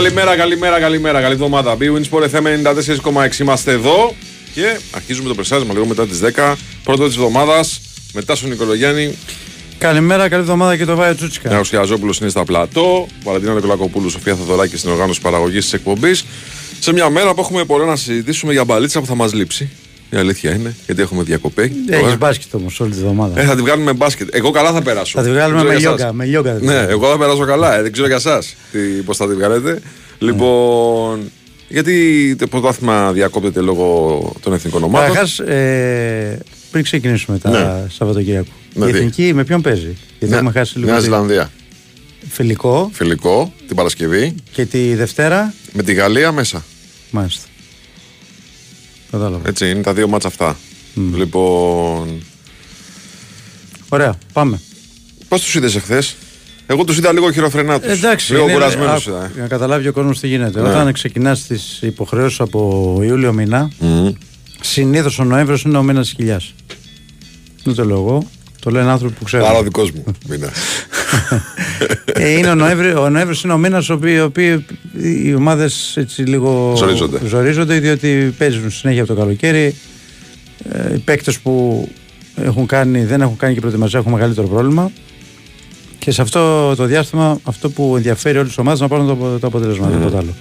Έλα, καλημέρα, καλημέρα, καλημέρα. Καλή εβδομάδα. BWIN Sport FM 94,6 είμαστε εδώ και αρχίζουμε το πρεσάρισμα λίγο μετά τις 10. Πρώτο της εβδομάδας μετά στον Νικολογιάννη. Καλημέρα, καλή εβδομάδα και το Βάιο Τσούτσικα. Νέος Χιαζόπουλος είναι στα πλατό. Βαλαντίνα Νικολακοπούλου, Σοφία Θοδωράκη στην οργάνωση παραγωγής της εκπομπής. Σε μια μέρα που έχουμε πολλά να συζητήσουμε για μπαλίτσα που θα μας λείψει. Η αλήθεια είναι, γιατί έχουμε διακοπέ. Έχεις μπάσκετ όμως όλη τη βδομάδα. Ε, θα τη βγάλουμε μπάσκετ. Εγώ καλά θα περάσω. Θα τη βγάλουμε με γιόγκα. Με γιόγκα ναι, εγώ θα περάσω καλά. Ε, δεν ξέρω για εσά πώς θα τη βγάλετε. Λοιπόν, γιατί το πρωτάθλημα διακόπτεται λόγω των εθνικών ομάδων; Καταρχάς, ε, πριν ξεκινήσουμε τα ναι. Σαββατοκύριακο. Ναι, η τι. εθνική με ποιον παίζει; Γιατί Ναι. έχουμε χάσει λίγο. Νέα τη- Ζηλανδία. Φιλικό Φιλικό την Παρασκευή. και τη Δευτέρα; Με τη Γαλλία μέσα. Μάλιστα. Κατάλαβα. Έτσι, είναι τα δύο μάτσα αυτά. Λοιπόν. Ωραία, πάμε. Πώς τους είδες εχθές, Εγώ τους είδα λίγο χειροφρενά του. Εντάξει, Λίγο είναι- κουρασμένους άκου, είδα. Για να καταλάβει ο κόσμος τι γίνεται. Ναι. Όταν ξεκινάς τις υποχρεώσεις από Ιούλιο μήνα, Μμμ. συνήθως ο Νοέμβριος είναι ο μήνας τη χιλιάς. Δεν το λέω εγώ. Το λένε άνθρωποι που ξέρουν. Άρα ο δικός μου. μήνα. Ε, είναι ο Νοέμβρη, ο Νοέμβρης είναι ο μήνας ο οποίο οποίοι οι ομάδες έτσι λίγο Ζορίζονται. ζορίζονται διότι παίζουν συνέχεια από το καλοκαίρι. Ε, οι παίκτες που έχουν κάνει, δεν έχουν κάνει και προετοιμασία έχουν μεγαλύτερο πρόβλημα. Και σε αυτό το διάστημα αυτό που ενδιαφέρει όλε τι ομάδες να πάρουν το, το αποτέλεσμα. Τίποτα άλλο.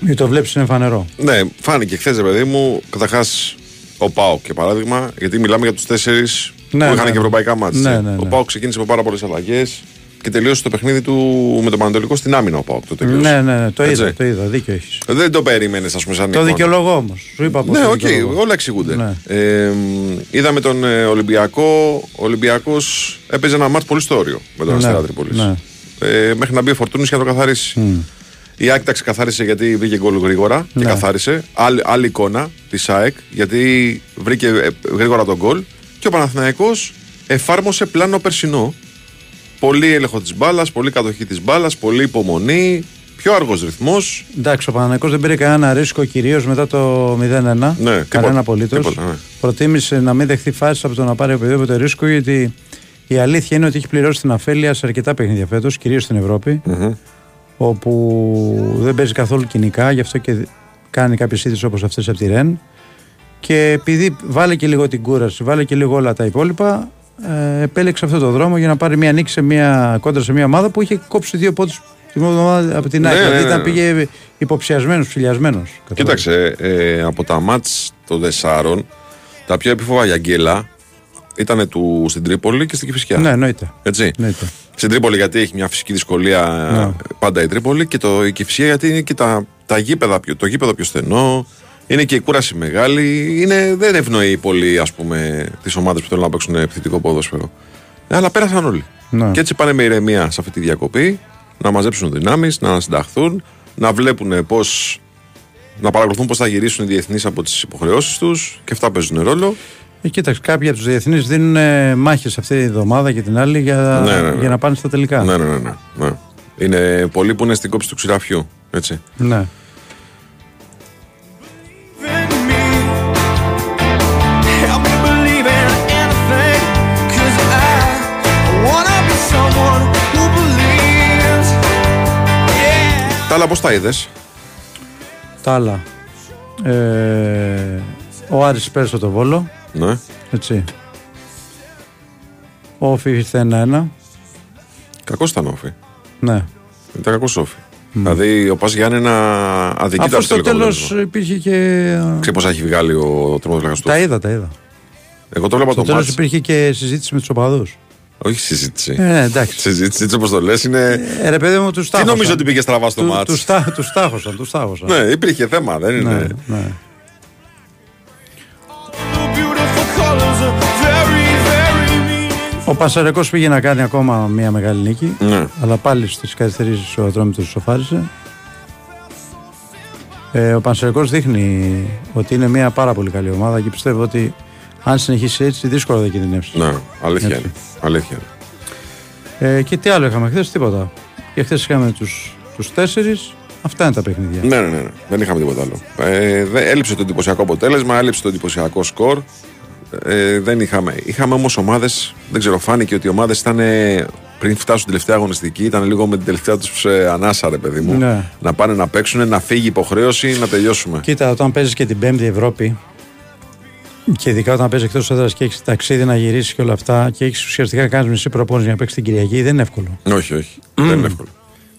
Γιατί το βλέπεις είναι φανερό. ναι, φάνηκε χθες, ρε παιδί μου, καταρχάς ο Πάοκ για παράδειγμα, γιατί μιλάμε για τους τέσσερις Ναι, που είχαν ναι. και ευρωπαϊκά μάτια. Ναι, ναι, Ο ναι. Πάοκ ξεκίνησε με πάρα πολλές αλλαγές και τελείωσε το παιχνίδι του με τον Πανατολικό στην άμυνα. Ο Πάοκ το τελείωσε. Ναι, ναι, ναι, το Έτσι. είδα, το είδα, δίκιο έχεις. Δεν το περίμενε, ας πούμε, σαν Το εικόνα. δικαιολογώ όμως. Σου είπα πώ. Ναι, οκ, όλα εξηγούνται. Ναι. Ε, μ, είδαμε τον ε, Ολυμπιακό. Ο Ολυμπιακός έπαιζε ένα ματς πολύ στο όριο με τον Ναι, Αστέρα Τρίπολης. ναι. Ε, μέχρι να μπει ο Φορτούνης και να το καθαρίσει. Η ΑΕΚ τα ξεκαθάρισε γιατί βρήκε γκολ γρήγορα και Ναι. καθάρισε. Άλλη, άλλη εικόνα της ΑΕΚ γιατί βρήκε ε, γρήγορα το γκολ. Και ο Παναθηναϊκός εφάρμοσε πλάνο περσινό. Πολύ έλεγχο της μπάλας, πολύ κατοχή της μπάλας, πολύ υπομονή, πιο αργός ρυθμός. Εντάξει, ο Παναγενικό δεν πήρε κανένα ρίσκο κυρίως μετά το 0-1. Ναι, τίποτα, Κανένα απολύτως. τίποτα, ναι. Προτίμησε να μην δεχθεί φάση από το να πάρει οποιοδήποτε ρίσκο γιατί η αλήθεια είναι ότι έχει πληρώσει την αφέλεια σε αρκετά παιχνίδια φέτος, κυρίως στην ευρωπη όπου δεν παίζει καθόλου κοινικά, γι' αυτό και κάνει κάποιες ήττε όπως αυτές από τη Ρεν. Και επειδή βάλε και λίγο την κούραση, βάλε και λίγο όλα τα υπόλοιπα, ε, επέλεξε αυτό το δρόμο για να πάρει μια νίκη σε μια, κόντρα σε μια ομάδα που είχε κόψει δύο πόντους την εβδομάδα από την Ναι, ΑΕΚ. ναι, δηλαδή ναι, ήταν ναι. πήγε υποψιασμένος, φιλιασμένος. Κοίταξε, ε, από τα μάτς των τεσσάρων, τα πιο επίφοβα για γκέλα ήταν του στην Τρίπολη και στην Κηφισιά. Ναι, εννοείται. Έτσι. εννοείται. Στην Τρίπολη γιατί έχει μια φυσική δυσκολία Ναι. πάντα η Τρίπολη και το, η Κηφισιά γιατί είναι και τα, τα γήπεδα, πιο- το γήπεδο πιο στενό. Είναι και η κούραση μεγάλη. Είναι, δεν ευνοεί πολύ ας πούμε, τις ομάδες που θέλουν να παίξουν επιθετικό ποδόσφαιρο. Ε, αλλά πέρασαν όλοι. Ναι. Και έτσι πάνε με ηρεμία σε αυτή τη διακοπή να μαζέψουν δυνάμεις, να συνταχθούν, να βλέπουν πώς να παρακολουθούν πώς θα γυρίσουν οι διεθνείς από τις υποχρεώσεις τους και αυτά παίζουν ρόλο. Ε, κοίταξε, κάποιοι από τους διεθνείς δίνουν μάχες αυτή τη εβδομάδα και την άλλη για, Ναι, ναι, ναι. για να πάνε στα τελικά. Ναι, ναι, ναι, ναι, ναι. Είναι πολλοί που είναι στην κόψη του ξηραφιού. Έτσι. Ναι. Τα άλλα πώς τα είδες; Τα άλλα. Ε, ο Άρης πέρασε το Βόλο. Ναι. Έτσι. Ο Όφη ήρθε 1-1. Κακός ήταν όφη. Ναι. Ήταν κακός όφη. Δηλαδή ο Πας Γιάννενα αδικείται Αφού από στο τέλος υπήρχε και. Ξέρεις πώς έχει βγάλει ο τρόμο του. Τα είδα, τα είδα. Εγώ το βλέπα Στο το τέλος μάτς. υπήρχε και συζήτηση με τους οπαδούς. Όχι συζήτηση. Ε, ναι, εντάξει. Συζήτηση έτσι όπως το λες είναι. Ε, ρε παιδί μου, του Τι νομίζω ότι πήγε στραβά στο Του μάτς; τάχωσαν, του τάχωσαν. Ναι, υπήρχε θέμα, δεν είναι; ναι, ναι. The beautiful colors are very, very meaningful. Ο Πασαρεκός πήγε να κάνει ακόμα μια μεγάλη νίκη. Ναι. Αλλά πάλι στις καθυστερήσεις ο Ατρόμητος σοφάρισε. Ε, ο Πανσερικός δείχνει ότι είναι μια πάρα πολύ καλή ομάδα και πιστεύω ότι αν συνεχίσει έτσι δύσκολα θα κινδυνεύσει. Ναι, αλήθεια Έτσι. είναι. Αλήθεια είναι. Ε, και τι άλλο είχαμε χθες, τίποτα. Και χθες είχαμε τους, τους τέσσερις. Αυτά είναι τα παιχνίδια. Ναι, ναι, ναι, ναι. Δεν είχαμε τίποτα άλλο. Ε, δεν- έλειψε το εντυπωσιακό αποτέλεσμα, έλειψε το εντυπωσιακό σκορ. Ε, δεν είχαμε. Είχαμε όμως ομάδες, δεν ξέρω, φάνηκε ότι οι ομάδες ήταν ε, πριν φτάσουν στην τελευταία αγωνιστική, ήταν λίγο με την τελευταία τους ανάσα, ρε παιδί μου. Ναι. Να πάνε να παίξουν, να φύγει η υποχρέωση, να τελειώσουμε. Κοίτα, όταν παίζεις και την Πέμπτη Ευρώπη και ειδικά όταν παίζει εκτός έδρας και έχεις ταξίδι να γυρίσεις και όλα αυτά και έχεις ουσιαστικά κάνεις μισή προπόνηση για να παίξεις την Κυριακή, δεν είναι εύκολο. Όχι, όχι. Δεν είναι εύκολο.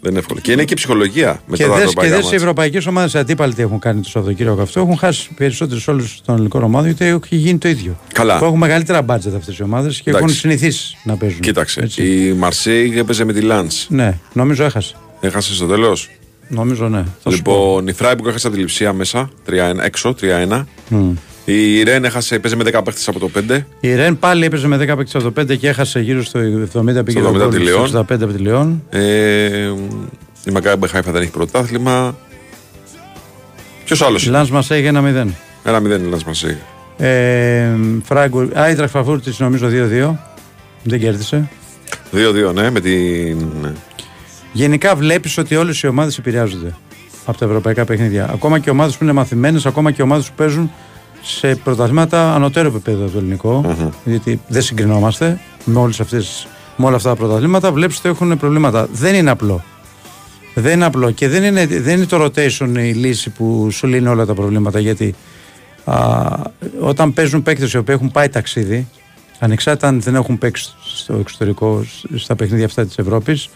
Δεν είναι εύκολο. Και είναι και ψυχολογία με Και τα δε και ευρωπαϊκά δες οι μάτς. ευρωπαϊκές ομάδες αντίπαλοι τι έχουν κάνει το Σαββατοκύριακο αυτό. Έχουν χάσει περισσότερε όλε των ελληνικών ομάδων γιατί έχει γίνει το ίδιο. Καλά. Που έχουν μεγαλύτερα μπάτζετ αυτές οι ομάδες και Εντάξει. έχουν συνηθίσει να παίζουν. Κοίταξε. Έτσι. Η Μαρσέη έπαιζε με τη Λαντ. Ναι, νομίζω έχασε. Έχασε στο τέλος; Νομίζω ναι. Θα σου πω. Λοιπόν, η Φράιμπουργκ έχασε από τη λειψία μέσα, 3-1, έξω, 3-1. Η Ρεν έχασε, παίζει με 10 παίχτες από το 5. Η Ρεν πάλι έπαιζε με 10 παίκτες από το 5 και έχασε γύρω στο 70 πήγε Στο 70 το γκολ, τη Λιόν. στο 65 από τη Λιόν. Ε, η Μακάμπε Χάιφα δεν έχει πρωτάθλημα. Ποιος άλλος. Η Λάνς μας έχει ένα 0. Ένα 0 είναι μα έχει. Ε, Φράγκουρ, Άιτραχ Φαφούρτης νομίζω 2-2. Δεν κέρδισε. 2-2, ναι, με την. Γενικά βλέπεις ότι όλες οι ομάδες επηρεάζονται από τα ευρωπαϊκά παιχνίδια. Ακόμα και ομάδες που είναι μαθημένες, ακόμα και ομάδες που παίζουν σε πρωταθλήματα ανωτέρω επίπεδο από το ελληνικο Γιατί δεν συγκρινόμαστε με, όλες αυτές, με όλα αυτά τα πρωταθλήματα. Βλέπεις ότι έχουν προβλήματα. Δεν είναι απλό. Δεν είναι απλό και δεν είναι, δεν είναι το rotation η λύση που σου λύνει όλα τα προβλήματα. Γιατί α, όταν παίζουν παίκτες οι οποίοι έχουν πάει ταξίδι, ανεξάρτητα αν δεν έχουν παίξει στο εξωτερικό, στα παιχνίδια αυτά της Ευρώπης,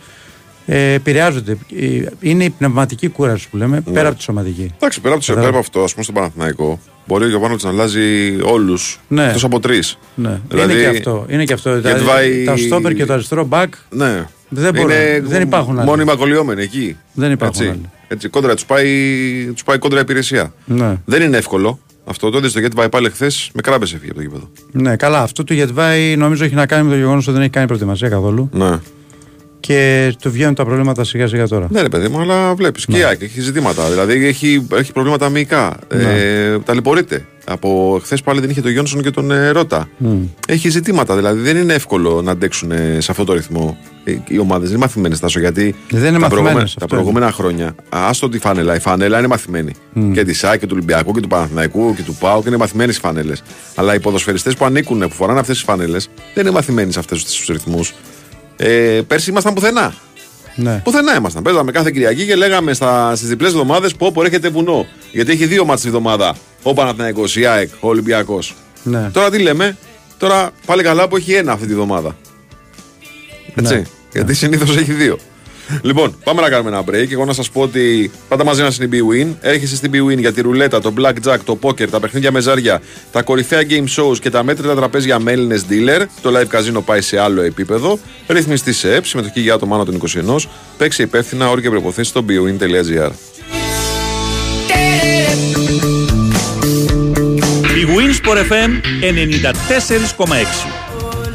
ε, επηρεάζονται. Ε, Είναι η πνευματική κούραση που λέμε, πέρα από τη σωματική. Εντάξει, πέρα από, το, Κατάλαβα. πέρα από αυτό, ας πούμε στον Παναθηναϊκό, μπορεί ο Γιωβάνοβιτς να αλλάζει όλους Ναι. εκτός από τρεις. Ναι. Δηλαδή, είναι και αυτό. Είναι και αυτό. Δηλαδή, Γετβάη- Τα στόπερ και το αριστερό μπακ Ναι. Δεν μπορούν. Δεν υπάρχουν άλλοι. Μόνιμα κολλιόμενοι εκεί. Δεν υπάρχουν Έτσι, άλλοι. έτσι κόντρα, τους πάει, τους πάει κόντρα υπηρεσία. Ναι. Δεν είναι εύκολο. Αυτό το είδες στο Γετβάη πάλι χθες με κράμπες έφυγε από το γήπεδο. Ναι, καλά. Αυτό του Γετβάη νομίζω έχει να κάνει με το γεγονός ότι δεν έχει κάνει προετοιμασία καθόλου. Ναι. Και του βγαίνουν τα προβλήματα σιγά σιγά τώρα. Ναι, ρε παιδί μου, αλλά βλέπεις. Και η ΑΕΚ έχει ζητήματα. Δηλαδή έχει, έχει προβλήματα αμυϊκά. Ε, ταλαιπωρείται. Από χθες πάλι δεν είχε τον Γιόνσον και τον ε, Ρώτα. Έχει ζητήματα. Δηλαδή δεν είναι εύκολο να αντέξουν ε, σε αυτό το ρυθμό ε, οι ομάδες. Δεν είναι μαθημένες, Τάσο. Γιατί Δεν είναι τα, μαθημένες, προηγούμενα, αυτό τα είναι. προηγούμενα χρόνια, άστο τη φανέλα. Η φανέλα είναι μαθημένη. Και της ΣΑΚ και του Ολυμπιακού και του Παναθηναϊκού και του ΠΑΟ και είναι μαθημένες οι φανέλες. Αλλά οι ποδοσφαιριστές που ανήκουν, που φοράνε αυτές τις φανέλες, δεν είναι μαθημένοι σε αυτού τους ρυθμούς. Ε, πέρσι ήμασταν πουθενά. Ναι. Πουθενά ήμασταν. Παίζαμε κάθε Κυριακή και λέγαμε στις διπλές εβδομάδες που όπου έρχεται βουνό. Γιατί έχει δύο μάτς τη εβδομάδα. Ο Παναθηναϊκός, η ΑΕΚ, ο Ολυμπιακός. Ναι. Τώρα τι λέμε, τώρα πάλι καλά που έχει ένα αυτή τη βδομάδα. Έτσι. Ναι. Γιατί συνήθως έχει δύο. Λοιπόν, πάμε να κάνουμε ένα break. Εγώ να σας πω ότι πάντα μαζί μα είναι η BWIN. Έρχεσαι στην BWIN για τη ρουλέτα, το blackjack, το poker, τα παιχνίδια με ζάρια, τα κορυφαία game shows και τα μέτρητα τραπέζια με Έλληνες dealer. Το live casino πάει σε άλλο επίπεδο. Ρυθμιστή σε ΕΠ, συμμετοχή για άτομα άνω των 21. Παίξει υπεύθυνα, όρια και προποθέσει στο bwin.gr. Η Winsport FM 94,6.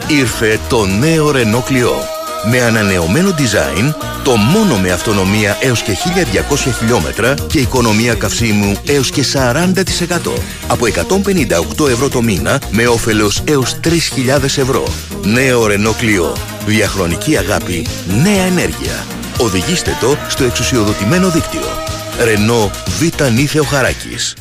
Ήρθε το νέο Renault Clio. Με ανανεωμένο design, το μόνο με αυτονομία έως και 1200 χιλιόμετρα και οικονομία καυσίμου έως και 40%. Από 158 ευρώ το μήνα με όφελος έως 3.000 ευρώ. Νέο Renault Clio. Διαχρονική αγάπη, νέα ενέργεια. Οδηγήστε το στο εξουσιοδοτημένο δίκτυο. Renault Β' Νίθεο Χαράκης.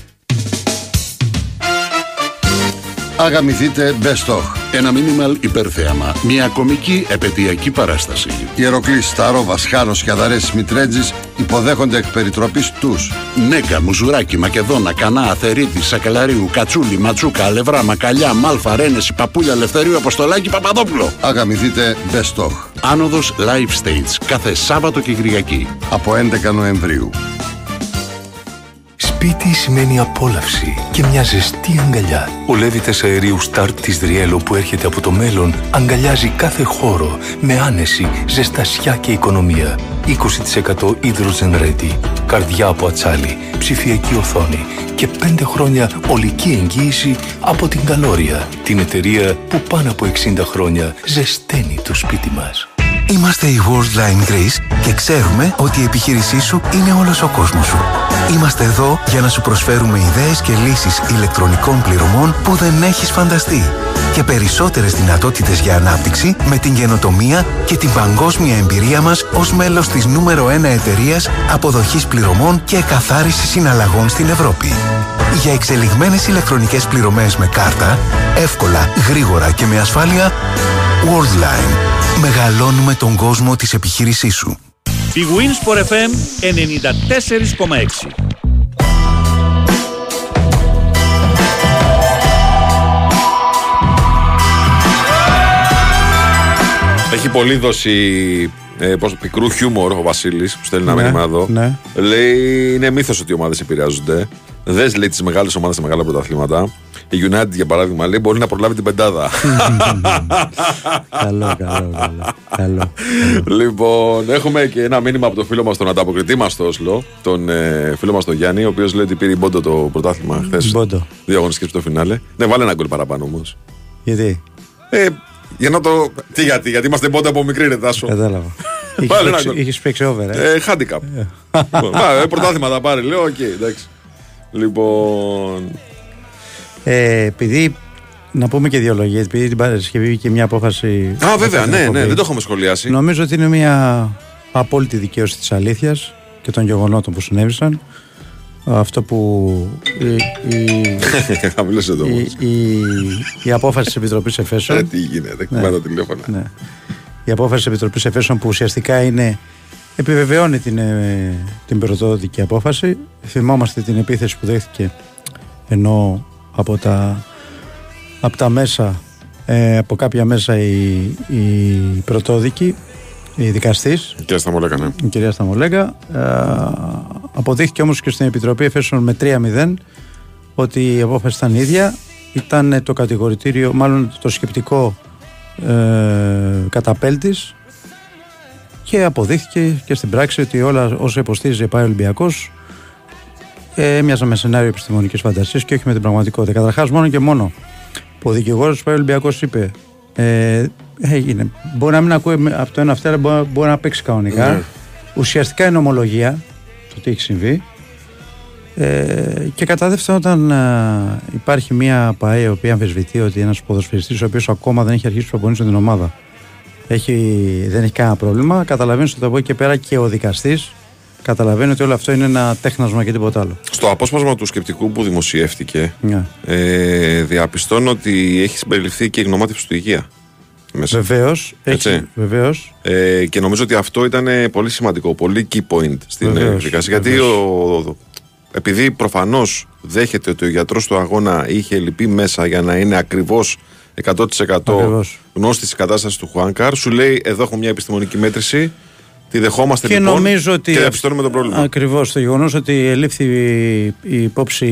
Αγαμηθείτε Best of. Ένα μίνιμαλ υπερθέαμα. Μια κομική επαιτειακή παράσταση. Ιεροκλής, Σταρό, Βασχάνος, Χιαδαρές, Μητρέτζης υποδέχονται εκ περιτροπής τους. Νέκα, Μουζουράκι, Μακεδόνα, Κανά, Αθερίτη, Σακελαρίου, Κατσούλη, Ματσούκα, Αλευρά, Μακαλιά, Μάλφα, Ρένεση, Παπούλια, Ελευθερίου, Αποστολάκη, Παπαδόπουλο. Αγαμηθείτε Best of. Άνοδος Live Stage κάθε Σάββατο και Κυριακή. Από 11 Νοεμβρίου. Σπίτι σημαίνει απόλαυση και μια ζεστή αγκαλιά. Ο Λέβητες αερίους Start της Δριέλο που έρχεται από το μέλλον αγκαλιάζει κάθε χώρο με άνεση, ζεστασιά και οικονομία. 20% hydrogen ready, καρδιά από ατσάλι, ψηφιακή οθόνη και 5 χρόνια ολική εγγύηση από την Καλόρια, την εταιρεία που πάνω από 60 χρόνια ζεσταίνει το σπίτι μας. Είμαστε η Worldline Greece και ξέρουμε ότι η επιχείρησή σου είναι όλος ο κόσμος σου. Είμαστε εδώ για να σου προσφέρουμε ιδέες και λύσεις ηλεκτρονικών πληρωμών που δεν έχεις φανταστεί. Και περισσότερες δυνατότητες για ανάπτυξη με την καινοτομία και την παγκόσμια εμπειρία μας ως μέλος της νούμερο 1 εταιρείας αποδοχής πληρωμών και καθάρισης συναλλαγών στην Ευρώπη. Για εξελιγμένες ηλεκτρονικές πληρωμές με κάρτα, εύκολα, γρήγορα και με ασφάλεια, Worldline. Μεγαλώνουμε τον κόσμο της επιχείρησής σου. Η Winsport FM 94,6. Έχει πολύ δώσει ε, πώς, πικρού χιούμορ ο Βασίλης που στέλνει ένα Ναι, μήνυμα εδώ. ναι. Λέει είναι μύθος ότι οι ομάδες επηρεάζονται. Δεν λέει τις μεγάλες ομάδες σε μεγάλα πρωταθλήματα. Η United για παράδειγμα λέει μπορεί να προλάβει την πεντάδα. καλό, καλό, καλό. καλό. λοιπόν, έχουμε και ένα μήνυμα από τον φίλο μας τον ανταποκριτή μας στο Όσλο, τον ε, φίλο μας τον Γιάννη, ο οποίος λέει ότι πήρε η Μπόντο το πρωτάθλημα χθες. Μπόντο. Δύο αγωνιστικές στο φινάλε. Ναι, βάλε ένα γκολ παραπάνω όμως. Γιατί, Ε, για να το. Τι γιατί, γιατί είμαστε Μπόντο από μικρή ρε Τάσο. κατάλαβα. Βάλε ένα Είχες γκολ. παίξει- Είχες παίξει over, ε. Ε, handicap. Μα, ε, πρωτάθλημα θα πάρει. Λέω, οκ, εντάξει. Λοιπόν. Ε, επειδή να πούμε και δύο λόγια, επειδή την Παρασκευή βγήκε μια απόφαση. Α, βέβαια, από την ναι, ναι, εκπομπή. δεν το έχουμε σχολιάσει. Νομίζω ότι είναι μια απόλυτη δικαίωση της αλήθειας και των γεγονότων που συνέβησαν. Αυτό που η, η, Χαμήλωσέ το η, όμως. η, η απόφαση της Επιτροπής Εφέσεων Ε, τι γίνεται, κουμπά τα τηλέφωνα. ναι, η απόφαση της Επιτροπής Εφέσεων που ουσιαστικά είναι επιβεβαιώνει την, ε, την πρωτόδικη απόφαση. Θυμόμαστε την επίθεση που δέχτηκε ενώ από τα, από τα μέσα ε, από κάποια μέσα η, η πρωτόδικη η δικαστής Και στα μολέκα, ναι. η κυρία Σταμολέγκα. Ε, αποδείχθηκε όμως και στην Επιτροπή Εφέσεων με 3-0 ότι η απόφαση ήταν ίδια. Ήταν το κατηγορητήριο, μάλλον το σκεπτικό ε, καταπέλτης και αποδείχθηκε και στην πράξη ότι όλα όσα υποστήριζε πάει ο Ολυμπιακός ε, έμοιαζαν με σενάριο επιστημονικής φαντασίας και όχι με την πραγματικότητα. Καταρχάς μόνο και μόνο που ο δικηγόρος του Πάη Ολυμπιακός είπε ε, έγινε. Μπορεί να μην ακούει με- από το ένα αυτό, αλλά μπορεί, μπορεί να παίξει κανονικά. Ναι. Ουσιαστικά είναι ομολογία το τι έχει συμβεί. Ε, και κατά δεύτερον, όταν ε, υπάρχει μια ΠαΕ η οποία αμφισβητεί ότι ένας ποδοσφαιριστής ο οποίος ακόμα δεν έχει αρχίσει να προπονήσει την ομάδα έχει, δεν έχει κανένα πρόβλημα, καταλαβαίνεις ότι από εκεί και πέρα και ο δικαστής καταλαβαίνει ότι όλο αυτό είναι ένα τέχνασμα και τίποτα άλλο. Στο απόσπασμα του σκεπτικού που δημοσιεύτηκε, Ναι. ε, διαπιστώνω ότι έχει συμπεριληφθεί και η γνωμάτευση του υγεία. Μέσα. Βεβαίως. Έτσι. Βεβαίως, Ε, και νομίζω ότι αυτό ήταν πολύ σημαντικό, πολύ key point στην ε, Βεβαίως, δικασία. Γιατί βεβαίως. ο, ο- επειδή προφανώς δέχεται ότι ο γιατρός του αγώνα είχε λυπεί μέσα για να είναι ακριβώς 100% Ακριβώς. γνώστης της κατάστασης του Χουάνκαρ, σου λέει: Εδώ έχουμε μια επιστημονική μέτρηση. Τη δεχόμαστε Και λοιπόν νομίζω ότι. και διαπιστώνουμε το πρόβλημα. Ακριβώς. Το γεγονός ότι ελήφθη η- η υπόψη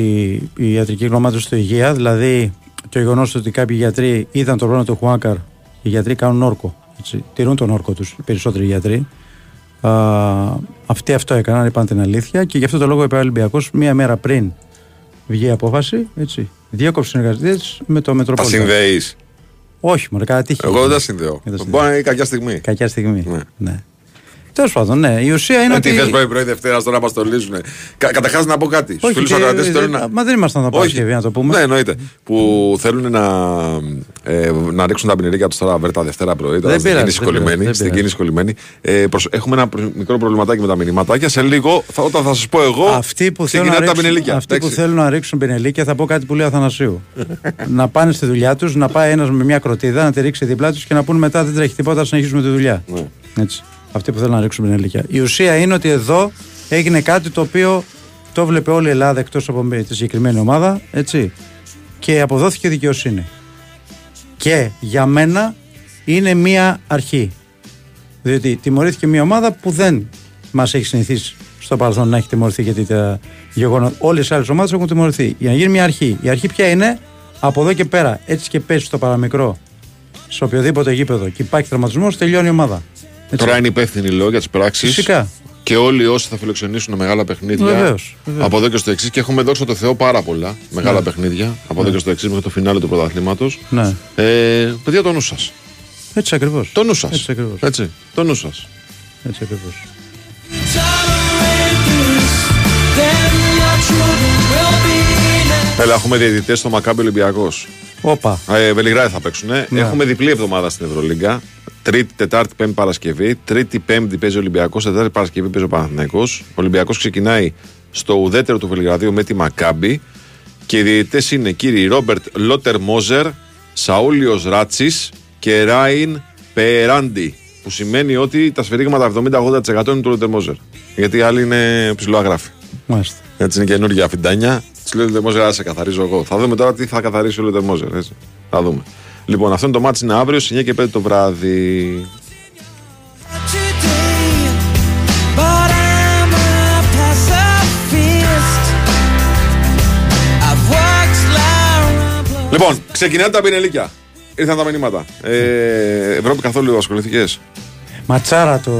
η ιατρική γνωμάτωση στο υγεία, δηλαδή το γεγονός ότι κάποιοι γιατροί είδαν το πρόβλημα του Χουάνκαρ, οι γιατροί κάνουν όρκο. Έτσι, τηρούν τον όρκο τους οι περισσότεροι γιατροί. Α, αυτοί αυτό έκαναν, είπαν την αλήθεια και γι' αυτό το λόγο είπε ο Ολυμπιακός μία μέρα πριν βγει η απόφαση. Έτσι, διέκοψε συνεργασίε με το Τα Μετροπόλιτα. συνδέεις. Όχι, μόνο κατά τύχη. Εγώ δεν τα συνδέω. Δεν τα συνδέω. Μπορεί να είναι κακιά στιγμή. Κακιά στιγμή. Ναι. Ναι. Τέλος πάντων, ναι. Η ουσία είναι Ε, ότι. Τι θες πρωί πρωί Δευτέρα τώρα να μας το λύσουν. Κα, Καταρχάς να πω κάτι. Στους Όχι, φίλους και- ακροατές ε, θέλουν ε, να. Μα δεν ήμασταν εδώ Παρασκευή, να το πούμε. Ναι, εννοείται. Που θέλουν να, ε, να ρίξουν τα πινερίκια τους τώρα βέρτα Δευτέρα πρωί. Τώρα Δεν στην πειράζει, κίνηση δεν κολλημένη. πειράζει, δεν Στην πειράζει. κίνηση κολλημένη. Ε, προσ- έχουμε ένα προ- μικρό προβληματάκι με τα μηνυματάκια. Σε λίγο, θα, όταν θα σας πω εγώ. Αυτοί που, θέλουν να, ξεκινάτε τα ρίξουν, πινελίκια. αυτοί που εντάξει. θέλουν να ρίξουν πινελίκια θα πω κάτι που λέει ο Αθανασίου. να πάνε στη δουλειά τους, να πάει ένας με μια κροτίδα, να τη ρίξει δίπλα τους και να πούνε μετά δεν τρέχει τίποτα, να συνεχίσουμε τη δουλειά. Ναι. Έτσι. Αυτοί που θέλουν να ρίξουν πινελίκια. Η ουσία είναι ότι εδώ έγινε κάτι το οποίο το βλέπει όλη η Ελλάδα εκτός από τη συγκεκριμένη ομάδα. Έτσι. Και αποδόθηκε δικαιοσύνη. Και για μένα είναι μία αρχή. Διότι τιμωρήθηκε μια ομάδα που δεν μας έχει συνηθίσει στο παρελθόν να έχει τιμωρηθεί γιατί τα γεγονότα. Όλες οι άλλες ομάδες έχουν τιμωρηθεί. Για να γίνει μια αρχή. Η αρχή ποια είναι, από εδώ και πέρα, έτσι και πέσει στο παραμικρό, σε οποιοδήποτε γήπεδο και υπάρχει τραυματισμός, τελειώνει η ομάδα. Έτσι. Τώρα είναι υπεύθυνοι λόγω για τις πράξεις. Φυσικά. Και όλοι όσοι θα φιλοξενήσουν μεγάλα παιχνίδια. Βεβαίως, βεβαίως. Από εδώ και στο εξής. Και έχουμε δόξα τω Θεώ πάρα πολλά μεγάλα Ναι. παιχνίδια. Από εδώ και στο εξής μέχρι το φινάλε του πρωταθλήματος. Ναι. Ε, παιδιά, το νου σας. Έτσι ακριβώς. Το νου σας. Έτσι ακριβώς. Έτσι. Το νου σας. Έτσι ακριβώς. Έλα, έχουμε διαιτητές στο Μακάμπι Ολυμπιακός. Όπα. Ε, Βελιγράδι θα παίξουν. Ναι. Έχουμε διπλή εβδομάδα στην Ευρωλίγκα. Τρίτη, Τετάρτη, Πέμπτη Παρασκευή. Τρίτη, Πέμπτη παίζει ο Ολυμπιακός. Τετάρτη Παρασκευή παίζει ο Παναθυναϊκό. Ο Ολυμπιακός ξεκινάει στο ουδέτερο του Βελιγραδίου με τη Μακάμπι. Και οι διαιτητές είναι κύριοι Ρόμπερτ Λότερ Μόζερ, Σαούλιος Ράτσης, και Ράιν Περάντι. Που σημαίνει ότι τα σφυρίγματα 70-80% είναι του Λετεμόζερ. Γιατί οι άλλοι είναι ψηλοαγράφοι. Μάλιστα. Έτσι είναι καινούργια αφιντάνια. Τη λέει ο Λετεμόζερ, α σε καθαρίζω εγώ. Θα δούμε τώρα τι θα καθαρίσει ο Λετεμόζερ. Έτσι. Θα δούμε. Λοιπόν, αυτό είναι το μάτι είναι αύριο στις 9 και 5 το βράδυ. today, but I'm a pacifist. I've worked like Λοιπόν, ξεκινάνε τα πινελίκια. Ήρθαν τα μηνύματα. Ε, Ευρώπη καθόλου ασχοληθήκες; Ματσάρα το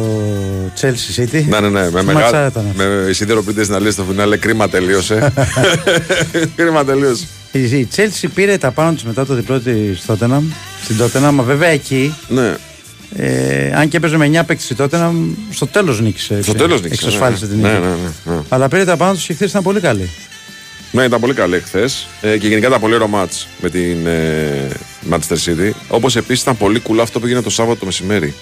Chelsea City. Ναι, ναι, ναι. Με, Ματσάρα μεγάλη, ήταν αυτός. με σιδεροποιητέ να λέει στο φινάλε κρίμα τελείωσε. κρίμα τελείωσε. Η η Chelsea πήρε τα πάνω της μετά το διπλό της Tottenham. Στην Tottenham, μα βέβαια εκεί. Ναι. Ε, αν και έπαιζε με 9 παίκτη η Tottenham, στο τέλος νίκησε. Στο τέλος νίκησε. Εξασφάλισε ναι. την νίκη. Ναι, ναι, ναι, ναι. Αλλά πήρε τα πάνω του και χθες ήταν πολύ καλή. Ναι, ήταν πολύ καλή χθες ε, και γενικά ήταν πολύ ωραίο μάτς με την ε, Manchester City. Όπως επίσης ήταν πολύ cool αυτό που έγινε το Σάββατο το μεσημέρι.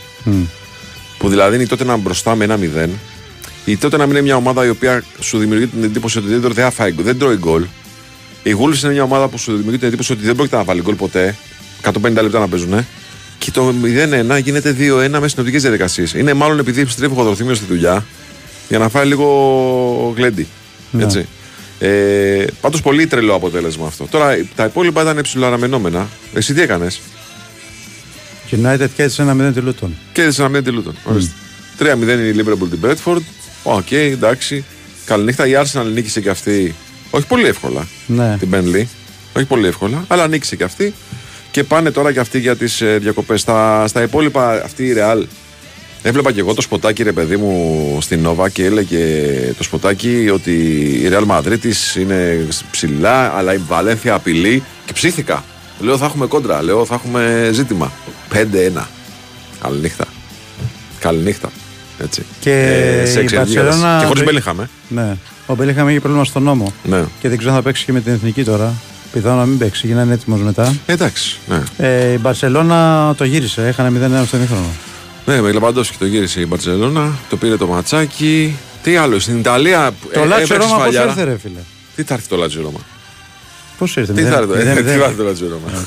Που δηλαδή είναι η τότε να μπροστά με ένα 0. Η τότε να μην είναι μια ομάδα η οποία σου δημιουργεί την εντύπωση ότι δεν, τρώει- δεν θα φάει γκολ, δεν τρώει γκολ. Η Wolves είναι μια ομάδα που σου δημιουργεί την εντύπωση ότι δεν πρόκειται να βάλει γκολ ποτέ. 150 λεπτά να παίζουν. Και το 0-1 γίνεται 2-1 μες συνοπτικέ διαδικασίες. Είναι μάλλον επειδή επιστρέφει ο Χοδροθύμιο στη δουλειά για να φάει λίγο γλέντι. Έτσι. Ε, Πάντως πολύ τρελό αποτέλεσμα αυτό. Τώρα τα υπόλοιπα ήταν ψηλοαναμενόμενα. Εσύ τι έκανες; United κέρδισε ένα 0 τη Luton. Κέρδισε ένα 0 τη Luton. Ορίστε. 3-0 είναι η Liverpool την Brentford. OK, εντάξει. Καληνύχτα. Η Arsenal νίκησε και αυτή. Όχι πολύ εύκολα. Ναι. Την Burnley. Όχι πολύ εύκολα. Αλλά νίκησε και αυτή. Και πάνε τώρα και αυτοί για τις ε, διακοπές. Στα, στα υπόλοιπα, αυτή η Real. Έβλεπα και εγώ το σποτάκι, ρε παιδί μου, στην Νόβα και έλεγε το σποτάκι ότι η Real Madrid της είναι ψηλά, αλλά η Βαλένθια απειλεί και ψήθηκα. Λέω θα έχουμε κόντρα, λέω θα έχουμε ζήτημα. 5-1. Καληνύχτα. Καληνύχτα. Έτσι. Και σε η έξι ελγίδες. Barcelona- Και χωρίς Μπέλιχαμ, ε. Ναι. Ο Μπέλιχαμ είχε πρόβλημα στον νόμο. Ναι. Και δεν ξέρω αν θα παίξει και με την εθνική τώρα. Πιθανόν να μην παίξει, γίνανε έτοιμος μετά. Εντάξει. Ναι. Ε, η Μπαρσελόνα το γύρισε, έχανε 0-1 στο ημίχρονο. Ναι, με Λεβαντόφσκι το γύρισε η Μπαρσελόνα, το πήρε το ματσάκι. Τι άλλο, στην Ιταλία. Το ε, Λάτσιο έπαιξε Ρώμα πώς σφαλιάρα. ήρθε, ρε φίλε; Τι θα έρθει το Λάτσιο Ρώμα. Πώς ήρθε, Τι μηδέν- θα έρθει το- μηδέν- ε, τι μηδέν. θα έρθει το Λάτσιο Ρώμα.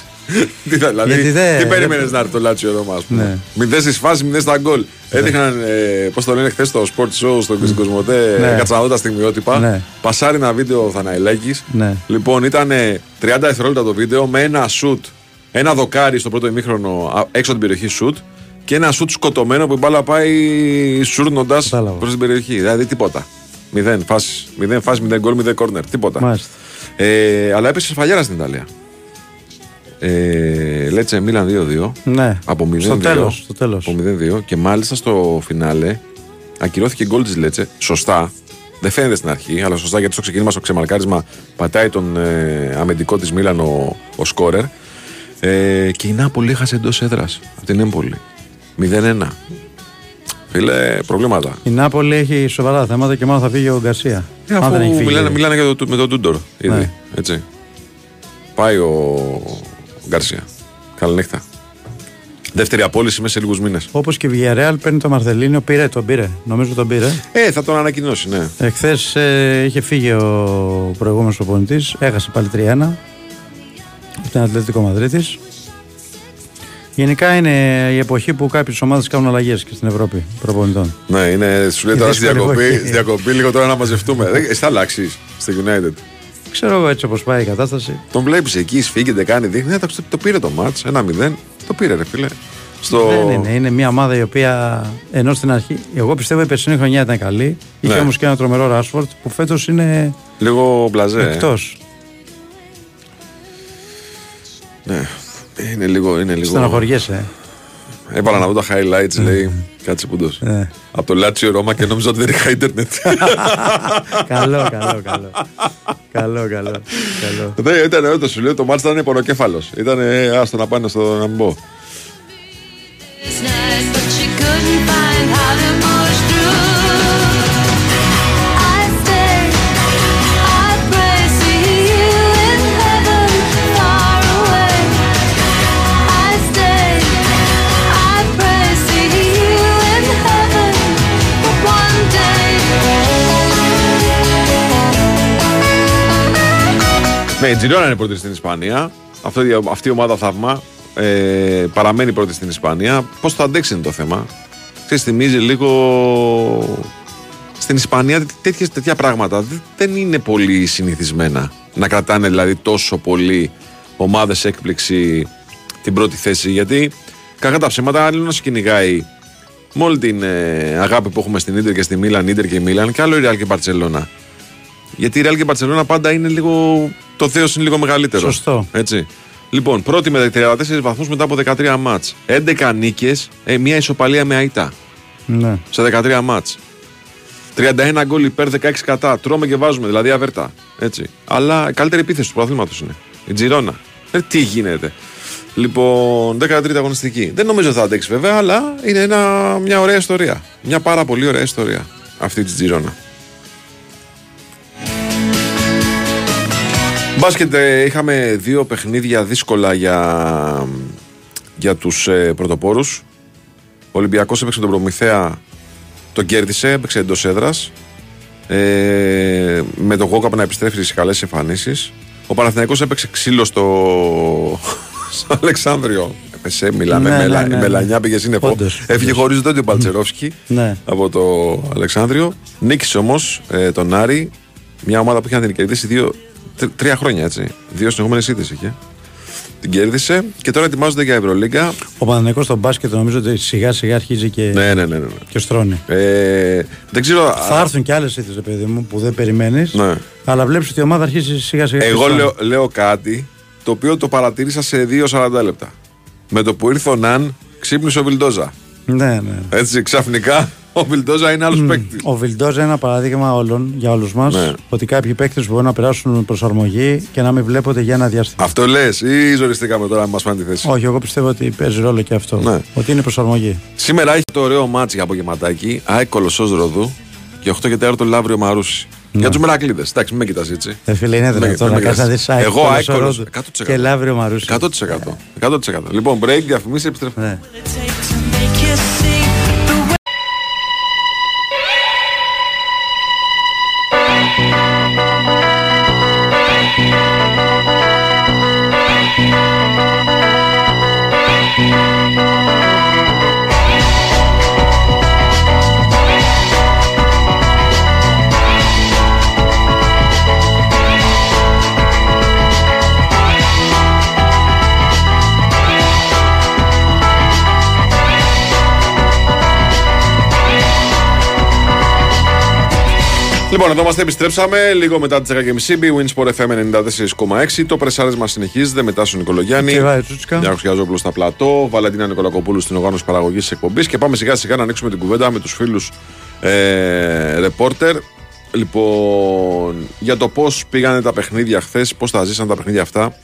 Τι θα- Δηλαδή, Γιατί δεν- τι περίμενες να έρθει το Λάτσιο Ρώμα, α πούμε; Ναι. Μηδέν στι φάσεις, μηδέν στα γκολ. Έδειχναν, ε, πώς το λένε χθες στο Sport Show, στο mm. Κοσμοτέ, Ναι. κάτσα να δω τα στιγμιότυπα. Ναι. Πασάρει ένα βίντεο ο Θαναϊλάκη. Ναι. Λοιπόν, ήταν 30 δευτερόλεπτα το βίντεο με ένα σουτ, ένα δοκάρι στο πρώτο ημίχρονο α, έξω από την περιοχή σουτ και ένα σουτ σκοτωμένο που η μπάλα πάει σούρνοντας Κατάλαβα. προς την περιοχή. Δηλαδή τίποτα. Μηδέν φάσεις, μηδέν φάσεις, μηδέν γκολ, μηδέν κόρνερ. Τίποτα. Μάλιστα. Ε, αλλά έπεσε σφαλιάρα στην Ιταλία. Ε, Λέτσε Μίλαν 2-2. Ναι. Από 0-2. Στο τέλος. Στο τέλος. Από 0-2. Και μάλιστα στο φινάλε ακυρώθηκε γκολ της Λέτσε. Σωστά. Δεν φαίνεται στην αρχή, αλλά σωστά γιατί στο ξεκίνημα στο ξεμαρκάρισμα πατάει τον ε, αμυντικό της Μίλαν ο, ο σκόρερ. Ε, και η Νάπολη έχασε εντός έδρας από την Έμπολη. 0-1. Φίλε, προβλήματα. Η Νάπολη έχει σοβαρά θέματα και μάλλον θα φύγει ο Γκαρσία. Ε, Αν αφού δεν έχει φύγει. μιλάνε, μιλάνε για το, με τον Τούντορ ήδη. Ναι. Έτσι. Πάει ο Γκαρσία. Καληνύχτα. Δεύτερη απόλυση μέσα σε λίγους μήνες. Όπως και η Villarreal παίρνει το Μαρθελίνιο, πήρε, τον πήρε. Νομίζω τον πήρε. Ε, θα τον ανακοινώσει, ναι. Εχθές ε, είχε φύγει ο προηγούμενος προπονητή, έχασε πάλι 3-1 από την Ατλέτικο Μαδρίτης. Γενικά είναι η εποχή που κάποιες ομάδες κάνουν αλλαγές και στην Ευρώπη προπονητών. Ναι, είναι, σου λέει Η τώρα στη δύσκολη διακοπή, εποχή. στη διακοπή λίγο τώρα να μαζευτούμε. Δεν- Εσύ θα αλλάξει στη United. Ξέρω εγώ έτσι όπως πάει η κατάσταση. Τον βλέπεις εκεί, σφίγγεται, κάνει, δείχνει. Ε, το, το πήρε το μάτς, ένα 0. Το πήρε, ρε φίλε. Στο... Δεν είναι. Είναι μια ομάδα η οποία ενώ στην αρχή. Εγώ πιστεύω η περσινή χρονιά ήταν καλή. Είχε Ναι. όμως και ένα τρομερό Ράσφορτ που φέτος είναι Λίγο μπλαζέ. ε. εκτός. Ναι. Είναι λίγο. Είναι λίγο... Στενοχωριέσαι. Έβαλα να δω τα highlights, λέει. Κάτσε που ντος. Ε. Από το Λάτσιο Ρώμα και νόμιζα ότι δεν είχα ίντερνετ. καλό, καλό, καλό. Καλό, καλό. καλό. Δεν ήταν ωραίο το σου λέω, το μάτς ήταν πονοκέφαλο. Ήταν άστο να πάνε στο να μην η Τζιρόνα είναι πρώτη στην Ισπανία. Αυτή, αυτή η ομάδα θαυμά. ε, παραμένει πρώτη στην Ισπανία. Πώς θα αντέξει είναι το θέμα. Ξέρεις, θυμίζει λίγο. Στην Ισπανία τέτοιες, τέτοια πράγματα δεν- δεν είναι πολύ συνηθισμένα. Να κρατάνε δηλαδή τόσο πολύ ομάδες έκπληξη την πρώτη θέση. Γιατί κακά τα ψέματα, άλλο να σε κυνηγάει με όλη την ε, αγάπη που έχουμε στην Ίντερ και στη Μίλαν, Ίντερ και Μίλαν, και άλλο η Real και η Barcelona. Γιατί η Real και η Barcelona πάντα είναι λίγο. Το θέος είναι λίγο μεγαλύτερο. Σωστό. Έτσι. Λοιπόν, πρώτη με 34 βαθμούς μετά από 13 μάτς. 11 νίκες, ε, μια ισοπαλία με ΑΙΤΑ Ναι. σε 13 μάτς. 31 γκολ υπέρ 16 κατά. Τρώμε και βάζουμε, δηλαδή αβέρτα. Έτσι. Αλλά η καλύτερη επίθεση του πρωταθλήματος είναι. Η Τζιρόνα. Ε, τι γίνεται. Λοιπόν, 13η αγωνιστική. Δεν νομίζω θα αντέξει βέβαια, αλλά είναι ένα, μια ωραία ιστορία. Μια πάρα πολύ ωραία ιστορία αυτή της Τζιρόνα. Μπάσκετ ε, είχαμε δύο παιχνίδια δύσκολα για, για τους ε, πρωτοπόρους. Ο Ολυμπιακός έπαιξε τον Προμηθέα, τον κέρδισε, έπαιξε εντός έδρας. Ε, με τον Γόκαπ να επιστρέφει σε καλές εμφανίσεις. Ο Παναθηναϊκός έπαιξε ξύλο στο, στο Αλεξάνδριο. Έπεσε, μιλάμε, Ναι, ναι, μελα, ναι, η ναι. Μελανιά πήγε σύννεφο. Όντως, Έφυγε όντως. χωρίς τότε ο Παλτσερόφσκι Ναι. από το Αλεξάνδριο. Νίκησε όμως ε, τον Άρη, μια ομάδα που είχε να την κερδίσει δύο, τρ- τρία χρόνια έτσι. Δύο συνεχόμενε ήττε είχε. Την κέρδισε και τώρα ετοιμάζονται για Ευρωλίγκα. Ο Παναθηναϊκός στο μπάσκετ νομίζω ότι σιγά σιγά αρχίζει και, Ναι, ναι, ναι. ναι. ναι. και στρώνει. Ε, δεν ξέρω. Θα έρθουν και άλλες ήττε, παιδί μου, που δεν περιμένεις. Ναι. Αλλά βλέπεις ότι η ομάδα αρχίζει σιγά σιγά. και Εγώ στρώνει. λέω, λέω κάτι το οποίο το παρατήρησα σε 2-40 λεπτά. Με το που ήρθε ο Ναν, ξύπνησε ο Βιλντόζα. Ναι, ναι. Έτσι ξαφνικά ο Βιλντόζα είναι άλλος παίκτης. Ο Βιλντόζα είναι ένα παράδειγμα όλων για όλους μας Ναι. ότι κάποιοι παίκτες μπορούν να περάσουν προσαρμογή και να μην βλέπονται για ένα διάστημα. Αυτό λες ή ζοριστήκαμε τώρα να μας πάνε τη θέση; Όχι, εγώ πιστεύω ότι παίζει ρόλο και αυτό. Ναι. Ότι είναι προσαρμογή. Σήμερα έχει το ωραίο ματς για απογευματάκι. ΑΕΚ Κολοσσός Ρόδου και 8 και 4 το Λαύριο Μαρούσι. Για τους μερακλήδες. Εντάξει, μην με κοιτάς έτσι. Ε, φίλε, είναι Με- δυνατόν με να κοιτάς. κάτσεις να δεις Εγώ ΑΕΚ Κολοσσός. 100%. και Λαύριο Μαρούσι. 100%. 100%. Λοιπόν, break, διαφημίσει, επιστρέφουμε. Λοιπόν, εδώ είμαστε, επιστρέψαμε λίγο μετά τις 10.30. Big Wins FM 94,6. Το πρεσάρισμα συνεχίζεται μετά στον Νικολογιάννη. Και βάει Τσούτσικα. Γιάννης Χιαζόπουλο στα πλατό. Βαλεντίνα Νικολακοπούλου στην οργάνωση παραγωγής της εκπομπής. Και πάμε σιγά σιγά να ανοίξουμε την κουβέντα με τους φίλους ε, ρεπόρτερ. Λοιπόν, για το πώς πήγανε τα παιχνίδια χθες, πώς τα ζήσαν τα παιχνίδια αυτά.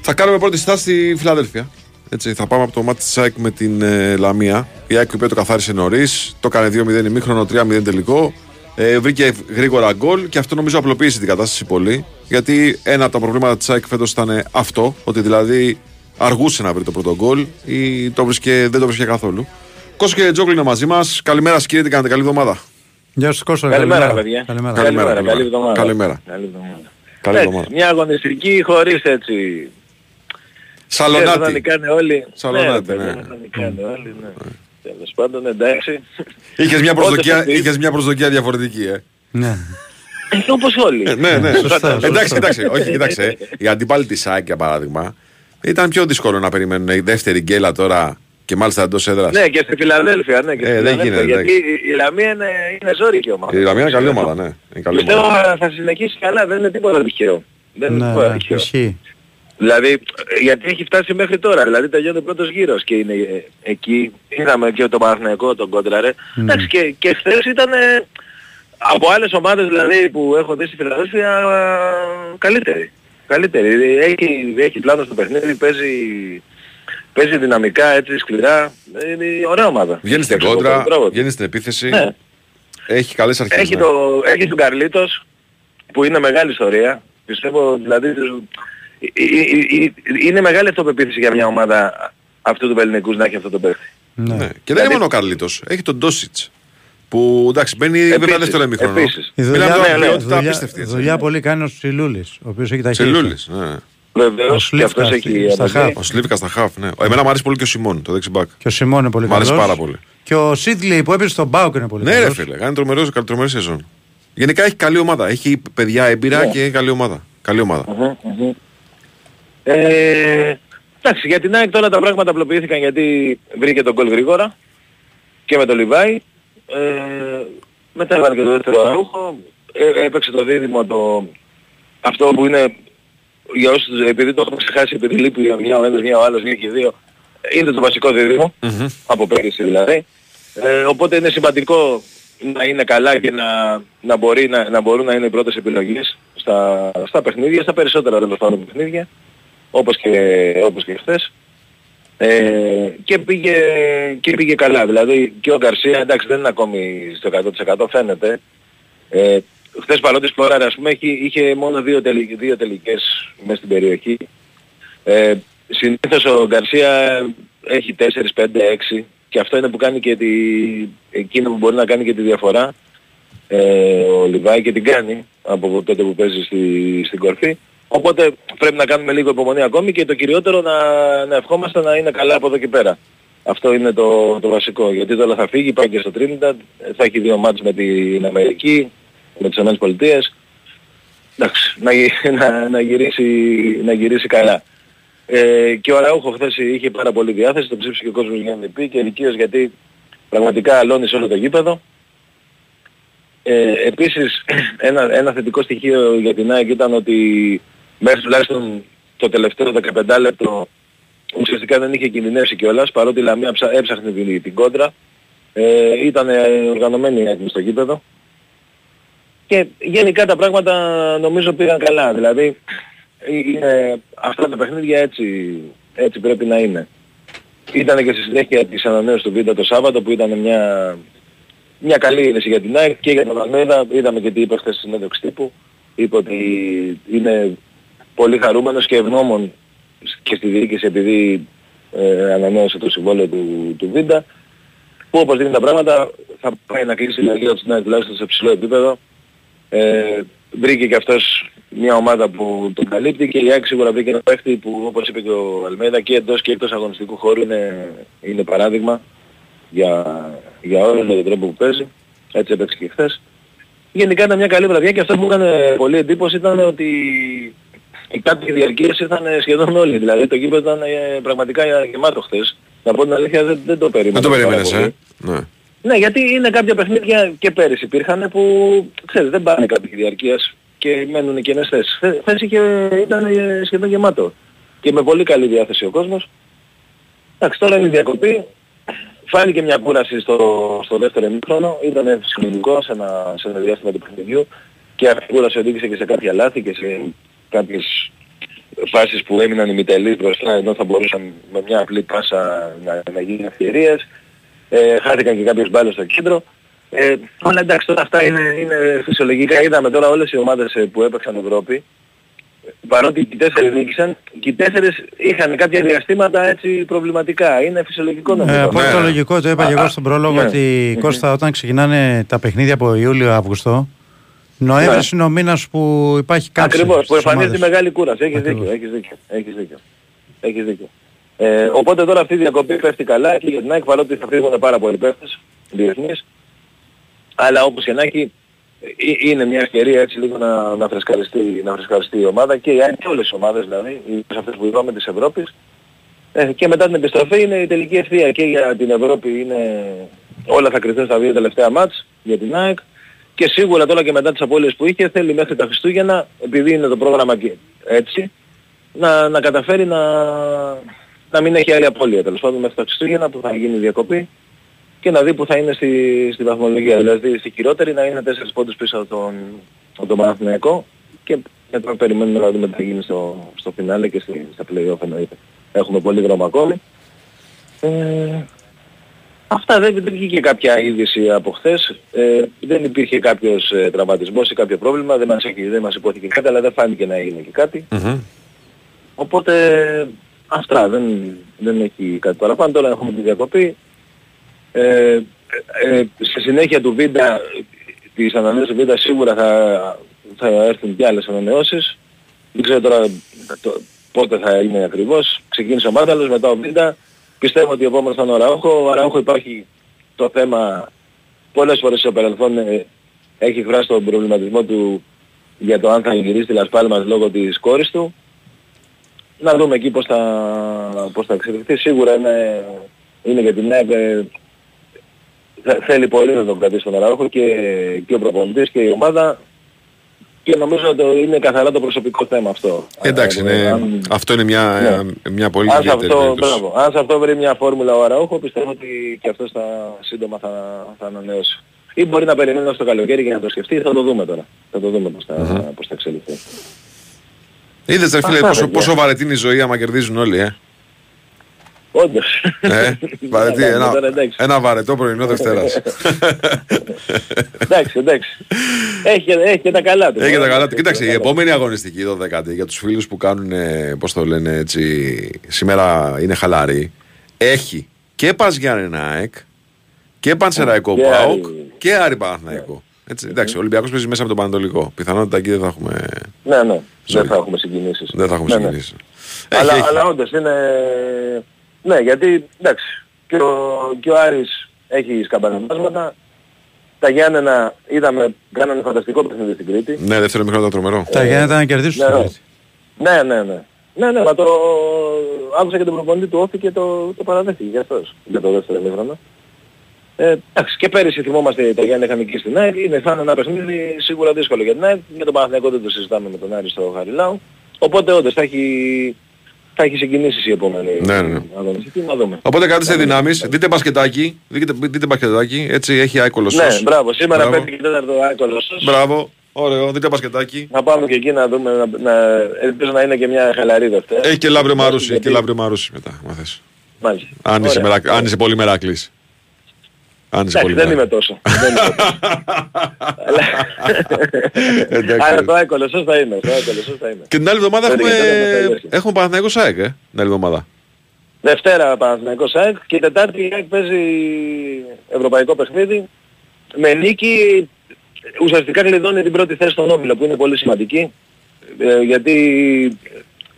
Θα κάνουμε πρώτη στάση στη Φιλαδέλφια. Έτσι, θα πάμε από το μάτι της ΑΕΚ με την ε, Λαμία. Η ΑΕΚ η οποία το καθάρισε νωρίς, το έκανε 2-0 ημίχρονο, 3-0 τελικό. Ε, βρήκε γρήγορα γκολ και αυτό νομίζω απλοποίησε την κατάσταση πολύ. Γιατί ένα από τα προβλήματα της ΑΕΚ φέτος ήταν αυτό, ότι δηλαδή αργούσε να βρει το πρώτο γκολ ή το βρίσκε, δεν το βρίσκε καθόλου. Κώσο και Τζόγλου είναι μαζί μας. Καλημέρα, σας, κύριε, τι κάνετε, καλή εβδομάδα. Γεια σας, Κώστα. Καλημέρα, παιδιά. Καλημέρα. Καλημέρα, Καλημέρα, καλή εβδομάδα. Καλημέρα. Καλή εβδομάδα. Καλή Έτσι, εβδομάδα. μια αγωνιστική χωρίς έτσι... Ξέρεις, να Σαλονάτη. νικάνε όλοι. Σαλονάτη, ναι. Ρε, ναι. παιδιά, Να νικάνε όλοι, ναι. Τέλος πάντων, εντάξει. Είχες μια, Όντως, προσδοκία, αυτή- είχες μια προσδοκία διαφορετική, ε. Ναι. Ε, Όπως όλοι. Ε, ναι, ναι. Σωστά, σωστά. εντάξει, εντάξει. Όχι, κοίταξε. Οι αντίπαλοι της ΑΕΚ, για παράδειγμα, ήταν πιο δύσκολο να περιμένουν η δεύτερη γκέλα τώρα και μάλιστα εντός έδρας. Ναι, και στη Φιλαδέλφια, ναι. Και στη Ε, δεν Φιλαδέλφια, γίνεται, γιατί η- η Λαμία είναι, είναι ζώρικη ομάδα. Η Λαμία είναι καλή ομάδα, ναι. Είναι καλή Πιστεύω ομάδα. θα συνεχίσει καλά, δεν είναι τίποτα τυχαίο. Δεν είναι Ναι, τίποτα ναι, τυχαίο. Ισχύει. Δηλαδή, γιατί έχει φτάσει μέχρι τώρα, δηλαδή τελειώνει ο πρώτος γύρος και είναι ε, εκεί, είδαμε και τον Παναθηναϊκό, τον Κόντραρε. Εντάξει και, και χθες ήταν ε, από άλλες ομάδες δηλαδή που έχω δει στη Φιλαδέλφια ε, καλύτερη. Καλύτερη. Έχει, έχει πλάνο στο παιχνίδι, παίζει, παίζει δυναμικά, έτσι σκληρά. Είναι ωραία ομάδα. Βγαίνει στην Φτιάξε κόντρα, το τρόπο. βγαίνει στην επίθεση. Ναι. Έχει καλές αρχές. Έχει, το, έχει τον Καρλίτος που είναι μεγάλη ιστορία. Πιστεύω δηλαδή του- ε, ε, ε, ε, είναι μεγάλη αυτοπεποίθηση για μια ομάδα αυτού του ελληνικού να έχει αυτό το παίχτη. Ναι. Και δεν Δηλαδή- είναι μόνο ο Καρλίτος. Έχει τον Ντόσιτς. Που εντάξει, μπαίνει βέβαια Επίσης, δεύτερο ημίχρονο. επίσης. Η Μιλάμε δουλειά, τώρα ναι, ναι, ποιότητα δουλειά, απίστευτη. έτσι. δουλειά πολύ κάνει ο Τσιλούλη, ο οποίος έχει τα χέρια. Τσελούλης, ναι. Βεβαίως, και αυτός έχει στα ανεβεί. χαφ. Ο Σλίβικα στα χαφ, ναι. Εμένα μου αρέσει πολύ και ο Σιμών, το δεξιμπάκ. Και ο Σιμών είναι πολύ Μ' αρέσει καλός. πάρα πολύ. Και ο Σίτλι που έπαιζε στον Μπάουκ είναι πολύ Ναι, ρε καλός. φίλε, κάνει τρομερό, τρομερή σεζόν. Γενικά έχει καλή ομάδα. Έχει παιδιά έμπειρα Ναι. και καλή ομάδα. Καλή ομάδα. Μμμ, μμμ. Ε, εντάξει, για την ΑΕΚ τώρα τα πράγματα απλοποιήθηκαν γιατί βρήκε τον γκολ γρήγορα και με τον Λιβάη. Ε, μετά έβαλε και το δεύτερο αραούχο. Ε, έπαιξε το δίδυμο το, αυτό που είναι για όσους, επειδή το έχουμε ξεχάσει, επειδή λείπει μια ο ένας, μια ο άλλος, μια και δύο, είναι το βασικό δίδυμο, Μμμ. από πέρυσι δηλαδή. Ε, οπότε είναι σημαντικό να είναι καλά και να, να, μπορεί, να, να μπορούν να είναι οι πρώτες επιλογές στα, στα παιχνίδια, στα περισσότερα τέλος πάντων παιχνίδια, όπως και, όπως και χθες. Ε, και, πήγε, και πήγε καλά. Δηλαδή και ο Γκαρσία εντάξει δεν είναι ακόμη στο 100% φαίνεται. Ε, χθες παρότι σποράρε ας πούμε είχε, είχε μόνο δύο, τελικ, δύο τελικές μέσα στην περιοχή. Ε, συνήθως ο Γκαρσία έχει 4, 5, 6 και αυτό είναι που κάνει και τη, εκείνο που μπορεί να κάνει και τη διαφορά. Ε, ο Λιβάη και την κάνει από τότε που παίζει στη, στην κορφή. Οπότε πρέπει να κάνουμε λίγο υπομονή ακόμη και το κυριότερο να, να ευχόμαστε να είναι καλά από εδώ και πέρα. Αυτό είναι το, το βασικό. Γιατί τώρα θα φύγει, πάει και στο Trinidad, θα έχει δύο μάτς με την Αμερική, με τις ΗΠΑ. Εντάξει, να, γυ- να, να, γυρίσει, να γυρίσει καλά. Ε, και ο Αραούχο χθες είχε πάρα πολύ διάθεση, τον ψήφισε και ο κόσμος για MVP και δικαίως γιατί πραγματικά αλώνει σε όλο το γήπεδο. Ε, επίσης ένα, ένα θετικό στοιχείο για την ΑΕΚ ήταν ότι μέχρι τουλάχιστον το τελευταίο 15 λεπτό ουσιαστικά δεν είχε κινδυνεύσει κιόλας παρότι η Λαμία ψα- έψαχνε την, την κόντρα. Ε, ήταν ε, οργανωμένη η ΑΕΚ μες στο γήπεδο. Και γενικά τα πράγματα νομίζω πήγαν καλά. Δηλαδή ε, είναι, αυτά τα παιχνίδια έτσι, έτσι πρέπει να είναι. Ήταν και στη συνέχεια της ανανέωσης του Βίντα το Σάββατο που ήταν μια, μια καλή είδηση για την ΑΕΚ και για τον Αλμέδα. Είδαμε και τι είπε χθες στη συνέντευξη τύπου. Είπε ότι είναι πολύ χαρούμενος και ευγνώμων και στη διοίκηση επειδή ε, ανανέωσε το συμβόλαιο του, του Βίντα που όπως δίνει τα πράγματα θα πάει να κλείσει η Λαγία της ΑΕΚ τουλάχιστον σε ψηλό επίπεδο. Ε, βρήκε και αυτός μια ομάδα που τον καλύπτει και η ΑΕΚ σίγουρα βρήκε ένα παίχτη που όπως είπε και ο Αλμέδα και εντός και εκτός αγωνιστικού χώρου είναι, είναι παράδειγμα για, για όλο τον τρόπο που παίζει. Έτσι έπαιξε και χθες. Γενικά ήταν μια καλή βραδιά και αυτό που μου έκανε πολύ εντύπωση ήταν ότι οι κάποιοι διαρκείες ήρθαν σχεδόν όλοι. Δηλαδή το γήπεδο ήταν ε, πραγματικά γεμάτο χθες. Να πω την αλήθεια δεν, δεν το περίμενα. Δεν το πάρα περίμενες, πολύ. ε; Ναι. Ναι, γιατί είναι κάποια παιχνίδια και πέρυσι υπήρχαν που ξέρεις δεν πάνε κάποιοι διαρκείας και μένουν κενές θέσεις. Χθε- Χθες είχε, ήταν ε, σχεδόν γεμάτο και με πολύ καλή διάθεση ο κόσμος. Εντάξει, τώρα είναι η διακοπή. Φάνηκε μια κούραση στο, στο δεύτερο ημίχρονο. Ήταν φυσιολογικό σε ένα, σε ένα διάστημα του παιχνιδιού και αυτή η κούραση οδήγησε και σε κάποια λάθη και σε κάποιες φάσεις που έμειναν ημιτελείς μπροστά ενώ θα μπορούσαν με μια απλή πάσα να, να γίνουν ευκαιρίες. Ε, χάθηκαν και κάποιες μπάλες στο κέντρο. Ε, αλλά εντάξει τώρα αυτά είναι, είναι φυσιολογικά. Είδαμε τώρα όλες οι ομάδες ε, που έπαιξαν Ευρώπη παρότι και οι τέσσερις νίκησαν, και οι τέσσερις είχαν κάποια διαστήματα έτσι προβληματικά. Είναι φυσιολογικό νομίζω. Ε, από Ναι. το λογικό το είπα και εγώ στον πρόλογο ναι. ότι Κώστα όταν ξεκινάνε τα παιχνίδια από Ιούλιο-Αύγουστο Νοέμβρης είναι ο μήνας που υπάρχει κάψη Ακριβώς, που στις εμφανίζεται ομάδες. μεγάλη κούραση. Έχεις Ακριβώς. δίκιο, έχεις δίκιο, έχεις δίκιο. Έχεις δίκιο. Ε, οπότε τώρα αυτή η διακοπή πέφτει καλά και για την ΑΕΚ παρότι θα φύγουν πάρα πολλοί παίχτες διεθνείς. Αλλά όπως και να έχει ε, είναι μια ευκαιρία έτσι λίγο να, να, φρεσκαριστεί, να φρεσκαριστεί η ομάδα και, η ΑΕΚ και όλες οι ομάδες δηλαδή, οι- αυτές που είπαμε της Ευρώπης. Ε, και μετά την επιστροφή είναι η τελική ευθεία και για την Ευρώπη είναι όλα θα κρυθούν στα δύο τελευταία μάτς για την ΑΕΚ και σίγουρα τώρα και μετά τις απώλειες που είχε θέλει μέχρι τα Χριστούγεννα επειδή είναι το πρόγραμμα και έτσι να, να καταφέρει να, να μην έχει άλλη απώλεια τέλος πάντων μέχρι τα Χριστούγεννα που θα γίνει η διακοπή και να δει που θα είναι στη, στη βαθμολογία. Δηλαδή στη χειρότερη να είναι 4 πόντους πίσω από τον, από τον Παναθηναϊκό και μετά περιμένουμε να δούμε τι θα γίνει στο, στο φινάλε και στη, στα play-off εννοείται. Έχουμε πολύ δρόμο ακόμη. Ε, αυτά δεν, δεν βγήκε κάποια είδηση από χθες. Ε, δεν υπήρχε κάποιος ε, τραυματισμός ή κάποιο πρόβλημα. Δεν μας, έχει, δεν μας υπόθηκε κάτι αλλά δεν φάνηκε να είναι και κάτι. Μμμ. Οπότε αυτά δεν, δεν έχει κάτι παραπάνω. Τώρα έχουμε τη διακοπή. Ε, ε, στη συνέχεια του Βίντα, της ανανέωσης του Βίντα σίγουρα θα, θα έρθουν και άλλες ανανεώσεις. Δεν ξέρω τώρα το, πότε θα είναι ακριβώς. Ξεκίνησε ο Μάνταλος, μετά ο Βίντα. Πιστεύω ότι ο επόμενος θα είναι ο Ραούχο. Ο Ραούχο υπάρχει το θέμα πολλές φορές στο παρελθόν ε, έχει εκφράσει τον προβληματισμό του για το αν θα γυρίσει τη Λασπάλμας λόγω της κόρης του. Να δούμε εκεί πώς θα, πώς θα εξελιχθεί. Σίγουρα είναι, είναι για την ΑΕΚ ε, θε- θέλει πολύ να τον κρατήσει τον Αραούχο και, και ο προπονητής και η ομάδα και νομίζω ότι είναι καθαρά το προσωπικό θέμα αυτό. Εντάξει, Αν- είναι, αν- αυτό είναι μια, Ναι. μια πολύ αν, σε ιδιαίτερη αυτό, περίπτωση. μπράβο, αν σε αυτό βρει μια φόρμουλα ο Αραούχο πιστεύω ότι και αυτός θα, σύντομα θα, θα ανανεώσει. Ή μπορεί να περιμένει ως το καλοκαίρι για να το σκεφτεί, θα το δούμε τώρα. Θα το δούμε πώς θα, πώς θα εξελιχθεί. Είδες ρε φίλε Αυτά, πόσο, παιδιά. πόσο βαρετή είναι η ζωή άμα κερδίζουν όλοι, ε. Όντως. ε βαρετή, Ναι, ένα, τώρα εντάξει. ένα βαρετό πρωινό Δευτέρας. εντάξει, εντάξει. Έχει, και- έχει και τα καλά του. Έχει και τα καλά του. Έχει Κοίταξε, και η τα καλά. επόμενη αγωνιστική, η 12η, για τους φίλους που κάνουν, ε, πώς το λένε έτσι, σήμερα είναι χαλαροί, έχει και Πας Γιάννενα ΑΕΚ και Πανσεραϊκό Και ΠΑΟΚ Άρη. και Άρη Παναθηναϊκό. Έτσι, εντάξει, ο Ολυμπιακός παίζει μέσα από τον Πανατολικό. Πιθανότητα εκεί δεν θα έχουμε, Ναι, ναι. Ζωή. Δεν θα έχουμε συγκινήσεις. δεν θα έχουμε Ναι, ναι. συγκινήσεις. αλλά, Έχει, έχει. αλλά όντως είναι... Ναι, γιατί εντάξει, και ο, και ο Άρης έχει σκαμπανεβάσματα. Τα Γιάννενα είδαμε, κάνανε φανταστικό παιχνίδι στην Κρήτη. Ναι, δεύτερο μήχρονο ήταν τρομερό. Τα Γιάννενα ήταν να κερδίσουν ναι, στην ναι. Κρήτη. Ναι, ναι, ναι. Ναι, ναι, μα το άκουσα και τον προπονητή του Όφη και το, το παραδέχτηκε για αυτός, για το δεύτερο μήχρονο. Ε, εντάξει, και πέρυσι θυμόμαστε τα Γιάννη είχαν εκεί στην ΑΕΚ, είναι θα είναι ένα παιχνίδι σίγουρα δύσκολο για την ΑΕΚ, για τον Παναθηναϊκό δεν το συζητάμε με τον Άρη στο Χαριλάου. Οπότε όντως θα έχει, θα έχει συγκινήσεις η επόμενη Ναι, ναι, ναι. αγωνιστική, να δούμε. Οπότε κάντε δυνάμεις, δείτε μπασκετάκι, δείτε, δείτε μπασκετάκι, έτσι έχει ΑΕΚ Κολοσσός. Ναι, μπράβο, σήμερα Μπράβο. 5 και 4 ΑΕΚ Κολοσσός. Μπράβο, ωραίο, δείτε μπασκετάκι. Να πάμε και εκεί να δούμε, να, να, ελπίζω να είναι και μια χαλαρή Δευτέρα. Έχει και Λαύριο Μαρούσι, έχει και Γιατί- Λαύριο Μαρούσι μετά, μα θες. Μάλιστα. Αν είσαι, Ωραία. μερακλ- αν είσαι πολύ μεράκλης. Αν είσαι Εντάξει, πολύ δεν είμαι μεράκλης. τόσο. Δεν είμαι τόσο. Εντάξει. Αλλά το Άικολος θα είμαι. Το Άικολος θα είμαι. Και την άλλη εβδομάδα Πέντε έχουμε, και τέσσερα θα τελειώσει. έχουμε Παναθηναϊκό ΣΑΕΚ, ε, την άλλη εβδομάδα. Δευτέρα Παναθηναϊκός ΑΕΚ και Τετάρτη η ΑΕΚ παίζει ευρωπαϊκό παιχνίδι. Με νίκη ουσιαστικά κλειδώνει την πρώτη θέση στον Όμιλο που είναι πολύ σημαντική. Ε, γιατί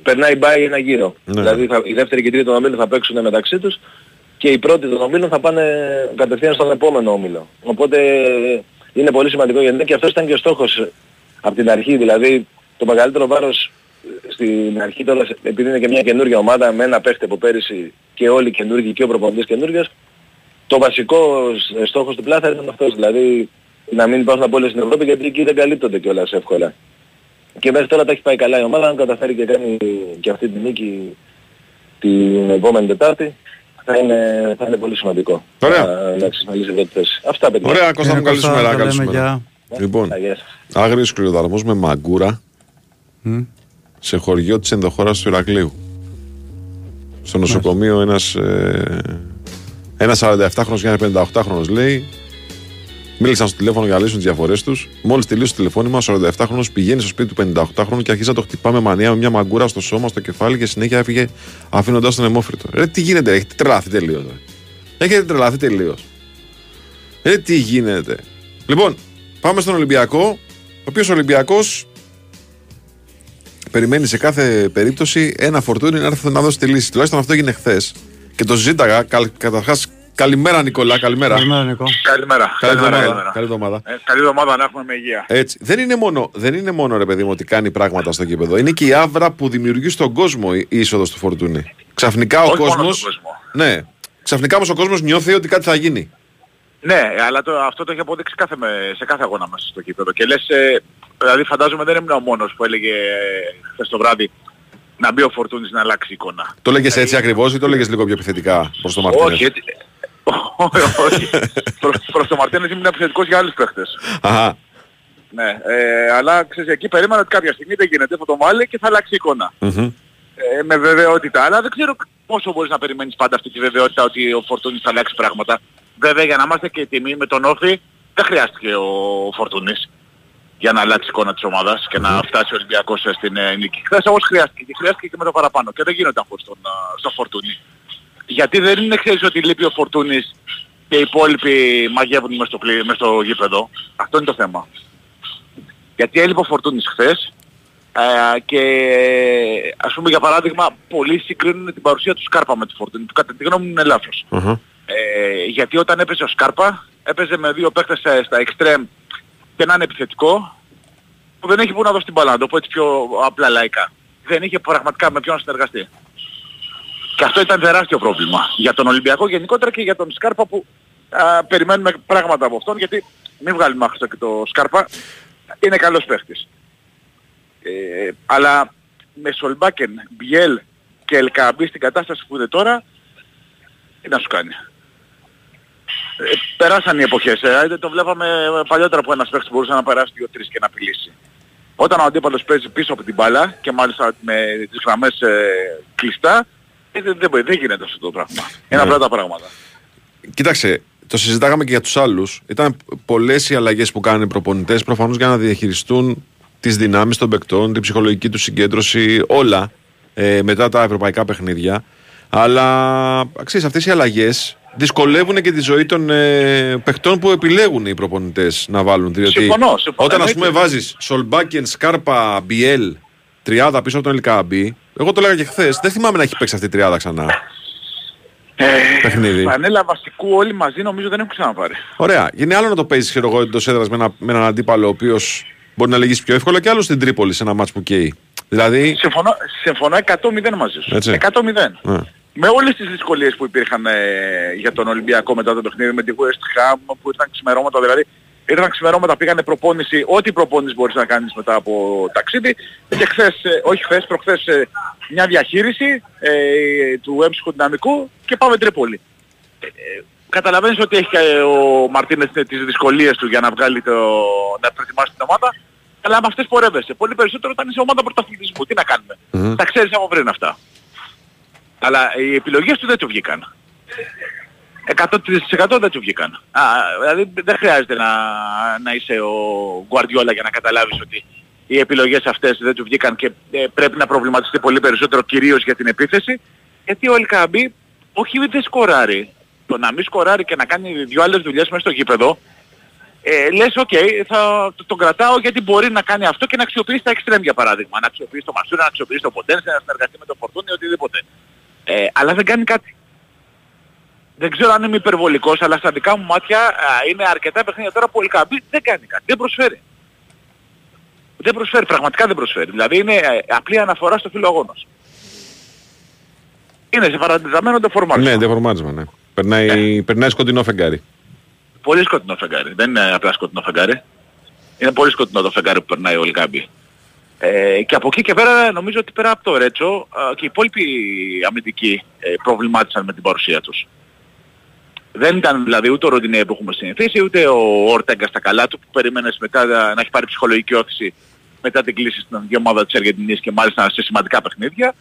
περνάει μπάει ένα γύρο. Ναι. Δηλαδή θα, η δεύτερη και η τρίτη των Ομίλων θα παίξουν μεταξύ τους και οι πρώτοι των Ομίλων θα πάνε κατευθείαν στον επόμενο Όμιλο. Οπότε είναι πολύ σημαντικό γιατί και αυτός ήταν και ο στόχος από την αρχή. Δηλαδή το μεγαλύτερο βάρος στην αρχή τώρα επειδή είναι και μια καινούργια ομάδα με ένα παίχτη από πέρυσι και όλοι καινούργιοι και ο προπονητής καινούργιος το βασικό σ- στόχος του Πλάθα ήταν αυτός, δηλαδή να μην υπάρχουν απόλυτες στην Ευρώπη γιατί εκεί δεν καλύπτονται κιόλας εύκολα. Και μέχρι τώρα τα έχει πάει καλά η ομάδα, αν καταφέρει και κάνει και αυτή τη νίκη την επόμενη Τετάρτη θα είναι, θα είναι πολύ σημαντικό. Ωραία. Να, να εξασφαλίσει πρώτη θέση. Αυτά παιδιά. Ωραία, Κώστα μου, Ε, καλή Κώστα, σου μέρα. τα Καλή σου λέμε, μέρα. γεια. Λοιπόν, Α, γεια σας. άγριος κλειδοδαρμός με μαγκούρα Μμ. σε χωριό της ενδοχώρας του Ηρακλείου. Στο νοσοκομείο ένας, ε, ένας 47χρονος και ένας 58χρονος λέει Μίλησαν στο τηλέφωνο για να λύσουν τις διαφορές τους. Μόλις τελείωσε το τηλεφώνημα, ο 47χρονο πηγαίνει στο σπίτι του 58χρονου και αρχίζει να το χτυπά με μανία με μια μαγκούρα στο σώμα, στο κεφάλι και συνέχεια έφυγε αφήνοντας τον αιμόφριτο. Ρε, τι γίνεται, έχετε τρελαθεί τελείως. Έχετε τρελαθεί τελείως. Ρε, τι γίνεται. Λοιπόν, πάμε στον Ολυμπιακό, ο οποίος Ολυμπιακός περιμένει σε κάθε περίπτωση ένα φορτούνι να έρθει να δώσει τη λύση. Τουλάχιστον αυτό έγινε χθες. Και το συζήταγα. Καλ, Καταρχάς, καλημέρα Νικολά, καλημέρα. Καλημέρα, Νικό. Καλημέρα. Καλή Καλημέρα, εβδομάδα. Καλή εβδομάδα. Ε, καλή εβδομάδα να έχουμε με υγεία. Έτσι. Δεν είναι, μόνο, δεν είναι μόνο ρε παιδί μου ότι κάνει πράγματα στο κήπεδο. Είναι και η άβρα που δημιουργεί στον κόσμο η είσοδος του φορτούνι. Ξαφνικά ο Όχι μόνο κόσμο. στον κόσμο. Ναι. Ξαφνικά όμως ο κόσμος νιώθει ότι κάτι θα γίνει. Ναι, αλλά το, αυτό το έχει αποδείξει κάθε, με- σε κάθε αγώνα μας στο κήπεδο. Και λες, ε, δηλαδή φαντάζομαι δεν ήμουν ο μόνος που έλεγε ε, χθες το βράδυ να μπει ο Φορτούνης να αλλάξει εικόνα. Το λέγες έτσι ακριβώς ή το λέγες λίγο πιο επιθετικά προς το Μαρτίνε. Όχι, έτσι, όχι. προς, προς το Μαρτίνες ήμουν επιθετικός για άλλους παίχτες. Αχα. Ναι, ε, αλλά ξέρεις, εκεί περίμενα ότι κάποια στιγμή δεν γίνεται, θα το βάλει και θα αλλάξει εικόνα. Μμμ. Ε, με βεβαιότητα, αλλά δεν ξέρω πόσο μπορείς να περιμένεις πάντα αυτή τη βεβαιότητα ότι ο Φορτούνης θα αλλάξει πράγματα. Βέβαια για να είμαστε και τιμή με τον Όφη δεν χρειάστηκε ο Φορτούνης για να αλλάξει εικόνα της ομάδας και να φτάσει ο Ολυμπιακός στην ε, νίκη. Χθες όμως χρειάστηκε και χρειάστηκε και με το παραπάνω και δεν γίνονταν χωρίς τον, α, στον Φορτούνη. Γιατί δεν είναι ξέρεις ότι λείπει ο Φορτούνης και οι υπόλοιποι μαγεύουν μες στο, πλή- μες στο γήπεδο. Αυτό είναι το θέμα. Γιατί έλειπε ο Φορτούνης χθες Ε, και ας πούμε για παράδειγμα πολλοί συγκρίνουν την παρουσία του Σκάρπα με τη Φορτούνη που κατά τη γνώμη μου είναι λάθος. Αχα. Ε, γιατί όταν έπαιζε ο Σκάρπα έπαιζε με δύο παίκτες ε, στα εξτρέμ και έναν επιθετικό που δεν έχει που να δώσει την μπάλα, να το πω έτσι πιο απλά λαϊκά. Δεν είχε πραγματικά με ποιον να συνεργαστεί. Και αυτό ήταν τεράστιο πρόβλημα για τον Ολυμπιακό γενικότερα και για τον Σκάρπα που α, περιμένουμε πράγματα από αυτόν γιατί μην βγάλουμε άχρηστο και το Σκάρπα είναι καλός παίχτης. Ε, αλλά με Σολμπάκεν, Μπιέλ και Ελκαμπή στην κατάσταση που είναι τώρα τι να σου κάνει. Ε, περάσαν οι εποχές. Ε, το βλέπαμε παλιότερα που ένας παίχτης μπορούσε να περάσει 2-3 και να απειλήσει. Όταν ο αντίπαλος παίζει πίσω από την μπάλα και μάλιστα με τις γραμμές ε, κλειστά, ε, δεν, δεν, δεν γίνεται αυτό το πράγμα. Είναι Ναι. απλά τα πράγματα. Κοίταξε, το συζητάγαμε και για τους άλλους. Ήταν πολλές οι αλλαγές που κάνουν οι προπονητές προφανώς για να διαχειριστούν τις δυνάμεις των παικτών, την ψυχολογική τους συγκέντρωση, όλα ε, μετά τα ευρωπαϊκά παιχνίδια. Αλλά ξέρει, αυτές οι αλλαγές δυσκολεύουν και τη ζωή των ε, παιχτών που επιλέγουν οι προπονητές να βάλουν. Διότι Συμφωνώ, συμφωνώ. όταν ας πούμε Εννοείται. βάζεις Σολμπάκεν, Σκάρπα, Μπιέλ, τριάδα πίσω από τον Ελκάμπη, εγώ το λέγα και χθες, δεν θυμάμαι να έχει παίξει αυτή η τριάδα ξανά. Παιχνίδι. Πανέλα βασικού όλοι μαζί νομίζω δεν έχουν ξαναπάρει. Ωραία. Είναι άλλο να το παίζεις ξέρω εγώ εντός έδρας με, ένα, με έναν αντίπαλο ο οποίος μπορεί να λυγίσει πιο εύκολα και άλλο στην Τρίπολη σε ένα μάτς που καίει. Δηλαδή. Συμφωνώ, συμφωνώ 100-0 μαζί σου. Έτσι. 100-0. Ναι. Με όλες τις δυσκολίες που υπήρχαν ε, για τον Ολυμπιακό μετά το παιχνίδι, με τη West Ham που ήρθαν ξημερώματα, δηλαδή ήρθαν ξημερώματα, πήγανε προπόνηση, ό,τι προπόνηση μπορείς να κάνεις μετά από ταξίδι και χθες, ε, όχι χθες, προχθές ε, μια διαχείριση ε, του έμψυχου δυναμικού και πάμε Τρίπολη. Ε, ε, καταλαβαίνεις ότι έχει και ο Μαρτίνες ε, τις δυσκολίες του για να βγάλει το, να προετοιμάσει την ομάδα, αλλά με αυτές πορεύεσαι. Πολύ περισσότερο όταν είσαι ομάδα πρωταθλητισμού. Τι να κάνουμε. Μμμ. Τα ξέρεις από πριν αυτά. Αλλά οι επιλογές του δεν του βγήκαν. 100% δεν του βγήκαν. Α, δηλαδή δεν χρειάζεται να, να είσαι ο Γκουαρδιόλα για να καταλάβεις ότι οι επιλογές αυτές δεν του βγήκαν και ε, πρέπει να προβληματιστεί πολύ περισσότερο κυρίως για την επίθεση γιατί ο Ελ Κααμπί όχι δεν σκοράρει. Το να μην σκοράρει και να κάνει δυο άλλες δουλειές μέσα στο γήπεδο ε, λες οκ, θα το- τον κρατάω γιατί μπορεί να κάνει αυτό και να αξιοποιήσει τα εξτρέμ για παράδειγμα. Να αξιοποιήσει το Μασούρα, να αξιοποιήσει το Ποντένσε, να συνεργαστεί με το Φορτούνη, οτιδήποτε. Ε, αλλά δεν κάνει κάτι. Δεν ξέρω αν είμαι υπερβολικός, αλλά στα δικά μου μάτια α, είναι αρκετά παιχνίδια τώρα που ο Ελκαμπή δεν κάνει κάτι. Δεν προσφέρει. Δεν προσφέρει, πραγματικά δεν προσφέρει. Δηλαδή είναι ε, απλή αναφορά στο φύλλο αγώνος. Είναι σε παρατηραμένο το φορμάρισμα. Ναι, δεφορμάρισμα, ναι. Περνάει, περνάει σκοτεινό φεγγάρι. Πολύ σκοτεινό φεγγάρι. Δεν είναι απλά σκοτεινό φεγγάρι. Είναι πολύ σκοτεινό το φεγγάρι που περνάει ο Λικάμπη. Ε, και από εκεί και πέρα νομίζω ότι πέρα από το Ρέτσο α, και οι υπόλοιποι αμυντικοί ε, προβλημάτισαν με την παρουσία τους. Δεν ήταν δηλαδή ούτε ο Ροντινέ που έχουμε συνηθίσει, ούτε ο Ορτέγκα στα καλά του που περίμενες μετά να να έχει πάρει ψυχολογική όθηση μετά την κλίση στην εθνική ομάδα της Αργεντινής και μάλιστα σε σημαντικά παιχνίδια.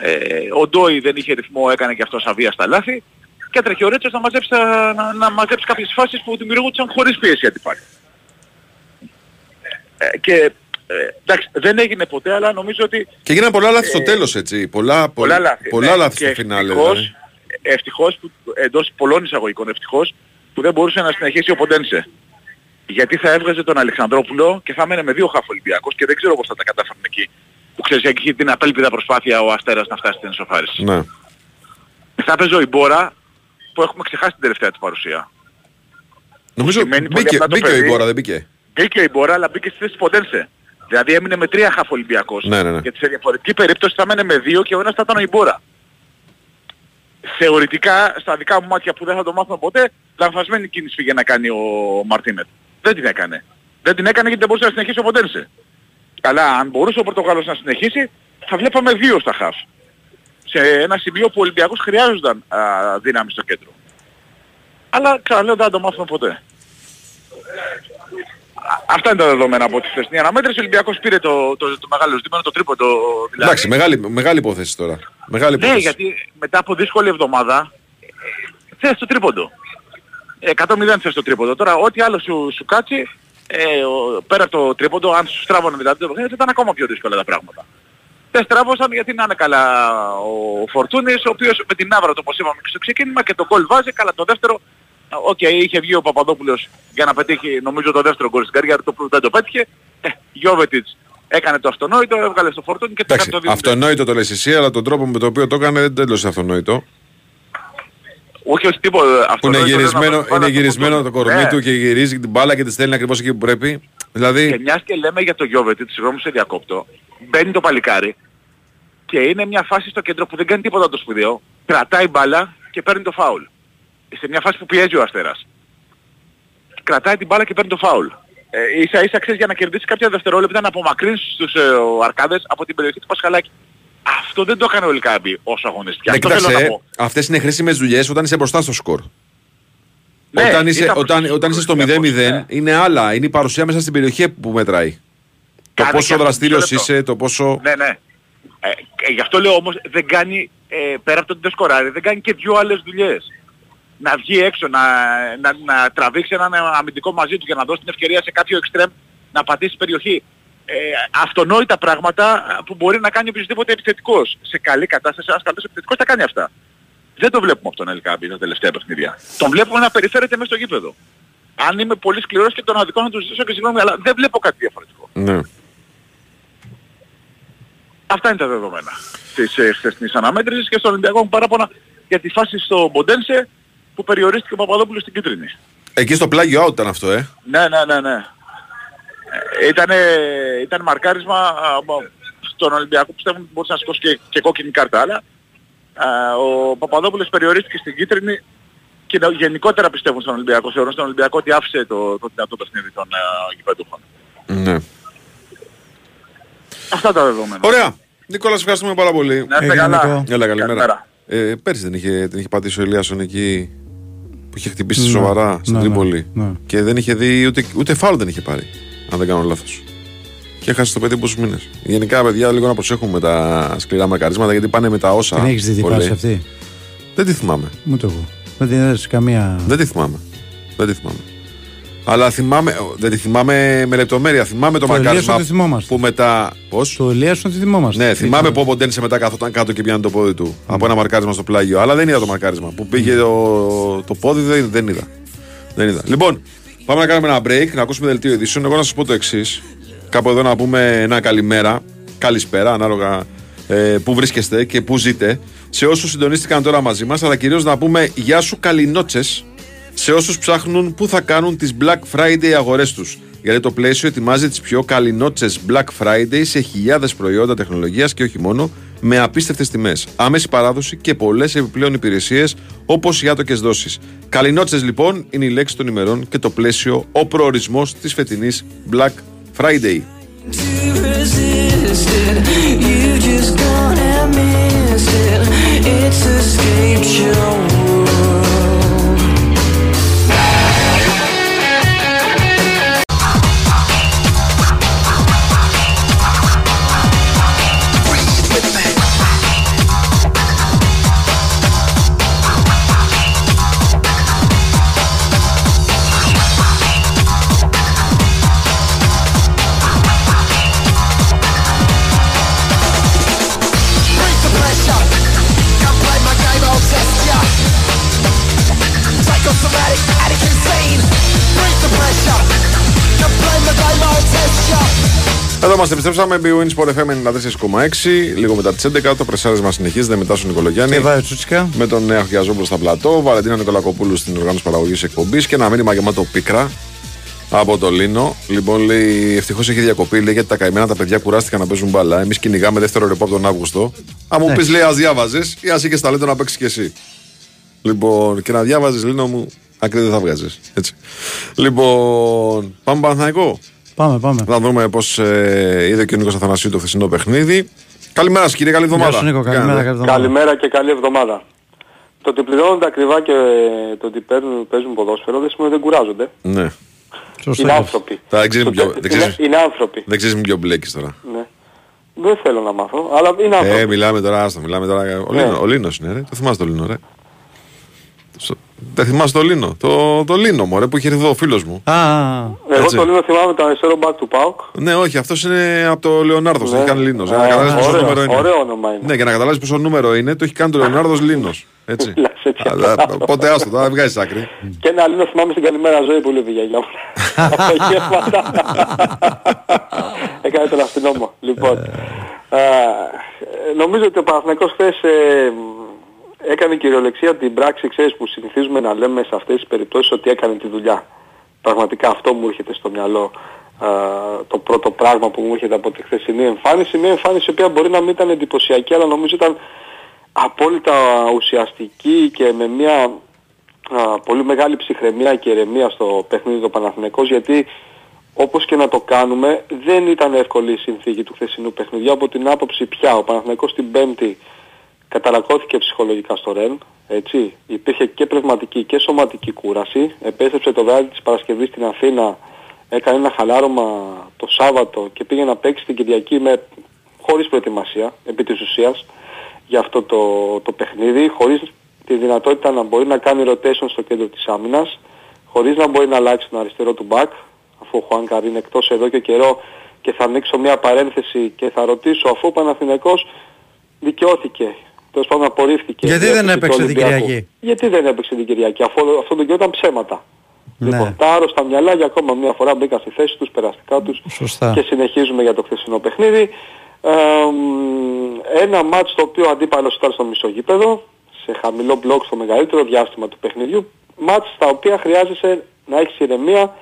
Ε, ο Ντόι δεν είχε ρυθμό, έκανε και αυτός αβίαστα λάθη και έτρεχε ο Ρέτσος να μαζέψει, τα- να, να μαζέψει κάποιες φάσεις που δημιουργούνταν χωρίς πίεση αντιπάλου. Ε, και ε, εντάξει, δεν έγινε ποτέ, αλλά νομίζω ότι Και έγιναν πολλά λάθη στο Ε, τέλος, έτσι. Πολλά, πολλά λάθη. πολλά ναι. λάθη Και στο φινάλε. ευτυχώς, δηλαδή. Ευτυχώς που, εντός πολλών εισαγωγικών ευτυχώς που δεν μπορούσε να συνεχίσει ο Ποντένσε. Γιατί θα έβγαζε τον Αλεξανδρόπουλο και θα έμενε με δύο χαφ Ολυμπιακός και δεν ξέρω πώς θα τα κατάφερνε εκεί. Που ξέρεις, έχει την απέλπιδα προσπάθεια ο Αστέρας να φτάσει στην ισοφάριση. Ναι. Θα έπαιζε ο Ιμπόρα που έχουμε ξεχάσει την τελευταία του παρουσία. Νομίζω σημαίνει πολύ μπήκε, απλά το μπήκε ο παιδί. Ιμπόρα, δεν μπήκε. Μπήκε ο Ιμπόρα αλλά μπήκε στη θέση Ποντένσε. Δηλαδή έμεινε με τρία χαφ Ολυμπιακός. Ναι, ναι, ναι. Γιατί σε διαφορετική περίπτωση θα έμενε με δύο και ο ένας θα ήταν ο Ιμπόρα. Θεωρητικά, στα δικά μου μάτια που δεν θα το μάθουμε ποτέ, λανθασμένη κίνηση πήγε να κάνει ο Μαρτίνετ. Δεν την έκανε. Δεν την έκανε γιατί δεν μπορούσε να συνεχίσει ο Ποντένσε. Αλλά αν μπορούσε ο Πορτογάλος να συνεχίσει, θα βλέπαμε δύο στα χαφ. Σε ένα σημείο που ο Ολυμπιακός χρειάζονταν α, δύναμη στο κέντρο. Αλλά ξαναλέω δεν θα το μάθουμε ποτέ. Α- Αυτά είναι τα δεδομένα από τη χθεσινή αναμέτρηση. Ο Ολυμπιακός πήρε το, το, το μεγάλο ζήτημα, το τρίποντο δηλαδή. Εντάξει, μεγάλη, μεγάλη υπόθεση τώρα. Μεγάλη Ναι, υπόθεση. γιατί μετά από δύσκολη εβδομάδα ε, θες το τρίποντο. Ε, 100-0 θες το τρίποντο. Τώρα ό,τι άλλο σου, σου κάτσει, ε, ο- πέρα από το τρίποντο, αν σου στράβωνε δηλαδή το παιχνίδι, θα ήταν ακόμα πιο δύσκολα τα πράγματα. Δεν στράβωσαν γιατί να είναι καλά ο Φορτούνης, ο οποίος με την αύρα του όπως είπαμε και στο ξεκίνημα και το γκολ βάζει, καλά το δεύτερο, οκ, είχε βγει ο Παπαδόπουλος για να πετύχει νομίζω το δεύτερο γκολ στην καριέρα, το πρώτο δεν το πέτυχε. Ε, Γιόβετιτς Έκανε το αυτονόητο, έβγαλε στο Φορτούνη και το Εντάξει, έκανε το 2-0. αυτονόητο το λες εσύ, αλλά τον τρόπο με τον οποίο το έκανε δεν τέλειωσε αυτονόητο. Όχι, όχι τίποτα. Που είναι αυτονόητο, δεν γυρισμένο, να βάλει είναι στο γυρισμένο το Φορτούνη. κορμί Ναι. του και γυρίζει την μπάλα και τη στέλνει ακριβώς εκεί που πρέπει. Και Δηλαδή, μιας και λέμε για το Γιόβετιτς, συγγνώμη σε διακόπτω, μπαίνει το παλικάρι και είναι μια φάση στο κέντρο που δεν κάνει τίποτα το σπουδαίο, κρατάει μπάλα και παίρνει το φάουλ. Σε μια φάση που πιέζει ο Αστέρας. Κρατάει την μπάλα και παίρνει το φάουλ. Ε, ίσα ίσα ξέρεις για να κερδίσει κάποια δευτερόλεπτα να απομακρύνεις τους ε, ο αρκάδες από την περιοχή του Πασχαλάκη. Αυτό δεν το έκανε ο Λικάμπη όσο αγωνιστική. ναι, Αυτό θέλω να κοίταξε, πω. αυτές είναι χρήσιμες δουλειές όταν είσαι μπροστά στο σκορ. Ναι, όταν, είσαι, ήταν όταν, μπροστά όταν είσαι στο στο 0-0 σκορ, ναι. είναι άλλα. Είναι η παρουσία μέσα στην περιοχή που μετράει. Το Κάνε και πόσο αυτό, δραστήριος μισό λεπτό. είσαι, το πόσο... Ναι, ναι. Ε, ε, γι' αυτό λέω όμως δεν κάνει, ε, πέρα από το ότι δεν σκοράρει, δεν κάνει και δυο άλλες δουλειές. Να βγει έξω, να, να, να τραβήξει έναν αμυντικό μαζί του για να δώσει την ευκαιρία σε κάποιο εξτρέμ να πατήσει περιοχή. Ε, αυτονόητα πράγματα που μπορεί να κάνει οποιοδήποτε επιθετικός. Σε καλή κατάσταση ένας καλός επιθετικός τα κάνει αυτά. Δεν το βλέπουμε αυτόν τον Ελκάμπη τα τελευταία παιχνίδια. Τον βλέπουμε να περιφέρεται μέσα στο γήπεδο. Αν είμαι πολύ σκληρός και τον αδικό να του ζητήσω και συγγνώμη, αλλά δεν βλέπω κάτι διαφορετικό. Ναι. Αυτά είναι τα δεδομένα της ε, χθεσινής αναμέτρησης και στον Ολυμπιακό μου παράπονα για τη φάση στο Μποντένσε που περιορίστηκε ο Παπαδόπουλος στην κίτρινη. Εκεί στο πλάγιο out ήταν αυτό, ε. Ναι, ναι, ναι, ναι. Ε, ήτανε, ήταν μαρκάρισμα α, μ, στον Ολυμπιακό πιστεύω ότι μπορούσε να σηκώσει και, και κόκκινη κάρτα αλλά α, ο Παπαδόπουλος περιορίστηκε στην κίτρινη και νο- γενικότερα πιστεύουν στον Ολυμπιακό, θεωρούν στον Ολυμπιακό ότι άφησε το, το δυνατό παιχνίδι των uh, γηπεδούχων. Ναι. Αυτά τα δεδομένα. Ωραία. Νίκολα, σε ευχαριστούμε πάρα πολύ. Να είστε καλά. Έλα, καλημέρα. Καλημέρα. Ε, πέρσι δεν είχε, την είχε πατήσει ο Ελίασον εκεί που είχε χτυπήσει Ναι, σοβαρά στην ναι, ναι, Τρίπολη. ναι. Και δεν είχε δει ούτε, ούτε φάουλ δεν είχε πάρει. Αν δεν κάνω λάθος. Και έχασε το παιδί πόσους μήνες. Γενικά, παιδιά, λίγο να προσέχουμε με τα σκληρά μαρκαρίσματα γιατί πάνε με τα όσα. Την έχεις δει την πολύ. φάση αυτή; Δεν τη θυμάμαι. Ούτε εγώ. Δεν την έδωσε καμία. Δεν τη θυμάμαι. Δεν τη θυμάμαι. Αλλά θυμάμαι, δεν τη θυμάμαι με λεπτομέρεια. Θυμάμαι το, Το μαρκάρισμα Ελίασον τη θυμόμαστε. που μετά. Πώς; Το Ελίασον τη θυμόμαστε. Ναι, Τι θυμάμαι ήταν. που ο Ποντένσε μετά καθόταν κάτω και πιάνει το πόδι του από ένα μαρκάρισμα στο πλάγιο. Αλλά δεν είδα το μαρκάρισμα. Που πήγε το, το πόδι δεν, δεν είδα. Δεν είδα. Λοιπόν, πάμε να κάνουμε ένα break, να ακούσουμε δελτίο ειδήσεων. Εγώ να σας πω το εξής. Κάπου εδώ να πούμε ένα καλημέρα, καλησπέρα, ανάλογα ε, που βρίσκεστε και που ζείτε. Σε όσους συντονίστηκαν τώρα μαζί μας, αλλά κυρίως να πούμε γεια σου καληνότσες σε όσους ψάχνουν πού θα κάνουν τις Black Friday αγορές τους. Γιατί το πλαίσιο ετοιμάζει τις πιο καληνότσε Black Friday σε χιλιάδες προϊόντα τεχνολογίας και όχι μόνο, με απίστευτες τιμές, άμεση παράδοση και πολλές επιπλέον υπηρεσίες όπως οι άτοκες δόσεις. Καληνότσε λοιπόν είναι η λέξη των ημερών και το πλαίσιο, ο προορισμός της φετινής Black Friday. You just gone and missed it. It's είμαστε, επιστρέψαμε. BWIN Sport FM 94,6. Λίγο μετά τις 11. Το πρεσάρισμα συνεχίζεται μετά στον Νικολογιάννη. Και βάζει Τσούτσικα. Με τον Νέο Χιαζόπουλο στα πλατό. Βαλεντίνα Νικολακοπούλου στην οργάνωση παραγωγής εκπομπής. Και ένα μήνυμα γεμάτο πίκρα από το Λίνο. Λοιπόν, λέει: Ευτυχώς έχει διακοπή. Λέει γιατί τα καημένα τα παιδιά κουράστηκαν να παίζουν μπαλά. Εμείς κυνηγάμε δεύτερο ρεπό από τον Αύγουστο. Αν μου πεις, Εντάξει. λέει, ας διάβαζες ή α είχε ταλέντο να παίξει κι εσύ. Λοιπόν, και να διάβαζες, Λίνο μου, άκρη δεν θα βγάζεις. Έτσι. Λοιπόν, πάμε Παναθηναϊκό. Πάμε, πάμε. Θα δούμε πώς ε, είδε και ο Νίκο Αθανασίου το χθεσινό παιχνίδι. Καλημέρα σας, κύριε. Καλή εβδομάδα. Γεια σου, Νίκο. Καλημέρα, Κάνετε. καλή εβδομάδα. Καλημέρα και καλή εβδομάδα. Το ότι πληρώνονται ακριβά και το ότι παίρνουν, παίζουν ποδόσφαιρο δεν σημαίνει ότι δεν κουράζονται. Ναι. είναι άνθρωποι. Τα δεν ξέρεις με ποιο- Το- δεν είναι, ξέρεις- είναι άνθρωποι. Δεν ξέρεις με ποιο μπλέκεις τώρα. Ναι. Δεν θέλω να μάθω, αλλά είναι άνθρωποι. Ε, μιλάμε τώρα, άστα, μιλάμε τώρα. Ο, Ναι. Λίνο, ο Λίνος είναι, ρε. Το θυμάσαι το Λίνο, ρε. Στο- Δεν θυμάσαι το Λίνο; Το, το Λίνο, μωρέ, που είχε έρθει εδώ ο φίλος μου. Α, Εγώ Έτσι. το Λίνο θυμάμαι το αριστερό μπακ του ΠΑΟΚ. Ναι, όχι, αυτός είναι από το Λεωνάρδος, το Ναι. έχει κάνει Λίνος. Για να Α, καταλάβεις πόσο ωραίο, νούμερο είναι. ωραίο όνομα είναι. Ναι, για να καταλάβεις πόσο νούμερο είναι, το έχει κάνει το Λεωνάρδος Λίνος. Έτσι. Α, α, Οπότε άστο, τώρα βγάζεις άκρη. Και ένα Λίνο θυμάμαι στην καλημέρα ζωή που λέει για γυναίκα. Απογεύματα. κάνει τον αστυνόμο. Λοιπόν, α, ε, νομίζω ότι ο Παναθηναϊκός χθες ε, έκανε κυριολεξία την πράξη, ξέρεις, που συνηθίζουμε να λέμε σε αυτές τις περιπτώσεις ότι έκανε τη δουλειά. Πραγματικά αυτό μου έρχεται στο μυαλό α, το πρώτο πράγμα που μου έρχεται από τη χθεσινή εμφάνιση. Μια εμφάνιση η οποία μπορεί να μην ήταν εντυπωσιακή, αλλά νομίζω ήταν απόλυτα ουσιαστική και με μια α, πολύ μεγάλη ψυχραιμία και ηρεμία στο παιχνίδι του Παναθηναϊκός γιατί όπως και να το κάνουμε δεν ήταν εύκολη η συνθήκη του χθεσινού παιχνιδιού από την άποψη πια ο Παναθηναϊκός την Πέμπτη καταρακώθηκε ψυχολογικά στο Ρεν, έτσι, υπήρχε και πνευματική και σωματική κούραση, επέστρεψε το βράδυ της Παρασκευής στην Αθήνα, έκανε ένα χαλάρωμα το Σάββατο και πήγε να παίξει την Κυριακή με, χωρίς προετοιμασία, επί της ουσίας, για αυτό το, το παιχνίδι, χωρίς τη δυνατότητα να μπορεί να κάνει rotation στο κέντρο της άμυνας, χωρίς να μπορεί να αλλάξει τον αριστερό του back, αφού ο Χουάν είναι εκτός εδώ και καιρό και θα ανοίξω μια παρένθεση και θα ρωτήσω αφού ο Παναθηναϊκός δικαιώθηκε, τέλος πάντων απορρίφθηκε. Γιατί η δεν έκθεση του έπαιξε την Ολυμπιακού. Κυριακή; Γιατί δεν έπαιξε την Κυριακή, αφού αυτό το καιρό ήταν ψέματα. Ναι. Λοιπόν, τα άρρωστα μυαλά για ακόμα μια φορά μπήκαν στη θέση τους, περαστικά τους Σωστά. και συνεχίζουμε για το χθεσινό παιχνίδι. Ε, μ, ένα μάτς το οποίο ο αντίπαλος ήταν στο μισογείπεδο, σε χαμηλό μπλοκ στο μεγαλύτερο διάστημα του παιχνιδιού, μάτς στα οποία χρειάζεσαι να έχεις ηρεμία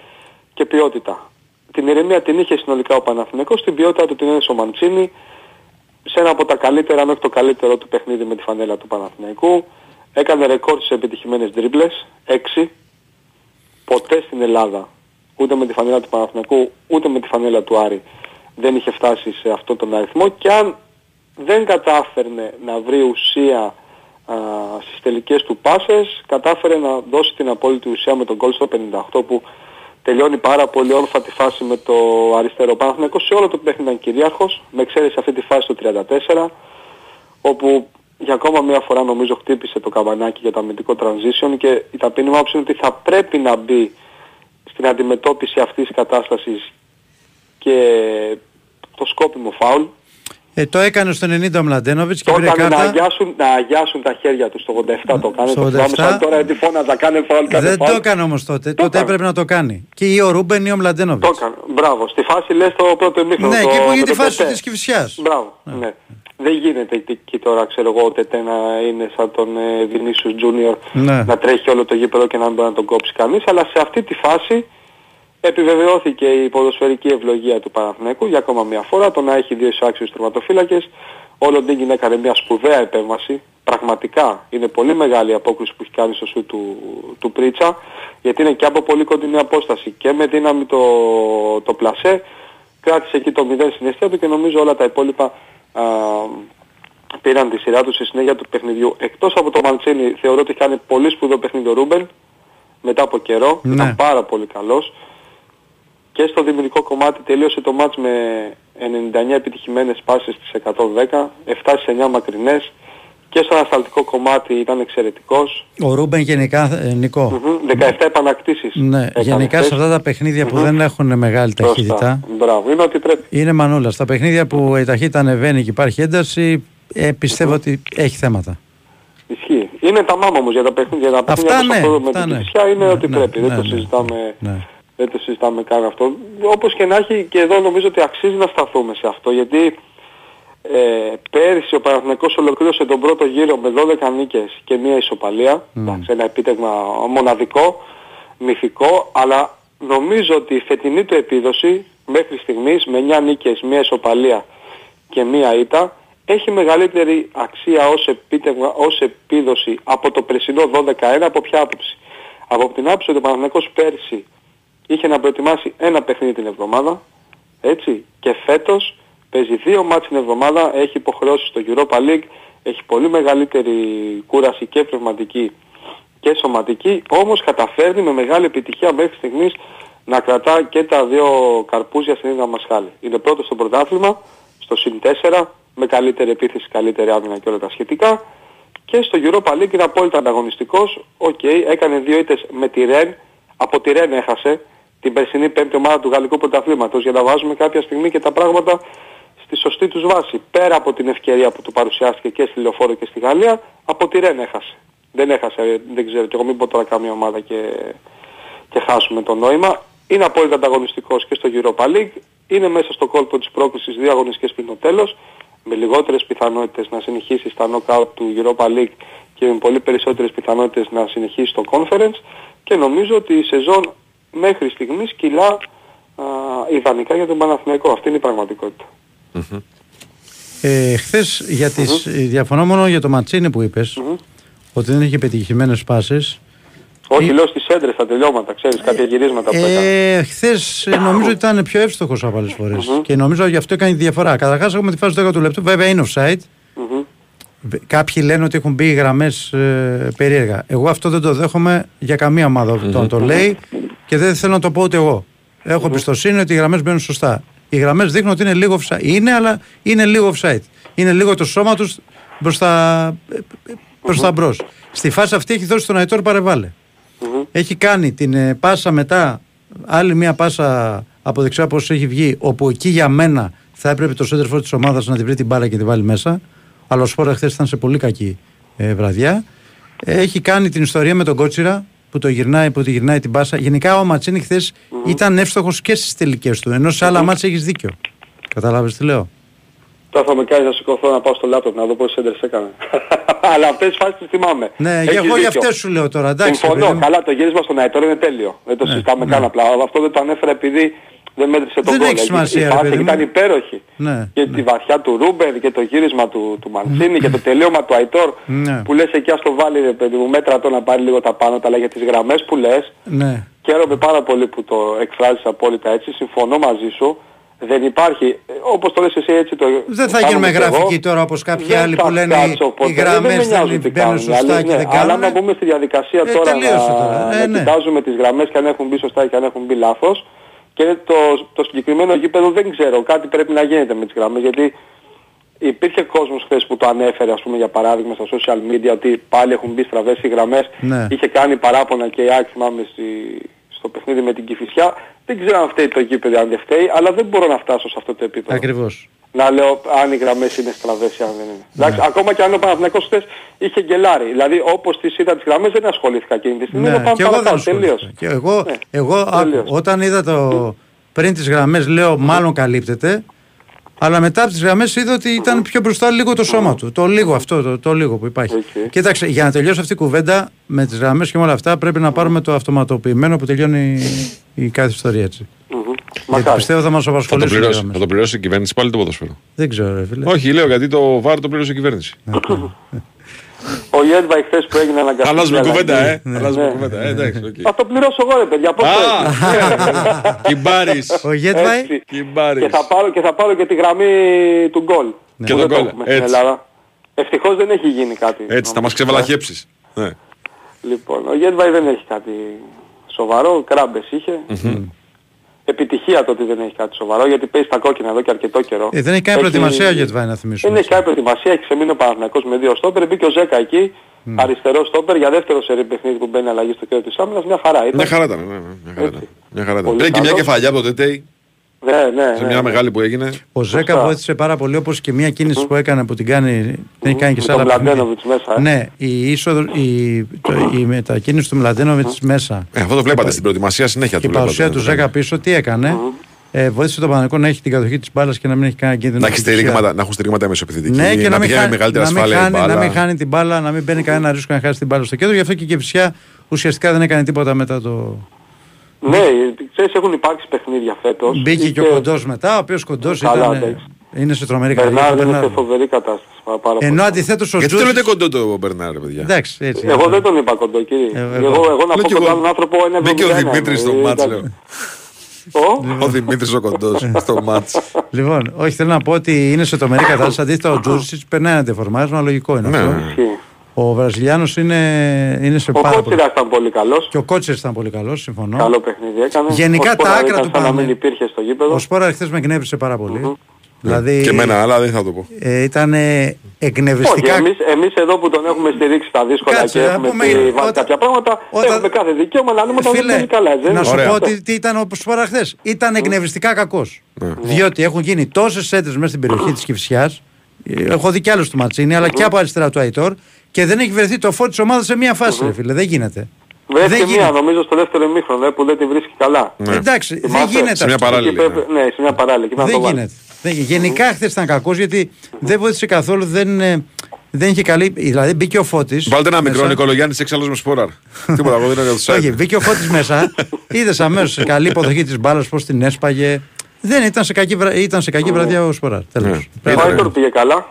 και ποιότητα. Την ηρεμία την είχε συνολικά ο Παναθηναϊκός, την ποιότητα του την έδωσε ο Μαντσίνη, σε ένα από τα καλύτερα μέχρι το καλύτερο του παιχνίδι με τη φανέλα του Παναθηναϊκού. Έκανε ρεκόρ στις επιτυχημένες δρίμπλες, 6. Ποτέ στην Ελλάδα, ούτε με τη φανέλα του Παναθηναϊκού, ούτε με τη φανέλα του Άρη, δεν είχε φτάσει σε αυτόν τον αριθμό και αν δεν κατάφερνε να βρει ουσία α, στις τελικές του πάσες, κατάφερε να δώσει την απόλυτη ουσία με τον γκολ στο 58 που τελειώνει πάρα πολύ όρθα τη φάση με το αριστερό Παναθηναϊκός σε όλο το παιχνίδι ήταν κυρίαρχος, με εξαίρεση αυτή τη φάση το 34, όπου για ακόμα μια φορά νομίζω χτύπησε το καμπανάκι για το αμυντικό transition και η ταπεινή μου άποψη είναι ότι θα πρέπει να μπει στην αντιμετώπιση αυτής της κατάστασης και το σκόπιμο φάουλ. Ε, το έκανε στο 90 ο Μλαντένοβιτς και Το πήρε έκανε να κάρτα. αγιάσουν, να αγιάσουν τα χέρια τους στο 87 το έκανε. Στο Το θυμάμαι 87. σαν τώρα γιατί φώναζα κάνε φάουλ, κάνε Δεν φάουλ. το έκανε όμως τότε. τότε έκανε. έπρεπε να το κάνει. Και ή ο Ρούμπεν ή ο Μλαντένοβιτς. Το έκανε. Μπράβο. Στη φάση λες το πρώτο ημίχρονο. Ναι, το- εκεί που με γίνεται η το φάση Τετέ. της Κηφισιάς. Μπράβο. Ναι. Δεν γίνεται εκεί τώρα ξέρω εγώ ο Τετέ να είναι σαν τον ε, Vinicius Junior Ναι. να τρέχει όλο το γήπεδο και να μην μπορεί να τον κόψει κανείς αλλά σε αυτή τη φάση επιβεβαιώθηκε η ποδοσφαιρική ευλογία του Παναθηναϊκού για ακόμα μια φορά το να έχει δύο ισάξιους τερματοφύλακες ο Λοντίγκιν έκανε μια σπουδαία επέμβαση πραγματικά είναι πολύ μεγάλη η απόκριση που έχει κάνει στο σουτ του, του Πρίτσα γιατί είναι και από πολύ κοντινή απόσταση και με δύναμη το, το πλασέ κράτησε εκεί το 0 στην αιστεία του και νομίζω όλα τα υπόλοιπα α, πήραν τη σειρά τους στη συνέχεια του παιχνιδιού. Εκτός από το Μαντσίνη θεωρώ ότι έχει κάνει πολύ σπουδαίο παιχνίδι ο Ρούμπεν μετά από καιρό. Ναι. Ήταν πάρα πολύ καλός. Και στο δημιουργικό κομμάτι τελείωσε το μάτς με 99 επιτυχημένες πάσεις στις 110, 7 σε 9 μακρινές και στο ανασταλτικό κομμάτι ήταν εξαιρετικός. Ο Ρούμπεν γενικά, ε, Νικό. Μμμ, 17 επανακτήσεις. Ναι, έκανε γενικά χθες. σε αυτά τα παιχνίδια που Μμμ. δεν έχουν μεγάλη Σωστά. ταχύτητα. Μπράβο, είναι ότι πρέπει. Είναι μανούλα. Στα παιχνίδια που η ταχύτητα ανεβαίνει και υπάρχει ένταση, ε, πιστεύω ότι έχει θέματα. Ισχύει. Είναι τα μάμα όμως για τα παιχνίδια. Για τα Αυτά παιχνίδια όπως ναι, αυτό με αυτά την ναι. Κηφισιά είναι Ναι, ότι ναι, πρέπει. ναι, δεν, το ναι. συζητάμε, Ναι. Δεν το συζητάμε καν αυτό. Όπως και να έχει και εδώ νομίζω ότι αξίζει να σταθούμε σε αυτό γιατί ε, πέρυσι ο Παναθηναϊκός ολοκλήρωσε τον πρώτο γύρο με 12 νίκες και μία ισοπαλία. Εντάξει, ένα επίτευγμα μοναδικό, μυθικό, αλλά νομίζω ότι η φετινή του επίδοση μέχρι στιγμής με 9 νίκες, μία ισοπαλία και μία ήττα έχει μεγαλύτερη αξία ως, επίτευγμα, ως επίδοση από το περσινό 12-1 από ποια άποψη; Από την άποψη ότι ο Παναθηναϊκός πέρσι είχε να προετοιμάσει ένα παιχνίδι την εβδομάδα, έτσι, και φέτος παίζει δύο ματς την εβδομάδα, έχει υποχρεώσεις στο Europa League, έχει πολύ μεγαλύτερη κούραση και πνευματική και σωματική, όμως καταφέρνει με μεγάλη επιτυχία μέχρι στιγμής να κρατά και τα δύο καρπούζια στην ίδια μασχάλη. Είναι πρώτος στο πρωτάθλημα, στο συν 4, με καλύτερη επίθεση, καλύτερη άμυνα και όλα τα σχετικά. Και στο Europa League είναι απόλυτα ανταγωνιστικός. Οκ, έκανε δύο ήττες με τη Ρεν. Από τη Ρεν έχασε την περσινή πέμπτη ομάδα του Γαλλικού Πρωταθλήματος για να βάζουμε κάποια στιγμή και τα πράγματα στη σωστή τους βάση. Πέρα από την ευκαιρία που του παρουσιάστηκε και στη Λεωφόρο και στη Γαλλία, από τη Ρεν έχασε. Δεν έχασε, δεν ξέρω, και εγώ μην πω τώρα καμία ομάδα και, και χάσουμε το νόημα. Είναι απόλυτα ανταγωνιστικός και στο Europa League. είναι μέσα στο κόλπο της πρόκλησης δύο αγωνιστικές πριν το τέλος, με λιγότερες πιθανότητες να συνεχίσει στα knockout του Europa League και με πολύ περισσότερες πιθανότητες να συνεχίσει στο Conference και νομίζω ότι η σεζόν μέχρι στιγμής κυλά α, ιδανικά για τον Παναθηναϊκό. Αυτή είναι η πραγματικότητα. Ε, Χθες για τις, ε, διαφωνώ μόνο για το Ματσίνη που είπες ότι δεν είχε πετυχημένες πάσεις. Όχι, λέω στις έντρες, στα τελειώματα, ξέρεις, κάποια γυρίσματα που έκανε. Ε, Χθες νομίζω ότι ήταν πιο εύστοχος από άλλες φορές και νομίζω γι' αυτό έκανε τη διαφορά. Καταρχάς έχουμε τη φάση του 10 λεπτού, βέβαια είναι offside. Βε- Κάποιοι λένε ότι έχουν μπει γραμμές ε, περίεργα. Εγώ αυτό δεν το δέχομαι για καμία ομάδα το, το λέει και δεν θέλω να το πω ούτε εγώ. Έχω εμπιστοσύνη ότι οι γραμμές μπαίνουν σωστά. Οι γραμμές δείχνουν ότι είναι λίγο offside. Είναι, αλλά είναι λίγο offside. Είναι λίγο το σώμα τους μπροστά, ε, ε, μπροστά μπρος. Στη φάση αυτή έχει δώσει τον Αϊτόρ παρεβάλλε. Έχει κάνει την ε, πάσα μετά, άλλη μια πάσα από δεξιά πώς έχει βγει, όπου εκεί για μένα θα έπρεπε το σέντερφορ της ομάδας να τη βρει την μπάλα και τη βάλει μέσα. Αλλά ο Σπόρα χθες ήταν σε πολύ κακή ε, βραδιά. Ε, έχει κάνει την ιστορία με τον Κότσιρα που, το γυρνάει, που τη γυρνάει την πάσα. Γενικά ο Ματσίνη χθες ήταν εύστοχος και στις τελικές του. Ενώ σε άλλα μάτσα έχεις δίκιο. Κατάλαβε τι λέω; Τώρα θα με κάνεις να σηκωθώ να πάω στο λάπτοπ να δω πόσες έντρες έκανε. Αλλά αυτές τις φάσεις τις θυμάμαι. Ναι, Έχεις και εγώ για δίκιο. αυτές σου λέω τώρα. Εντάξει, Συμφωνώ. παιδί μου. Καλά, το γύρισμα στον Αϊτόρ είναι τέλειο. Δεν το συζητάμε καν απλά. Αλλά Αυτό δεν το ανέφερα επειδή δεν μέτρησε τον Δεν γκολ. έχει Η- σημασία, Η ρε φάση παιδί μου. ήταν υπέροχη. Ναι. Και τη βαθιά του Ρούμπερ και το γύρισμα του, του Μαντσίνη και το τελείωμα του Αϊτόρ Ναι. που λες εκεί ας το βάλει ρε παιδί μου μέτρα το να πάρει λίγο τα πάνω τα αλλά για τις γραμμές που λες Ναι. Χαίρομαι πάρα πολύ που το εκφράζεις απόλυτα έτσι, συμφωνώ μαζί σου. Δεν υπάρχει, ε, όπως το λες εσύ έτσι το Δεν θα αισθάνομαι γίνουμε κι εγώ. γραφικοί τώρα όπως κάποιοι Δεν άλλοι θα που λένε κάτσω οι ποτέ. Δεν γραμμές με νοιάζει δεν τι μπαίνουν κάνουν. σωστά Αλλά, και ναι, δεν Αλλά κάνουν. να μπούμε στη διαδικασία Ε, τώρα τελείωσε να, τώρα. Ε, να ναι. κοιτάζουμε τις γραμμές και αν έχουν μπει σωστά και αν έχουν μπει λάθος. Και το, το συγκεκριμένο γήπεδο δεν ξέρω, κάτι πρέπει να γίνεται με τις γραμμές γιατί υπήρχε κόσμος χθες που το ανέφερε ας πούμε για παράδειγμα στα social media ότι πάλι έχουν μπει στραβές οι γραμμές Ναι. είχε κάνει παράπονα και η ΑΕΚ θυμάμαι στη- στο παιχνίδι με την Κηφισιά δεν ξέρω αν φταίει το γήπεδο αν δεν φταίει αλλά δεν μπορώ να φτάσω σε αυτό το επίπεδο Ακριβώς. Να λέω αν οι γραμμές είναι στραβές ή αν δεν είναι. Εντάξει, ακόμα και αν ο Παναθηναϊκός χθες είχε γκελάρει. Δηλαδή όπως τις είδα τις γραμμές δεν ασχολήθηκα εκείνη τη στιγμή. Ναι, λέω, πάμε και εγώ δεν παρακάτω, τελείως. ασχολήθηκα. Και εγώ, Ναι, εγώ άκου, τελείως. όταν είδα το πριν τις γραμμές λέω μάλλον καλύπτεται αλλά μετά από τις γραμμές είδα ότι ήταν πιο μπροστά λίγο το σώμα του. Το λίγο αυτό, το, το λίγο που υπάρχει. Κοίταξε, για να τελειώσει αυτή η κουβέντα με τις γραμμές και με όλα αυτά πρέπει να πάρουμε το αυτοματοποιημένο που τελειώνει η, η κάθε ιστορία έτσι. Γιατί πιστεύω θα μας Θα το, απασχολήσει. οι πληρώσει, γραμμές. θα το πληρώσει η κυβέρνηση πάλι το ποδόσφαιρο. Δεν ξέρω ρε φίλε. Όχι, λέω γιατί το βάρ το πλήρωσε η κυβέρνηση. Ο Γέντβα χθες που έγινε αναγκαστική Αλλάζουμε αλλαγή. κουβέντα, ε. Ναι. Αλλάζουμε Ναι. κουβέντα, ε. Εντάξει, οκ. Θα το πληρώσω εγώ ρε παιδιά, πώς Α, πρέπει. Κυμπάρης. Ο Γέτβαϊ. Έτσι. Κυμπάρης. Και θα, πάρω, και θα πάρω και τη γραμμή του γκολ. Και Που τον δεν το γκολ, έχουμε στην έτσι. Ελλάδα. Ευτυχώς δεν έχει γίνει κάτι. Έτσι, θα μας ξεβαλαχέψεις. Ναι. Λοιπόν, ο Γέντβαϊ δεν έχει κάτι σοβαρό, κράμπες είχε. Επιτυχία το ότι δεν έχει κάτι σοβαρό γιατί παίζει στα κόκκινα εδώ και αρκετό καιρό. Ε, δεν έχει κάνει προετοιμασία για Γετβάη να θυμίσουμε. Δεν έχει κάνει προετοιμασία, έχει ξεμείνει ο Παναθηναϊκός με δύο στόπερ, μπήκε ο Ζέκα εκεί, αριστερό στόπερ για δεύτερο σερί παιχνίδι που μπαίνει αλλαγή στο κέντρο της άμυνας, μια χαρά ήταν. Μια χαρά ήταν, ναι, ναι, μια χαρά ήταν. Μια χαρά ήταν. Πολύ Πήρε και μια καλός. κεφαλιά από το Τετέι, Ναι, ναι, σε ναι, μια ναι. μεγάλη που έγινε. Ο Ζέκα βοήθησε πάρα πολύ όπως και μια κίνηση που έκανε που την κάνει, δεν έχει κάνει και σε Με άλλα τον παιχνίδια. Μλαντένοβιτς μέσα, ε. Ναι, η, είσοδο, η, το, η μετακίνηση του Μλαντένοβιτς μέσα Ε, αυτό το βλέπατε στην προετοιμασία συνέχεια. και η το βλέπατε. παρουσία του Ζέκα πίσω τι έκανε; Ε, βοήθησε τον Παναγικό να έχει την κατοχή της μπάλας και να μην έχει κανένα κίνδυνο. Να, έχει επιτυχία. στηρίγματα, να έχουν στηρίγματα μεσοπιθετική, Ναι, και να, μην, πηγαίνει χάνει, μεγαλύτερη να, μην ασφάλεια η χάνει, να μπάλα. μην χάνει την μπάλα, να μην μπαίνει κανένα ρίσκο να χάσει την μπάλα στο κέντρο. Γι' αυτό και η Κεψιά ουσιαστικά δεν έκανε τίποτα μετά το. Ναι, ξέρεις έχουν υπάρξει παιχνίδια φέτος. Μπήκε και ο κοντός μετά, ο οποίος κοντός Καλά, ήταν. εντάξει. Είναι σε τρομερή κατοχή. Μπερνάρ του είναι Μπερνάρ. σε φοβερή κατάσταση. Πάρα πάρα πολύ. Ενώ αντιθέτως ο Γιατί το Τζούρι. λέτε κοντό το Μπερνάρ, ρε παιδιά; Εντάξει, έτσι. Εγώ δεν τον είπα κοντό κύριε. Ε, εγώ, εγώ. εγώ, να Λέω πω κι εγώ. κοντά έναν άνθρωπο είναι Μπήκε ο Δημήτρης στο μάτς, λέω. Ο, Ο Δημήτρης ο κοντός στο μάτς. Λοιπόν, όχι, θέλω να πω ότι είναι σε τρομερή κατάσταση. Αντίθετα, ο Τζούρσιτς περνάει ένα τεφορμάρισμα, λογικό είναι Ναι, αυτό. Ναι. ισχύει. Ο Βραζιλιάνος είναι, είναι σε ο πάρα πολύ. Κότσιρας ήταν πολύ καλός. Και ο Κότσερ ήταν πολύ καλός, συμφωνώ. Καλό παιχνίδι έκανε. Γενικά Ο Σπόρα τα άκρα ήταν του σαν να πάνε. μην υπήρχε στο γήπεδο. Ο Σπόρα χθες με εκνεύρισε πάρα πολύ. Δηλαδή Και εμένα, αλλά δεν θα το πω. ε, ήταν Όχι, εκνευριστικά. εμείς, εμείς εδώ που τον έχουμε στηρίξει στα δύσκολα Κάτσε, και να έχουμε πούμε, πει βάλει όταν- κάποια πράγματα, όταν- έχουμε κάθε δικαίωμα να λέμε όταν δεν Φίλε, είναι καλά. έτσι, δεν να είναι. σου Ωραία. πω ότι τι ήταν ο Σπόρα χθες. Ήταν εκνευριστικά κακός. Διότι έχουν γίνει τόσες έντρε μέσα στην περιοχή της Κυφσιάς. Έχω δει κι άλλους του Ματσίνη, αλλά και από αριστερά του Αϊτόρ. Και δεν έχει βρεθεί το φως της ομάδας σε μία φάση, ρε φίλε. Δεν γίνεται. Βρέθηκε Δεν μία γίνεται. νομίζω στο δεύτερο ημίχρονο ε, που δεν τη βρίσκει καλά. Ναι. Εντάξει, δεν Θυμάσαι; γίνεται Σε μια αυτό. παράλληλη. Εκεί πρέπει- Ναι, σε μια παράλληλη. εκεί να Δεν το βάλεις. γίνεται. Δεν γίνεται. Γενικά χθες ήταν κακός γιατί δεν βοήθησε καθόλου. Δεν, ε, δεν είχε καλή. Δηλαδή μπήκε ο Φώτης. Βάλτε ένα μικρό Νικολογιάννη έξαλλο με σπόραρ. Τίποτα, εγώ δεν είναι για Όχι, το μπήκε ο Φώτης μέσα. Είδες αμέσως σε καλή υποδοχή της μπάλας πώς την έσπαγε. Δεν ήταν σε κακή, βρα... ήταν σε κακή βραδιά ο Σποράρ. Τέλος. Ο Άιτορ πήγε καλά.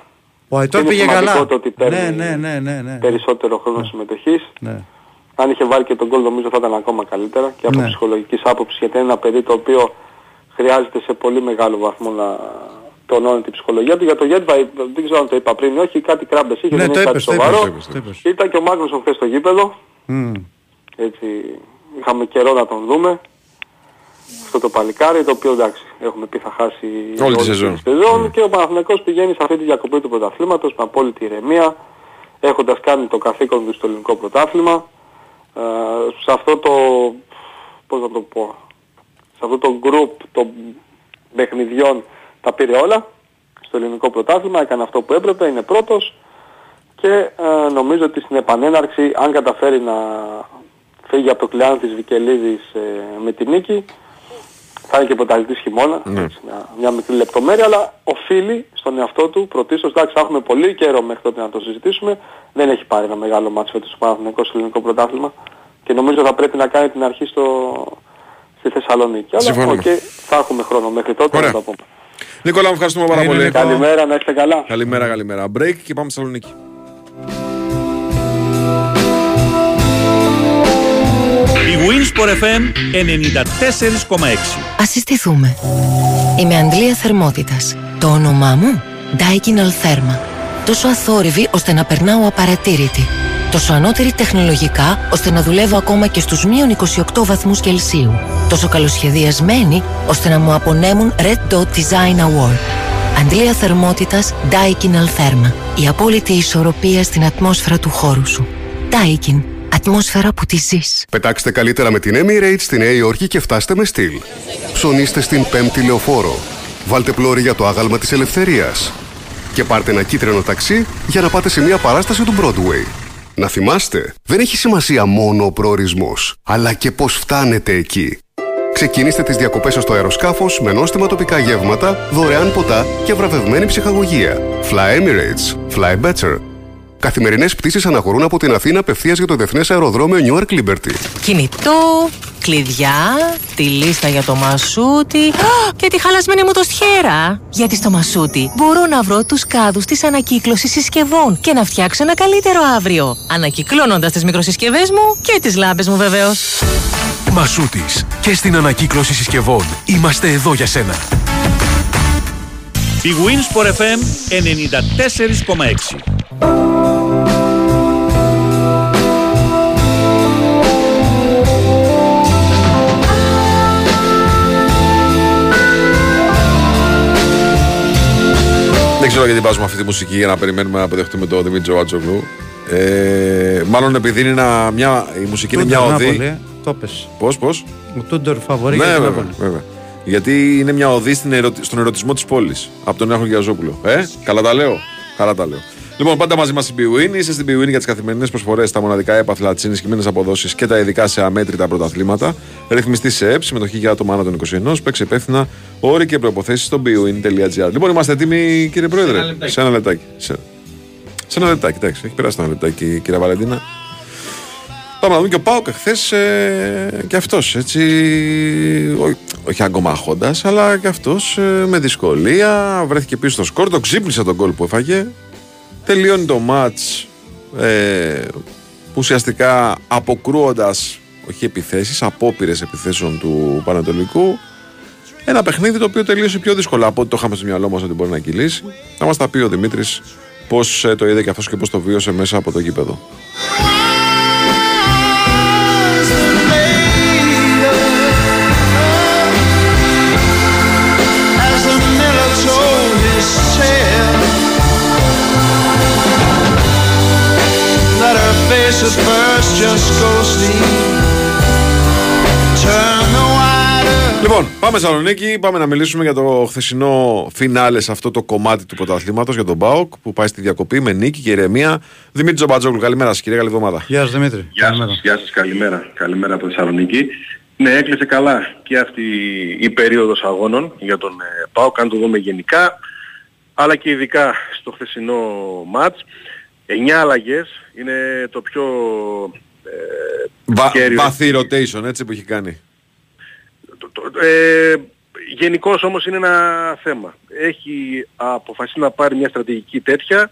Ο Αϊτόρ Είναι πήγε σημαντικό καλά. το ότι παίρνει Ναι, ναι, ναι, ναι, ναι. Περισσότερο χρόνο συμμετοχής. ναι. Αν είχε βάλει και τον γκολ νομίζω θα ήταν ακόμα καλύτερα και από Ναι. ψυχολογικής άποψης γιατί είναι ένα παιδί το οποίο χρειάζεται σε πολύ μεγάλο βαθμό να τονώνει την ψυχολογία του. Για το Γέντβα δεν ξέρω αν το είπα πριν ή όχι, κάτι κράμπες είχε, Ναι, δεν το είναι κάτι είπες, το σοβαρό. είπες, το είπες. Ήταν και ο Μάγνουσον χθες στο γήπεδο, Μμ. έτσι είχαμε καιρό να τον δούμε. Αυτό το παλικάρι το οποίο εντάξει έχουμε πει θα χάσει Όλη τη σεζόν. σεζόν. Και ο Παναθηναϊκός πηγαίνει σε αυτή τη διακοπή του πρωταθλήματος με απόλυτη ηρεμία έχοντας κάνει το καθήκον του στο ελληνικό πρωτάθλημα. Ε, σε αυτό το πώς να το πω σε αυτό το group των παιχνιδιών τα πήρε όλα. Στο ελληνικό πρωτάθλημα έκανε αυτό που έπρεπε είναι πρώτος. Και ε, νομίζω ότι στην επανέναρξη αν καταφέρει να φύγει από το κλειάν της Βικελίδης ε, με τη νίκη θα είναι και πρωταθλητής χειμώνα, έτσι, μια, μια μικρή λεπτομέρεια, αλλά οφείλει στον εαυτό του πρωτίστως, εντάξει θα έχουμε πολύ καιρό μέχρι τότε να το συζητήσουμε, δεν έχει πάρει ένα μεγάλο ματς φέτος ο Παναθηναϊκός στο ελληνικό πρωτάθλημα και νομίζω θα πρέπει να κάνει την αρχή στο, στη Θεσσαλονίκη. Αλλά Συμφωνούμε. οκ, θα έχουμε χρόνο μέχρι τότε Ωραία. να το πούμε. Νικόλα, μου ευχαριστούμε πάρα Έγινε, πολύ. Νικό. Καλημέρα, να είστε καλά. Καλημέρα, καλημέρα. Break και πάμε στη Θεσσαλονίκη. Winsport FM 94,6. Ας συστηθούμε. Είμαι Αντλία Θερμότητας. Το όνομά μου, Daikin Altherma. Τόσο αθόρυβη ώστε να περνάω απαρατήρητη. Τόσο ανώτερη τεχνολογικά ώστε να δουλεύω ακόμα και στους μείον 28 βαθμούς Κελσίου. Τόσο καλοσχεδιασμένη ώστε να μου απονέμουν Red Dot Design Award. Αντλία Θερμότητας Daikin Altherma. Η απόλυτη ισορροπία στην ατμόσφαιρα του χώρου σου. Daikin. Ατμόσφαιρα που τη ζεις. Πετάξτε καλύτερα με την Emirates στη Νέα Υόρκη και φτάστε με στυλ. Ψωνίστε στην πέμπτη λεωφόρο. Βάλτε πλώρη για το άγαλμα της ελευθερίας. Και πάρτε ένα κίτρινο ταξί για να πάτε σε μια παράσταση του Broadway. Να θυμάστε, δεν έχει σημασία μόνο ο προορισμός, αλλά και πώς φτάνετε εκεί. Ξεκινήστε τις διακοπές σας στο αεροσκάφος με νόστιμα τοπικά γεύματα, δωρεάν ποτά και βραβευμένη ψυχαγωγία. Fly Emirates. Fly better. Καθημερινές πτήσεις αναχωρούν από την Αθήνα απευθείας για το Διεθνές Αεροδρόμιο Newark Liberty. Κινητό, κλειδιά, τη λίστα για το μασούτι Α, και τη χαλασμένη μου το στιέρα. Γιατί στο μασούτι μπορώ να βρω τους κάδους της ανακύκλωσης συσκευών και να φτιάξω ένα καλύτερο αύριο. Ανακυκλώνοντας τις μικροσυσκευές μου και τις λάμπες μου βεβαίως. Μασούτης. Και στην ανακύκλωση συσκευών. Είμαστε εδώ για σένα. Η Winsport FM 94,6. Δεν ξέρω γιατί βάζουμε αυτή τη μουσική για να περιμένουμε να αποδεχτούμε τον Δημήτρη Τζοάτζογλου. Ε, μάλλον επειδή είναι ένα, μια, η μουσική είναι μια Τούντορ οδή. Νάπολη, Το πες. Πώς, πώς; Ο Τούντορ φαβορεί Ναι, για την βέβαια, Νάπολη. βέβαια. Γιατί είναι μια οδή στην ερωτη- στον ερωτισμό της πόλης. Από τον Νέο Γιαζόπουλο. Ε, καλά τα λέω. Καλά τα λέω. Λοιπόν, πάντα μαζί μας στην Biwin. Είστε στην Biwin για τις καθημερινές προσφορές, τα μοναδικά έπαθλα, τι ενισχυμένε αποδόσεις και τα ειδικά σε αμέτρητα πρωταθλήματα. Ρυθμιστή σε ΕΠ, συμμετοχή για άτομα άνω των 21. Παίξε υπεύθυνα όροι και προποθέσει στο biwin.gr. Λοιπόν, είμαστε έτοιμοι, κύριε Πρόεδρε; Σε ένα λεπτάκι. Σε, σε ένα λεπτάκι, εντάξει. Έχει περάσει ένα λεπτάκι, κύριε Βαλεντίνα. Πάμε να δούμε και ο Πάοκ χθε ε, και αυτός έτσι. ό- όχι αγκομάχοντα, αλλά και αυτός με δυσκολία βρέθηκε πίσω στο σκορ. Το ξύπνησε τον γκολ που έφαγε. Τελειώνει το ματ ε, ουσιαστικά αποκρούοντας όχι επιθέσεις, απόπειρες επιθέσεων του Πανατολικού ένα παιχνίδι το οποίο τελείωσε πιο δύσκολα από ό,τι το είχαμε στο μυαλό μας ότι μπορεί να κυλήσει. Θα μας τα πει ο Δημήτρης πώς ε, το είδε και αυτός και πώς το βίωσε μέσα από το γήπεδο face at first just ghostly Turn the wider Λοιπόν, πάμε Σαλονίκη, πάμε να μιλήσουμε για το χθεσινό φινάλε σε αυτό το κομμάτι του πρωταθλήματος για τον Μπάουκ που πάει στη διακοπή με νίκη και ηρεμία. Δημήτρη Τζομπατζόγλου, καλημέρα σας κύριε, καλή εβδομάδα. Γεια σας Δημήτρη. Γεια σας, γεια σας, καλημέρα. Καλημέρα από Θεσσαλονίκη. Ναι, έκλεισε καλά και αυτή η περίοδος αγώνων για τον ε, ΠΑΟΚ, αν το δούμε γενικά, αλλά και ειδικά στο χθεσινό μάτς. Εννιά αλλαγές είναι το πιο ε, Βα, κέριο. βαθύ rotation έτσι που έχει κάνει. Ε, γενικώς όμως είναι ένα θέμα. Έχει αποφασίσει να πάρει μια στρατηγική τέτοια.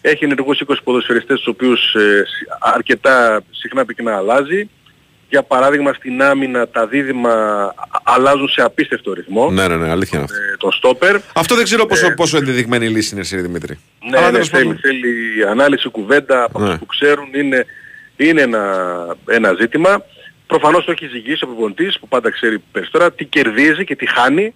Έχει ενεργούς 20 ποδοσφαιριστές τους οποίους ε, αρκετά συχνά πρέπει να αλλάζει. Για παράδειγμα στην άμυνα τα δίδυμα α- αλλάζουν σε απίστευτο ρυθμό. Ναι, ναι, ναι, αλήθεια είναι αυτό. Ε, τον στόπερ. Αυτό δεν ξέρω πόσο, πόσο ενδεδειγμένη λύση είναι, κύριε Δημήτρη. Ναι, Αλλά ναι, τέλος θέλει, πάντων. θέλει ανάλυση κουβέντα από Ναι. αυτούς που ξέρουν είναι, είναι ένα, ένα ζήτημα. Προφανώς το έχει ζυγίσει ο προπονητής που πάντα ξέρει περισσότερα τι κερδίζει και τι χάνει.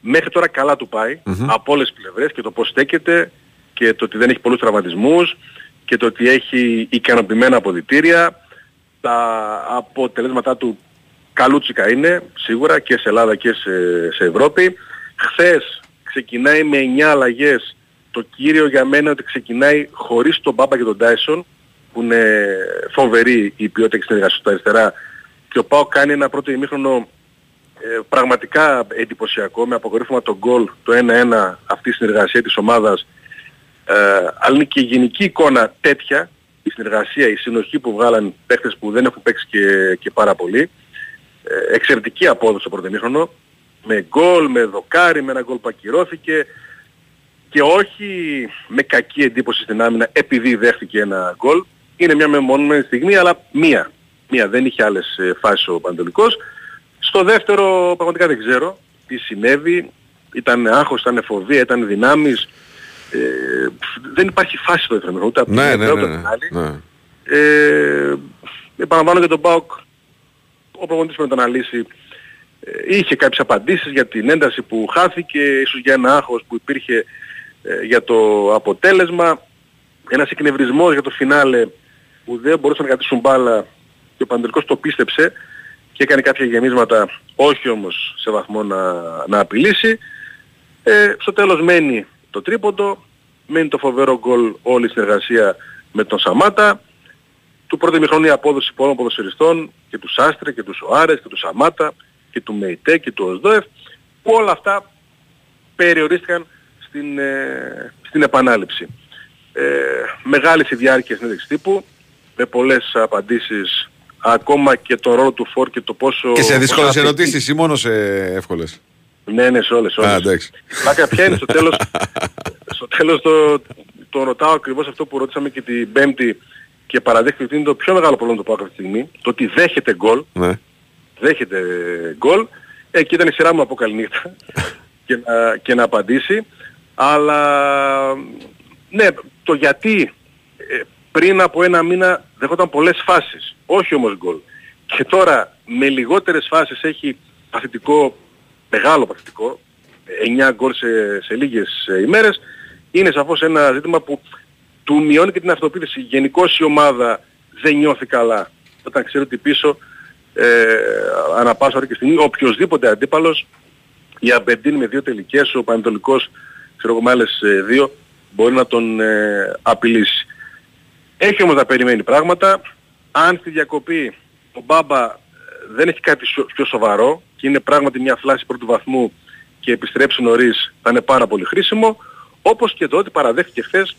Μέχρι τώρα καλά του πάει Μμμ. από όλες τις πλευρές και το πώς στέκεται και το ότι δεν έχει πολλούς τραυματισμούς και το ότι έχει ικανοποιημένα αποδητήρια. Τα αποτελέσματά του καλούτσικα είναι σίγουρα και σε Ελλάδα και σε, σε Ευρώπη. Χθες ξεκινάει με 9 αλλαγές. Το κύριο για μένα είναι ότι ξεκινάει χωρίς τον Μπάμπα και τον Τάισον που είναι φοβερή η ποιότητα και συνεργασία του αριστερά και ο Πάο κάνει ένα πρώτο ημίχρονο ε, πραγματικά εντυπωσιακό με αποκορύφωμα τον γκολ το 1-1 αυτή η συνεργασία της ομάδας ε, αλλά είναι και η γενική εικόνα τέτοια η συνεργασία, η συνοχή που βγάλαν παίχτες που δεν έχουν παίξει και, και πάρα πολύ ε, εξαιρετική απόδοση στο πρώτο ημίχρονο με γκολ, με δοκάρι, με ένα γκολ που ακυρώθηκε και όχι με κακή εντύπωση στην άμυνα επειδή δέχτηκε ένα γκολ. Είναι μια μεμονωμένη στιγμή αλλά μία. Μία δεν είχε άλλες ε, φάσεις ο Παντελικός. Στο δεύτερο πραγματικά δεν ξέρω τι συνέβη. Ήταν άγχος, ήταν φοβία, ήταν δυνάμεις. Ε, δεν υπάρχει φάση στο δεύτερο μήχρονο, ούτε από τη Ναι, μία ναι, ούτε ναι, από την ναι, άλλη. ναι. Ε, επαναλαμβάνω για τον ΠΑΟΚ, ο προπονητής πρέπει να το αναλύσει. Ε, είχε κάποιες απαντήσεις για την ένταση που χάθηκε, ίσως για ένα άγχος που υπήρχε ε, για το αποτέλεσμα. Ένας εκνευρισμός για το φινάλε που δεν μπορούσαν να κρατήσουν μπάλα και ο Παντελικός το πίστεψε και έκανε κάποια γεμίσματα, όχι όμως σε βαθμό να, να απειλήσει. Ε, στο τέλος μένει το τρίποντο, μένει το φοβερό γκολ όλη η συνεργασία με τον Σαμάτα. Του πρώτου ημιχρόνου η απόδοση πολλών ποδοσφαιριστών και του Σάστρε και του Σοάρες και του Σαμάτα και του Μεϊτέ και του Οσδόεφ που όλα αυτά περιορίστηκαν στην, ε, στην επανάληψη. Ε, μεγάλη η διάρκεια συνέντευξης τύπου με πολλές απαντήσεις ακόμα και το ρόλο του Φόρ και το πόσο... Και σε δύσκολες πόσο ερωτήσεις ή μόνο σε εύκολες; Ναι, ναι, σε όλες, σε όλες. Α, εντάξει. Πλάκα ποια είναι στο τέλος, στο τέλος το, το ρωτάω ακριβώς αυτό που ρωτήσαμε και την Πέμπτη και παραδέχτηκε ότι είναι το πιο μεγάλο πρόβλημα του ΠΑΟΚ αυτή τη στιγμή, το ότι δέχεται γκολ, Ναι. δέχεται γκολ, ε, και ήταν η σειρά μου από καληνύχτα και, να, και να απαντήσει, αλλά ναι, το γιατί ε, πριν από ένα μήνα δεχόταν πολλές φάσεις, όχι όμως γκολ. Και τώρα με λιγότερες φάσεις έχει παθητικό, μεγάλο παθητικό, 9 γκολ σε, σε λίγες ε, ημέρες, είναι σαφώς ένα ζήτημα που του μειώνει και την αυτοποίθηση. Γενικώς η ομάδα δεν νιώθει καλά όταν ξέρει ότι πίσω ε, ανά πάσα ώρα και στιγμή οποιοδήποτε αντίπαλος η Αμπεντίν με δύο τελικές, ο Πανετολικός ξέρω εγώ με άλλες ε, δύο μπορεί να τον ε, απειλήσει. Έχει όμως να περιμένει πράγματα. Αν στη διακοπή ο Μπάμπα ε, δεν έχει κάτι σο- πιο σοβαρό και είναι πράγματι μια φλάση πρώτου βαθμού και επιστρέψει νωρίς θα είναι πάρα πολύ χρήσιμο. Όπως και το ότι παραδέχτηκε χθες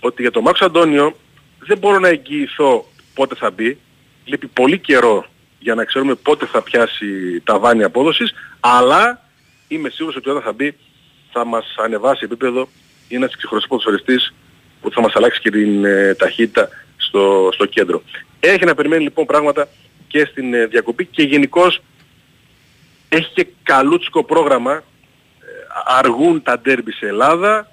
ότι για τον Μάξο Αντώνιο δεν μπορώ να εγγυηθώ πότε θα μπει. Λείπει πολύ καιρό για να ξέρουμε πότε θα πιάσει τα βάνη απόδοσης, αλλά είμαι σίγουρος ότι όταν θα μπει θα μας ανεβάσει επίπεδο είναι ένας ξεχωριστός ποδοσφαιριστής που θα μας αλλάξει και την ε, ταχύτητα στο, στο κέντρο. Έχει να περιμένει λοιπόν πράγματα και στην ε, διακοπή και γενικώς έχει και καλούτσικο πρόγραμμα. Ε, αργούν τα ντέρμπι σε Ελλάδα.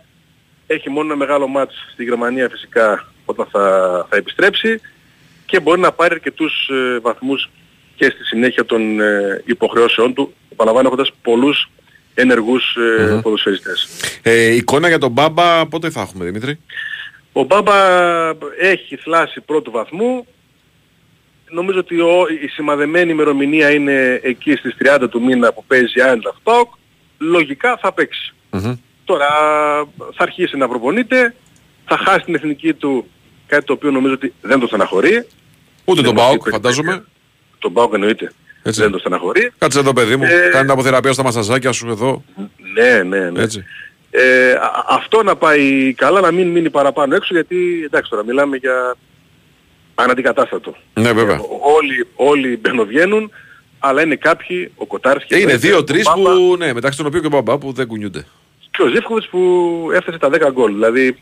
Έχει μόνο ένα μεγάλο μάτς στη Γερμανία φυσικά όταν θα, θα επιστρέψει και μπορεί να πάρει αρκετούς ε, βαθμούς και στη συνέχεια των ε, υποχρεώσεών του, επαναλαμβάνω έχοντας πολλούς ενεργούς ε, Μμμ. ποδοσφαιριστές. Ε, εικόνα για τον Μπάμπα πότε θα έχουμε Δημήτρη; Ο Μπάμπα έχει θλάση πρώτου βαθμού. Νομίζω ότι ο, η σημαδεμένη ημερομηνία είναι εκεί στις 30 του μήνα που παίζει η Eintracht ΠΑΟΚ, λογικά θα παίξει. Τώρα θα αρχίσει να προπονείται, θα χάσει την εθνική του κάτι το οποίο νομίζω ότι δεν το στεναχωρεί. Ούτε τον Δεν ΠΑΟΚ, μας είπε- φαντάζομαι. Τον ΠΑΟΚ εννοείται. Έτσι. Δεν το στεναχωρεί. Κάτσε εδώ, παιδί μου. Ε, Κάνει αποθεραπεία στα μασαζάκια σου εδώ. Ναι, ναι, ναι. Έτσι. Ε, α- αυτό να πάει καλά, να μην μείνει παραπάνω έξω, γιατί εντάξει τώρα μιλάμε για αναντικατάστατο. Ναι, βέβαια. Όλοι, όλοι μπαινοβγαίνουν, αλλά είναι κάποιοι, ο Κοτάρης Και είναι ο δύο-τρεις Μπάμπα που, ναι, μεταξύ των οποίων και ο Μπαμπά που δεν κουνιούνται. και ο Ζεύκοβιτς που έφτασε τα 10 γκολ. Δηλαδή,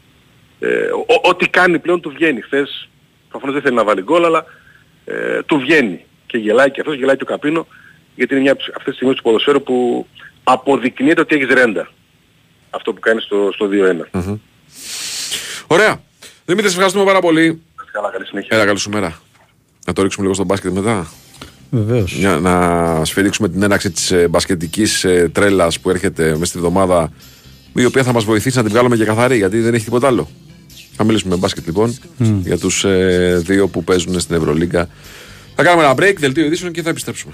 ε, ο- ό,τι κάνει πλέον του βγαίνει. Χθες, προφανώς δεν θέλει να βάλει γκολ, αλλά ε, του βγαίνει. Και γελάει και αυτός, γελάει και ο Καπίνο, γιατί είναι μια από τις- αυτές τις στιγμές του ποδοσφαίρου που αποδεικνύεται ότι έχεις ρέντα. Αυτό που κάνεις στο, στο 2-1. Ωραία. Δημήτρη, σε ευχαριστούμε πάρα πολύ. Καλά, καλή συνέχεια. Έλα, καλή σου μέρα. Να το ρίξουμε λίγο στο μπάσκετ μετά. Βεβαίως. Για να σφυρίξουμε την έναξη της ε, μπασκετικής ε, τρέλας που έρχεται μέσα στη βδομάδα η οποία θα μας βοηθήσει να την βγάλουμε και καθαρή γιατί δεν έχει τίποτα άλλο. Θα μιλήσουμε με μπάσκετ λοιπόν Μμ. για τους ε, δύο που παίζουν στην Ευρωλίγκα. Θα κάνουμε ένα break, δελτίο ειδήσεων και θα επιστρέψουμε.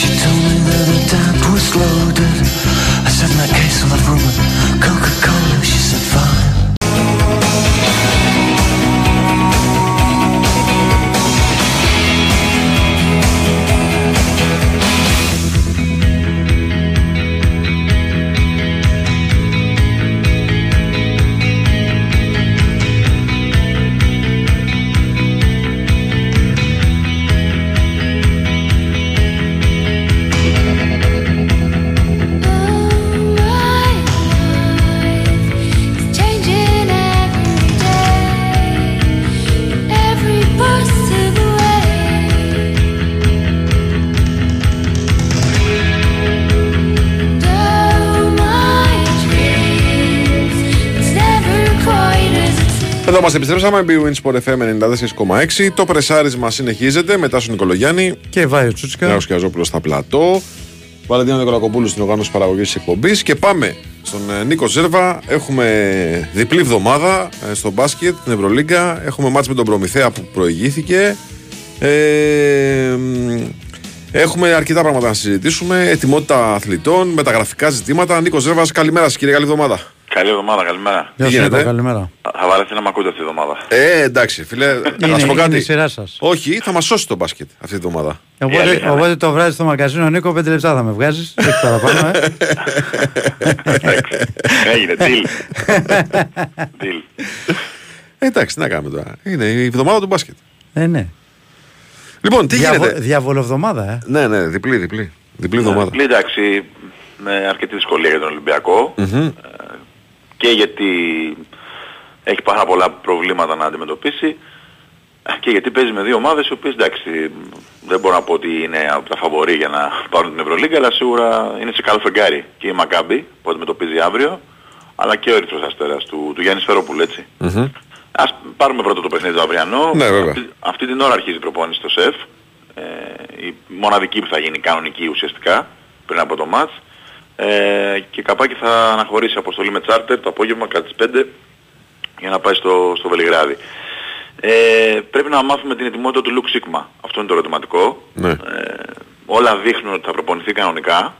She told me that her dad was loaded. I said, that case, have rum and Coca-Cola. She said, fine. It Εδώ μας επιστρέψαμε, Big Win Sport FM 94,6. Το πρεσάρισμα συνεχίζεται μετά στον Νικολογιάννη. Και Βάιο Τσούτσικα. Νέος Κιαζόπουλος στα πλατό. Βαλεντίνο Νικολακοπούλου στην οργάνωση παραγωγής της εκπομπής. Και πάμε στον ε, Νίκο Ζέρβα. Έχουμε διπλή εβδομάδα ε, στο μπάσκετ, την Ευρωλίγκα. Έχουμε μάτς με τον Προμηθέα που προηγήθηκε. Ε, μ, έχουμε αρκετά πράγματα να συζητήσουμε. Ετοιμότητα αθλητών, μεταγραφικά ζητήματα. Νίκο Ζέρβας, καλημέρα σας κύριε, καλή εβδομάδα. Καλή εβδομάδα, καλημέρα. Γεια Τι σου, γίνεται; Νίκο, καλημέρα. Θα βαρεθεί να μ' ακούτε αυτή τη εβδομάδα. Ε, εντάξει, φίλε. να σου πω είναι κάτι. η σειρά σας. Όχι, θα μας σώσει το μπάσκετ αυτή τη εβδομάδα. Οπότε, οπότε το βράδυ στο μαγκαζίνο, Νίκο, 5 λεπτά θα με βγάζεις. Όχι παραπάνω, ε. Έγινε, deal. deal. Ε, εντάξει, τι να κάνουμε τώρα. Είναι η εβδομάδα του μπάσκετ. Ε, ναι. Λοιπόν, τι Διαβο- γίνεται; Διαβολοβδομάδα, ε. Ναι, ναι, διπλή, διπλή. Διπλή εβδομάδα. Διπλή, εντάξει, με αρκετή δυσκολία για τον Ολυμπιακό Μμμ. Και γιατί έχει πάρα πολλά προβλήματα να αντιμετωπίσει και γιατί παίζει με δύο ομάδες οι οποίες εντάξει δεν μπορώ να πω ότι είναι από τα φαβορή για να πάρουν την Ευρωλίγκα αλλά σίγουρα είναι σε καλό φεγγάρι και η Μακάμπη που αντιμετωπίζει αύριο αλλά και ο Ερυθρός Αστέρας του, του Γιάννη Σφερόπουλου έτσι. Μμμ. Ας πάρουμε πρώτα το παιχνίδι το αυριανό. Ναι, βέβαια. Αυτή, αυτή την ώρα αρχίζει η προπόνηση στο ΣΕΦ. Ε, η μοναδική που θα γίνει κανονική ουσιαστικά πριν από το μάτς. Ε, και καπάκι θα αναχωρήσει αποστολή με τσάρτερ το απόγευμα κατά τις 5 για να πάει στο, στο Βελιγράδι. Ε, πρέπει να μάθουμε την ετοιμότητα του Λουκ Σίγμα. Αυτό είναι το ερωτηματικό. Ναι. Ε, όλα δείχνουν ότι θα προπονηθεί κανονικά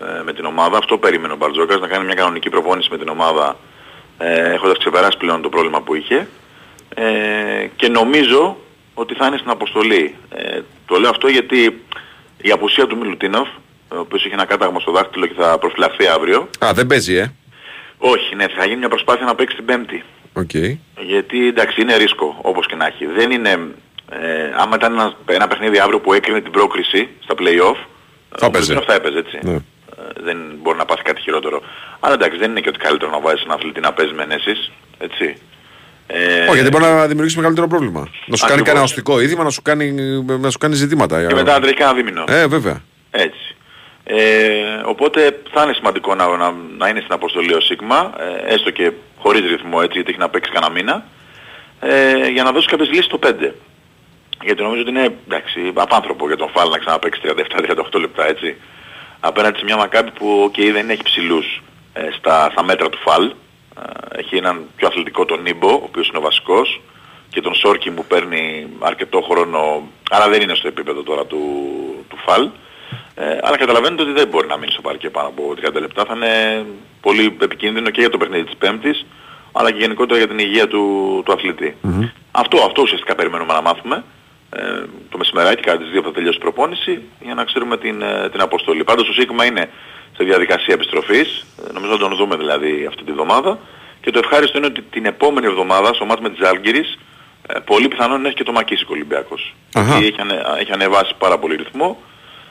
ε, με την ομάδα. Αυτό περίμενε ο Μπαρτζόκας, να κάνει μια κανονική προπόνηση με την ομάδα ε, έχοντας ξεπεράσει πλέον το πρόβλημα που είχε. Ε, και νομίζω ότι θα είναι στην αποστολή. Ε, το λέω αυτό γιατί η απουσία του Μιλουτίνοφ, ο οποίος έχει ένα κάταγμα στο δάχτυλο και θα προφυλαχθεί αύριο. Α, δεν παίζει, ε. Όχι, ναι, θα γίνει μια προσπάθεια να παίξει την Πέμπτη. Οκ. Γιατί εντάξει είναι ρίσκο όπως και να έχει. Δεν είναι, ε, άμα ήταν ένα, ένα παιχνίδι αύριο που έκρινε την πρόκριση στα play-off, Θα ο παίζει. Μιλουτίνοφ θα έπαιζε έτσι. Ναι. Ε, δεν μπορεί να πάθει κάτι χειρότερο. Αλλά εντάξει δεν είναι και ότι καλύτερο να βάζεις ένα αθλητή να παίζει με ενέσεις, έτσι. Ε, Όχι, γιατί μπορεί να δημιουργήσει μεγαλύτερο πρόβλημα. Να σου κάνει Ακριβώς. κανένα οστικό είδημα, να σου κάνει, να σου κάνει ζητήματα. και μετά να τρέχει κανένα δίμηνο. Ε, βέβαια. Έτσι. Ε, οπότε θα είναι σημαντικό να, να, να είναι στην αποστολή ο Σίγμα, ε, έστω και χωρίς ρυθμό έτσι, γιατί έχει να παίξει κανένα μήνα, ε, για να δώσει κάποιες λύσεις στο 5. Γιατί νομίζω ότι είναι εντάξει, απάνθρωπο για τον Φάλ να ξαναπαίξει 37-38 λεπτά έτσι. Απέναντι σε μια Μακάμπη που okay, δεν έχει ψηλούς ε, στα, στα μέτρα του Φάλ, Ε, Έχει έναν πιο αθλητικό τον Νίμπο, ο οποίος είναι ο βασικός, και τον Σόρκι που παίρνει αρκετό χρόνο, αλλά δεν είναι στο επίπεδο τώρα του, του Φαλ. Ε, αλλά καταλαβαίνετε ότι δεν μπορεί να μείνει στο παρκέ πάνω από 30 λεπτά. Θα είναι πολύ επικίνδυνο και για το παιχνίδι της Πέμπτης, αλλά και γενικότερα για την υγεία του, του αθλητη Αυτό, αυτό ουσιαστικά περιμένουμε να μάθουμε ε, το μεσημεράκι κατά τις δύο που θα τελειώσει η προπόνηση για να ξέρουμε την, ε, την αποστολή. Πάντως το Σίγμα είναι σε διαδικασία επιστροφής, ε, νομίζω να τον δούμε δηλαδή αυτή τη βδομάδα και το ευχάριστο είναι ότι την επόμενη εβδομάδα στο μάτς με τις Άλγηρης ε, πολύ πιθανόν να έχει και το Μακίσικο Ολυμπιακός. Αχα. Γιατί έχει, ανε, έχει ανεβάσει πάρα πολύ ρυθμό,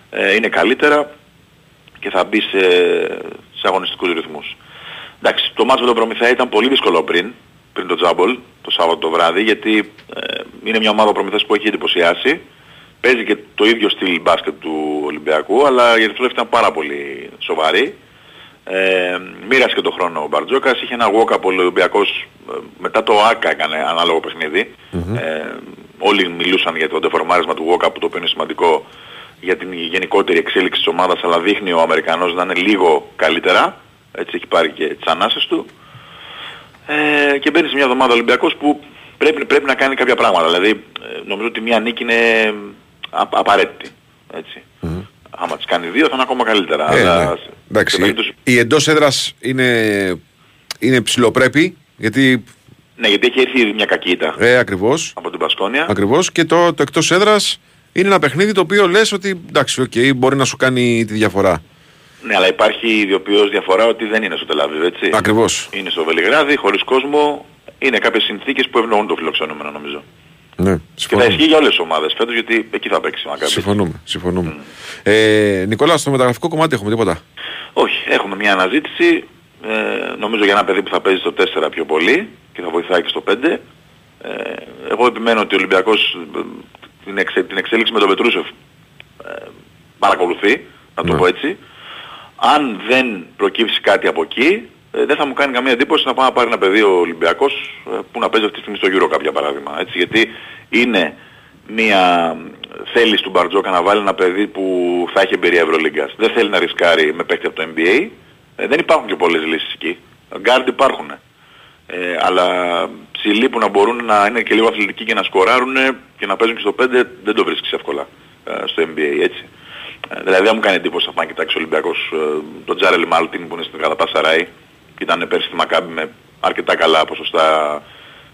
ε, είναι καλύτερα και θα μπει σε, σε αγωνιστικούς ρυθμούς. Εντάξει, το μάτς με τον Προμηθέα ήταν πολύ δύσκολο πριν, πριν το Τζάμπολ, το Σάββατο το βράδυ, γιατί ε, είναι μια ομάδα Προμηθέας που έχει εντυπωσιάσει. Παίζει και το ίδιο στυλ μπάσκετ του Ολυμπιακού, αλλά η Ερυθρόλευκη ήταν πάρα πολύ σοβαρή. Ε, μοίρασε και το χρόνο ο Μπαρτζόκας, είχε ένα walk-up ο Ολυμπιακός, ε, μετά το ΆΚΑ έκανε ανάλογο παιχνίδι. Ε, όλοι μιλούσαν για το ντεφορμάρισμα του walk-up, το οποίο είναι σημαντικό για την γενικότερη εξέλιξη της ομάδας, αλλά δείχνει ο Αμερικανός να είναι λίγο καλύτερα. Έτσι έχει πάρει και τις ανάσες του. Ε, και μπαίνει σε μια εβδομάδα Ολυμπιακός που πρέπει, πρέπει να κάνει κάποια πράγματα. Δηλαδή ε, νομίζω ότι μια νίκη είναι α, απαραίτητη. Έτσι. Άμα τις κάνει δύο θα είναι ακόμα καλύτερα. Ε, αλλά ναι. σε- Εντάξει, σε περίπτωση- η εντός έδρας είναι, είναι ψιλοπρέπει, γιατί Ναι, γιατί έχει έρθει ήδη μια κακή ήττα ε, ακριβώς, από την Μπασκόνια. ακριβώς και το, το εκτός έδρας είναι ένα παιχνίδι το οποίο λες ότι εντάξει, οκ, μπορεί να σου κάνει τη διαφορά. Ναι, αλλά υπάρχει ιδιοποιώς διαφορά ότι δεν είναι στο Τελαβίβ, έτσι. Ακριβώς. Είναι στο Βελιγράδι, χωρίς κόσμο. Είναι κάποιες συνθήκες που ευνοούν το φιλοξενούμενο νομίζω. Ναι, Και θα συμφωνούμε. ισχύει για όλες τις ομάδες φέτος γιατί εκεί θα παίξει η Μακάμπη. Συμφωνούμε. συμφωνούμε. Ε, Νικόλα, στο μεταγραφικό κομμάτι έχουμε τίποτα; Όχι, έχουμε μια αναζήτηση, ε, νομίζω για ένα παιδί που θα παίζει στο 4 πιο πολύ και θα βοηθάει και στο 5. Ε, εγώ επιμένω ότι ο Ολυμπιακός ε, την, εξε, την εξέλιξη με τον Πετρούσεφ ε, παρακολουθεί, να το Ναι. πω έτσι. Αν δεν προκύψει κάτι από εκεί, ε, δεν θα μου κάνει καμία εντύπωση να πάει να πάρει ένα παιδί ο Ολυμπιακός ε, που να παίζει αυτή τη στιγμή στο γύρο κάποια παράδειγμα. Έτσι, γιατί είναι μια θέληση του Μπαρτζόκα να βάλει ένα παιδί που θα έχει εμπειρία Ευρωλίγκας. Δεν θέλει να ρισκάρει με παίκτη από το NBA. Ε, δεν υπάρχουν και πολλές λύσεις εκεί. Γκάρντ υπάρχουν. Ε, αλλά ψηλοί που να μπορούν να είναι και λίγο αθλητικοί και να σκοράρουν και να παίζουν και στο 5 δεν το βρίσκεις εύκολα ε, στο NBA έτσι. Ε, δηλαδή δεν μου κάνει εντύπωση να πάει να κοιτάξει ο Ολυμπιακός ε, τον Τζάρελ Μάλτιν που είναι στην Καταπάσαράη και ήταν πέρσι στη Μακάμπη με αρκετά καλά ποσοστά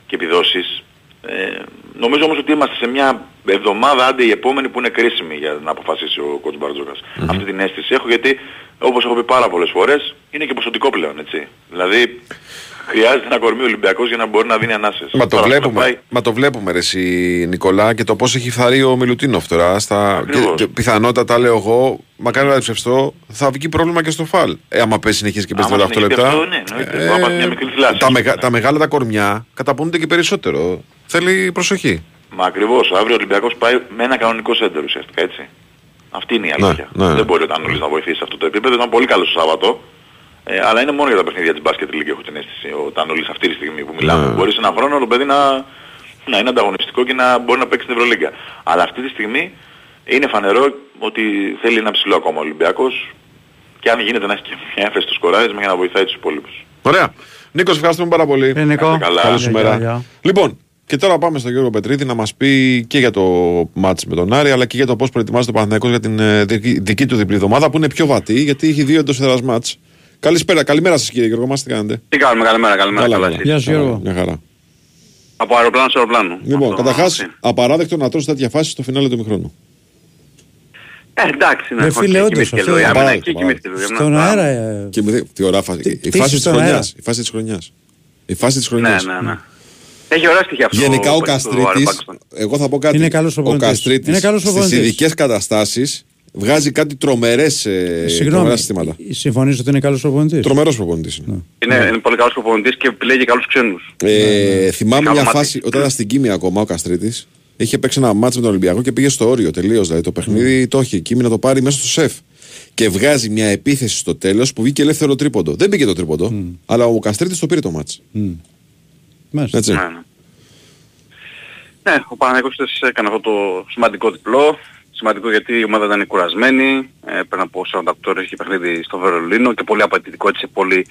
και επιδόσεις. Ε, νομίζω όμως ότι είμαστε σε μια εβδομάδα άντε η επόμενη που είναι κρίσιμη για να αποφασίσει ο κότς μπαρτζοκας Αυτή την αίσθηση έχω γιατί όπως έχω πει πάρα πολλές φορές είναι και ποσοτικό πλέον έτσι. Δηλαδή χρειάζεται ένα κορμί Ολυμπιακός για να μπορεί να δίνει ανάσες. Μα το, Τώρα, βλέπουμε, πάει- μα το βλέπουμε ρε εσύ Νικολά και το πώς έχει φθαρεί ο Μιλουτίνοφ τώρα στα, και, Ακριβώς. και πιθανότατα λέω εγώ μακάρι να διψευστώ θα βγει πρόβλημα και στο φαλ ε, άμα πέσει συνεχίζει και παίζει Άμα 38 συνεχίσει λεπτά αυτό, ναι, εννοείται. Μπορεί να πάθει μια μικρή θλάση. τα, μεγα, τα μεγάλα τα κορμιά καταπονούνται και περισσότερο θέλει προσοχή Μα ακριβώς, αύριο ο Ολυμπιακός πάει με ένα κανονικό σέντερ ουσιαστικά έτσι. Αυτή είναι η Ναι, αλήθεια. ναι. Δεν μπορεί ο Τανούλης να βοηθήσει σε αυτό το επίπεδο. Ήταν πολύ καλό το Σάββατο. Ε, αλλά είναι μόνο για τα παιχνίδια της Basket League έχω την αίσθηση. Ο Τανούλης αυτή τη στιγμή που μιλάμε. Ναι. Μπορείς σε ένα χρόνο το παιδί να, να είναι ανταγωνιστικό και να μπορεί να παίξει στην Ευρωλίγκα. Αλλά αυτή τη στιγμή είναι φανερό ότι θέλει ένα ψηλό ακόμα ο Ολυμπιακός και αν γίνεται να έχει και μια έφεση στο σκοράρισμα για να βοηθάει τους υπόλοιπους. Ωραία Νίκος, ευχαριστούμε πάρα πολύ. Ε, Νικό. Είστε καλά. Καλή σου Γεια, μέρα. γεια. Λοιπόν, και τώρα πάμε στον Γιώργο Πετρίδη να μας πει και για το μάτς με τον Άρη, αλλά και για το πώς προετοιμάζεται ο Παναθηναϊκός για την ε, δική, δική του διπλή εβδομάδα που είναι πιο βατή, γιατί έχει δύο εντός έδρας μάτς. Καλησπέρα, καλημέρα σας κύριε Γιώργο, μα τι κάνετε. Τι κάνουμε, καλημέρα, καλημέρα. Καλά, καλά, καλά. εσείς. Γεια σου Γιώργο. Μια χαρά. Από αεροπλάνο σε αεροπλάνο. Λοιπόν, Αυτό, καταρχάς, αυτή. απαράδεκτο να τρώσει τέτοια φάση στο φινάλε του μηχρόνου. Ε, εντάξει, ναι. Ρε οκ, φίλε, όντως, κοιμήθηκε αυτό λίγο η είναι άμυνα απαράδεκτο, εκεί, κοιμήθηκε λίγο η άμυνα. Στον Α, αέρα. ε, Και μου δει- τι ωραία φάση. Η τι φάση της στον χρονιάς. αέρα; Η φάση της χρονιάς. Η φάση της Ναι, χρονιάς. ναι, ναι. Έχει ωραία στοιχεία αυτό. Γενικά ο το- το Καστρίτης, Αρμπάκστον. εγώ θα πω κάτι. Είναι καλός ο προπονητής. Καστρίτης Είναι καλός στις προπονητής. ειδικές καταστάσεις βγάζει κάτι τρομερές ε, Συγγνώμη, τρομερά συστήματα. συμφωνείς ότι είναι καλός προπονητής; Τρομερός προπονητής είναι. Είναι, είναι πολύ καλός προπονητής και επιλέγει καλούς ξένους. Ε, θυμάμαι Καλό μια μάτι. φάση όταν ήταν στην Κίμη ακόμα ο Καστρίτης. Είχε παίξει ένα μάτσο με τον Ολυμπιακό και πήγε στο όριο τελείως. Δηλαδή το παιχνίδι το έχει εκεί να το πάρει μέσα στο σεφ. Και βγάζει μια επίθεση στο τέλος που βγήκε ελεύθερο τρίποντο. Δεν πήγε το τρίποντο, αλλά ο Καστρίτης το πήρε το μάτσο. Μάλιστα. Έτσι. Ναι, ναι. Ναι, ο Παναγιώτης έκανε αυτό το σημαντικό διπλό Σημαντικό γιατί η ομάδα ήταν κουρασμένη. Ε, πριν από 48 ώρες είχε παιχνίδι στο Βερολίνο και πολύ απαιτητικό έτσι σε πολύ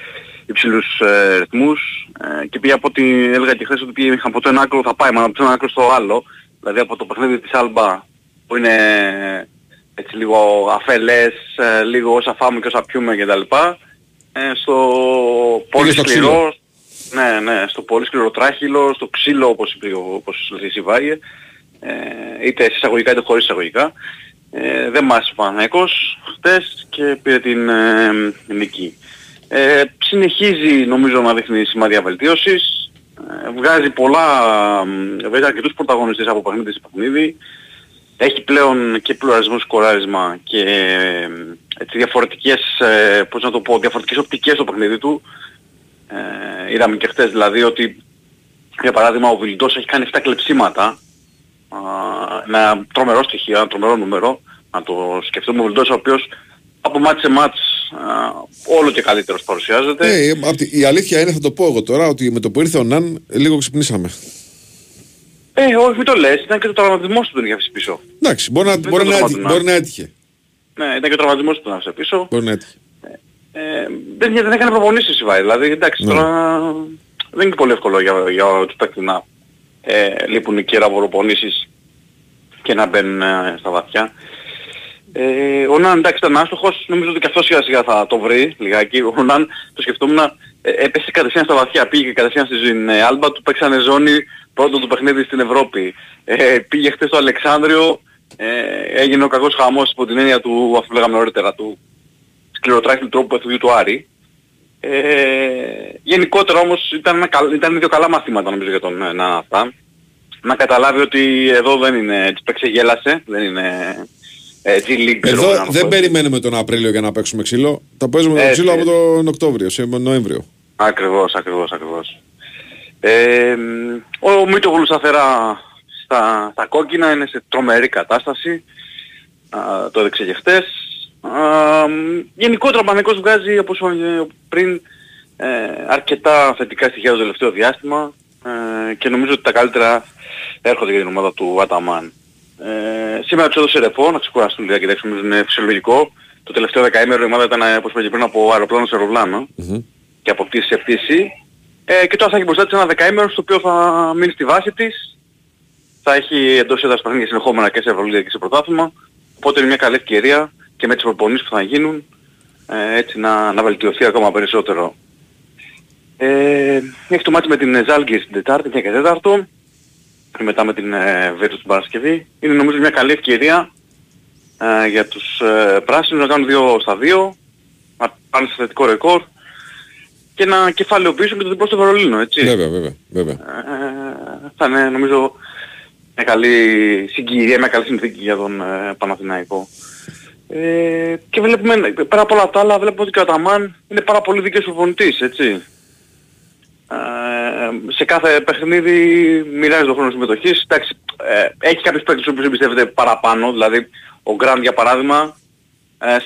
υψηλούς ε, ρυθμούς. Ε, και πήγε από ό,τι έλεγα και χθες ότι πήγε από το ένα άκρο θα πάει, μα από το ένα άκρο στο άλλο. Δηλαδή από το παιχνίδι της Άλμπα που είναι έτσι λίγο αφελές, ε, λίγο όσα φάμε και όσα πιούμε κτλ. Ε, στο πολύ στο σκληρό, ξύλο. ναι, ναι, στο πολύ σκληρό τράχυλο, στο ξύλο όπως είπε ο- όπως λέει η Σιβάγε, ε, είτε σε εισαγωγικά είτε χωρίς εισαγωγικά. Ε, δεν μ' άρεσε ο Παναθηναϊκός χτες και πήρε την ε, νίκη. Ε, συνεχίζει νομίζω να δείχνει σημάδια βελτίωσης. Ε, βγάζει πολλά, ε, βγάζει αρκετούς πρωταγωνιστές από παιχνίδι σε παιχνίδι. Έχει πλέον και πλουραλισμό σκοράρισμα και ε, έτσι διαφορετικές, ε, πώς να το πω, διαφορετικές οπτικές στο παιχνίδι του. Ε, είδαμε και χτες δηλαδή ότι για παράδειγμα ο Βιλντός έχει κάνει 7 κλεψίματα α, με ένα τρομερό στοιχείο, ένα τρομερό νούμερο να το σκεφτούμε ο Βιλντός ο οποίος από μάτς σε μάτς α, όλο και καλύτερος παρουσιάζεται. Ε, απ' τη- η αλήθεια είναι, θα το πω εγώ τώρα, ότι με το που ήρθε ο Ναν, λίγο ξυπνήσαμε. Ε, όχι μην το λες, ήταν και το τραυματισμός του τον είχε αφήσει πίσω. Εντάξει, μπορεί να, Δεν μπορεί το να, θυμάμαι έτυχε, τον μπορεί Ναν. να έτυχε. Ναι, ήταν και ο τραυματισμός του τον άφησε πίσω. Μπορεί να έτυχε. Ε, δεν, δεν έκανε προπονήσεις η Βάη, δηλαδή εντάξει Ναι. τώρα δεν είναι πολύ εύκολο για, για τους παίκτες να ε, λείπουν και από προπονήσεις και να μπαίνουν ε, στα βαθιά. Ε, ο Ναν εντάξει ήταν άστοχος, νομίζω ότι και αυτός σιγά σιγά θα το βρει λιγάκι. Ο Ναν το σκεφτόμουν ε, έπεσε κατευθείαν στα βαθιά, πήγε κατευθείαν στην ε, Άλμπα, του παίξανε ζώνη πρώτο του παιχνίδι στην Ευρώπη. Ε, πήγε χθες στο Αλεξάνδριο, ε, έγινε ο κακός χαμός υπό την έννοια του, αυτό που λέγαμε νωρίτερα, του σκληροτράχυλου τρόπου παιχνιδιού του Άρη. Ε, γενικότερα όμως ήταν, ένα, καλ- ήταν δύο καλά μαθήματα νομίζω για τον ε, να αυτά. Να καταλάβει ότι εδώ δεν είναι, έτσι παίξε γέλασε, δεν είναι ε, G-League. ξέρω εγώ να Εδώ το δεν πω. περιμένουμε τον Απρίλιο για να παίξουμε ξύλο. Τα παίζουμε το Έτσι, ξύλο από έτσι. τον Οκτώβριο, σε Νοέμβριο. Ακριβώς, ακριβώς, ακριβώς. Ε, ο Μίτογλου σταθερά στα, στα κόκκινα είναι σε τρομερή κατάσταση. Α, το έδειξε και χτες. Α, μ, γενικότερα ο Παναγικός βγάζει όπως είπαμε πριν ε, αρκετά θετικά στοιχεία το τελευταίο διάστημα ε, και νομίζω ότι τα καλύτερα έρχονται για την ομάδα του Αταμάν. Ε, σήμερα τους έδωσε ρεπό να ξεκουραστούν λίγα κοιτάξτε νομίζω είναι φυσιολογικό. Το τελευταίο δεκαήμερο η ομάδα ήταν ε, όπως είπα και πριν από αεροπλάνο σε αεροπλάνο και από πτήση σε πτήση. Ε, και τώρα θα έχει μπροστά της ένα δεκαήμερο στο οποίο θα μείνει στη βάση της. Θα έχει εντός έδρας παιχνίδια συνεχόμενα και σε Ευρωλίγα και σε πρωτάθλημα. Οπότε είναι μια καλή ευκαιρία και με τις προπονήσεις που θα γίνουν ε, έτσι να, να βελτιωθεί ακόμα περισσότερο. Ε, έχει το μάτι με την Ζάλγκη στην Τετάρτη και Τέταρτο και μετά με την ε, Βέρτους την Παρασκευή. Είναι νομίζω μια καλή ευκαιρία ε, για τους ε, πράσινους να κάνουν 2 στα 2, να πάνε σε θετικό ρεκόρ και να κεφαλαιοποιήσουν και το διπλό στο Βερολίνο, έτσι. Βέβαια, βέβαια, βέβαια. Ε, θα είναι νομίζω μια καλή συγκυρία, μια καλή συνθήκη για τον ε, Παναθηναϊκό. Ε, και βλέπουμε, πέρα από όλα τα άλλα, βλέπουμε ότι και ο Αταμάν είναι πάρα πολύ δίκαιος προπονητής, έτσι. Ε, σε κάθε παιχνίδι μοιράζει τον χρόνος συμμετοχής. Εντάξει, ε, έχει κάποιους παίκτες που εμπιστεύεται παραπάνω, δηλαδή ο Γκραντ για παράδειγμα, ε,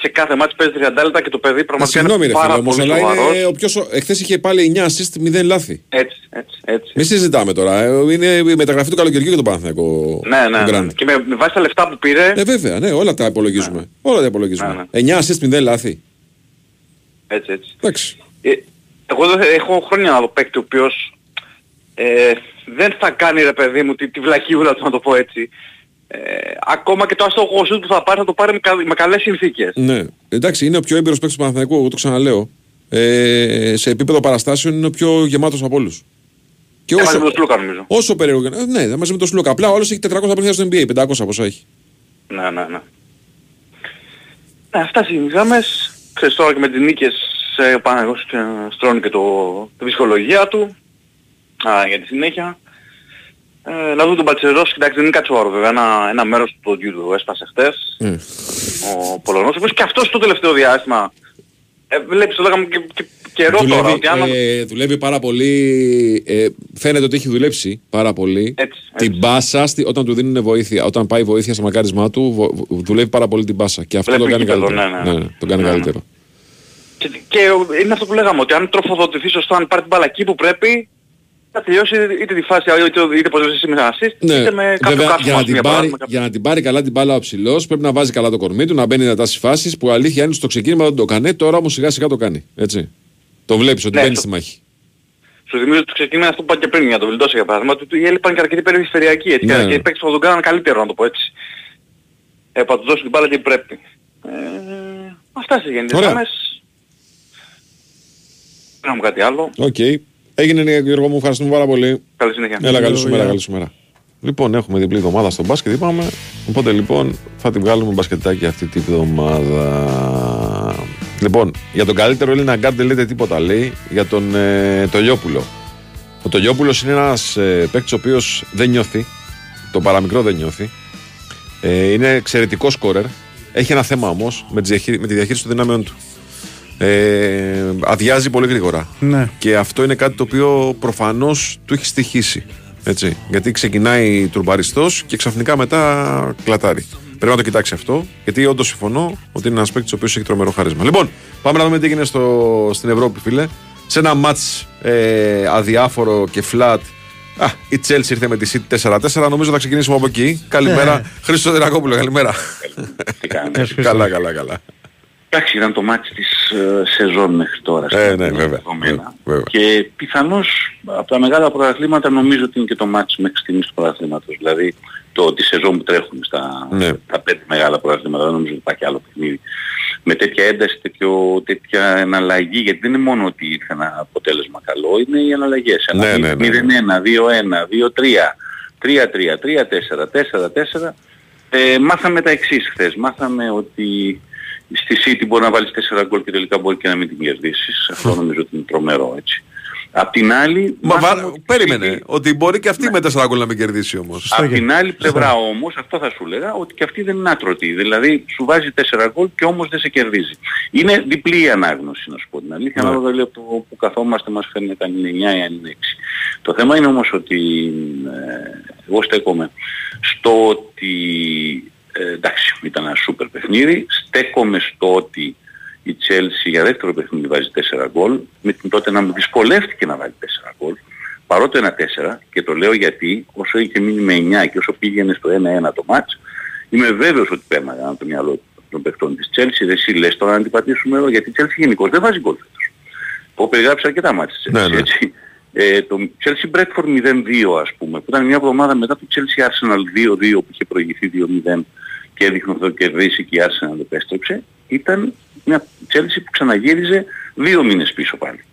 σε κάθε μάτς παίζει 30 λεπτά και το παιδί Μα πραγματικά συγγνώμη, ρε είναι φίλε πάρα όμως, πολύ αλλά σοβαρός. είναι ο πιο. σο- Εχθές είχε πάλι 9 assist, 0 λάθη. Έτσι, έτσι, έτσι. Μην συζητάμε τώρα. ε, Είναι η μεταγραφή του καλοκαιριού για τον Παναθηναϊκό. Ναι, ναι, ο ναι. Γκραντ. Και με, με βάση τα λεφτά που πήρε, Ε, βέβαια, ναι, όλα τα υπολογίζουμε. Όλα τα υπολογίζουμε. Ναι, 9 assist, 0 λάθη. έτσι, έτσι. Εντάξει. Ε, εγώ δεν- έχω χρόνια να δω παίκτη ο οποίος ε, δεν θα κάνει ρε παιδί μου τη, τη βλακίουλα του να το πω έτσι. Ε, ακόμα και το άστοχο σούτ που θα πάρει θα το πάρει με, κα, με καλές συνθήκες. Ναι. Εντάξει, είναι ο πιο έμπειρος παίκτης του Παναθηναϊκού, εγώ το ξαναλέω. Ε, σε επίπεδο παραστάσεων είναι ο πιο γεμάτος από όλους. Και Ε, μαζί με τον Σλούκα νομίζω. όσο περίεργο. και να- Ναι, μαζί με τον Σλούκα. Απλά ο άλλος έχει 400 παιχνίδια στο NBA, 500 πόσο έχει. Ναι, ναι, ναι. Ναι, αυτά είναι οι γραμμές. Ξέρεις τώρα και με τις νίκες ε, ο Παναγός ε, στρώνει και το, τη ψυχολογία του α, για τη συνέχεια. Ε, να δούμε τον Πατσερός, κοιτάξτε δεν είναι κάτι σοβαρό βέβαια, ένα, ένα μέρος του ποντιού του έσπασε χτες. Ο Πολωνός, ο οποίος και αυτός το τελευταίο διάστημα ε, βλέπεις το λέγαμε και, και καιρό τώρα, δουλεύει, ότι άμα... ε, δουλεύει πάρα πολύ. Ε, φαίνεται ότι έχει δουλέψει πάρα πολύ. Έτσι, Την μπάσα στη, όταν του δίνουν βοήθεια. Όταν πάει βοήθεια στο μακάρισμά του, βο- βο- δουλεύει πάρα πολύ την μπάσα. Και αυτό Βλέπει το κάνει γήπεδο, καλύτερο. ναι, ναι. τον κάνει Ναι, ναι. καλύτερο. Και, και είναι αυτό που λέγαμε, ότι αν τροφοδοτηθεί σωστά, αν πάρει την μπάλα εκεί που πρέπει, θα τελειώσει είτε τη φάση, είτε, είτε πως εσύ με ένα assist, Ναι, είτε με κάποιο βέβαια, κάθισμα, για να, ας την πούμε, πάρει, παράδειγμα, για να την πάρει καλά την μπάλα ο ψηλός, πρέπει να βάζει καλά το κορμί του, να μπαίνει δυνατά στις φάσεις που αλήθεια είναι στο ξεκίνημα δεν το έκανε, τώρα όμως σιγά σιγά το κάνει. Έτσι. Το βλέπεις ότι Ναι, μπαίνει στο- στη μάχη. Σου θυμίζω ότι το ξεκίνημα αυτό που είπα και πριν για το βιλντώσει για παράδειγμα, του του έλειπαν και αρκετοί περιφερειακοί έτσι, Ναι, και ναι. οι παίκτες που θα τον κάναν καλύτερο να το πω έτσι. Ε, θα του δώσει την μπάλα και πρέπει. Ε, αυτά σε γενικές Ωραία. γραμμές. Δεν έχουμε κάτι άλλο. Οκ. Έγινε Γιώργο μου, ευχαριστούμε πάρα πολύ. Καλή συνέχεια. Έλα, καλή σου Γεια. μέρα, καλή σου μέρα. Λοιπόν, έχουμε διπλή εβδομάδα στο μπάσκετ, είπαμε. Οπότε λοιπόν θα την βγάλουμε μπασκετάκι αυτή την εβδομάδα. Λοιπόν, για τον καλύτερο Έλληνα γκάρντ δεν λέτε τίποτα, λέει, για τον ε, Τολιόπουλο. Ο Τολιόπουλος είναι ένας ε, παίκτης ο οποίος δεν νιώθει. Το παραμικρό δεν νιώθει. Ε, είναι εξαιρετικός σκόρερ. Έχει ένα θέμα όμως με, τη διαχεί- με τη διαχείριση των δυνάμεων του. Ε, αδειάζει πολύ γρήγορα. Ναι. Και αυτό είναι κάτι το οποίο προφανώς του έχει στοιχήσει. Έτσι. Γιατί ξεκινάει τουρμπαριστό και ξαφνικά μετά κλατάρει. Πρέπει να το κοιτάξει αυτό, γιατί όντως συμφωνώ ότι είναι ένας παίκτης ο οποίος έχει τρομερό χάρισμα. Λοιπόν, πάμε να δούμε τι έγινε στο, στην Ευρώπη, φίλε. Σε ένα ματ ε, αδιάφορο και flat. Α, η Chelsea ήρθε με τη City 4-4. Νομίζω θα ξεκινήσουμε από εκεί. Καλημέρα. Ναι. Χρήστο Δρακόπουλο, καλημέρα. καλά, καλά, καλά. Εντάξει, ήταν το μάτι της ε, σεζόν μέχρι τώρα. Ε, στα ναι, βέβαια. δεδομένα. βέβαια. Και πιθανώς από τα μεγάλα πρωταθλήματα νομίζω ότι είναι και το μάτι μέχρι στιγμής του πρωταθλήματος. Δηλαδή το, τη σεζόν που τρέχουν στα Ναι. τα πέντε μεγάλα πρωταθλήματα. Δεν νομίζω ότι υπάρχει άλλο παιχνίδι. Με τέτοια ένταση, τέτοιο, τέτοια εναλλαγή, γιατί δεν είναι μόνο ότι ήρθε ένα αποτέλεσμα καλό, είναι οι εναλλαγές. Ένα Ναι, ναι, ναι. 0-1, 2-1, 2-3, 3-3, 3-4, 4-4. Ε, μάθαμε τα εξής χθες. Μάθαμε ότι στη City μπορεί να βάλεις 4 γκολ και τελικά μπορεί και να μην την κερδίσεις. Αυτό νομίζω ότι είναι τρομερό έτσι. Απ' την άλλη... Μα, μάθαμε βα- ότι η περίμενε ότι μπορεί και αυτή με 4 γκολ να μην κερδίσει όμως. Απ' την άλλη πλευρά όμως, αυτό θα σου λέγα, ότι και αυτή δεν είναι άτρωτη. Δηλαδή σου βάζει 4 γκολ και όμως δεν σε κερδίζει. Είναι διπλή η ανάγνωση, να σου πω την αλήθεια. Ναι. Ανάλογα λέει από το που καθόμαστε μας φαίνεται αν είναι 9 ή αν είναι 6. Το θέμα είναι όμως ότι ε, εγώ στέκομαι στο ότι ε, εντάξει ήταν ένα σούπερ παιχνίδι. Στέκομαι στο ότι η Chelsea για δεύτερο παιχνίδι βάζει 4 γκολ. Με την τότε να μου δυσκολεύτηκε να βάλει 4 γκολ. Παρότι ένα 4 και το λέω γιατί όσο είχε μείνει με 9 και όσο πήγαινε στο 1-1 το μάτς είμαι βέβαιος ότι πέρναγαν το μυαλό των παιχτών της Chelsea. Δεν εσύ λες τώρα να την πατήσουμε εδώ γιατί η Chelsea γενικώς δεν βάζει γκολ φέτος. Εγώ περιγράψα αρκετά μάτς της Chelsea Ναι, ναι. έτσι. Ε, το Chelsea Bradford 0-2 ας πούμε που ήταν μια εβδομάδα μετά το Chelsea Arsenal 2-2 που είχε προηγηθεί 2-0 και έδειχνε ότι θα το κερδίσει και η Arsenal επέστρεψε ήταν μια Chelsea που ξαναγύριζε δύο μήνες πίσω πάλι.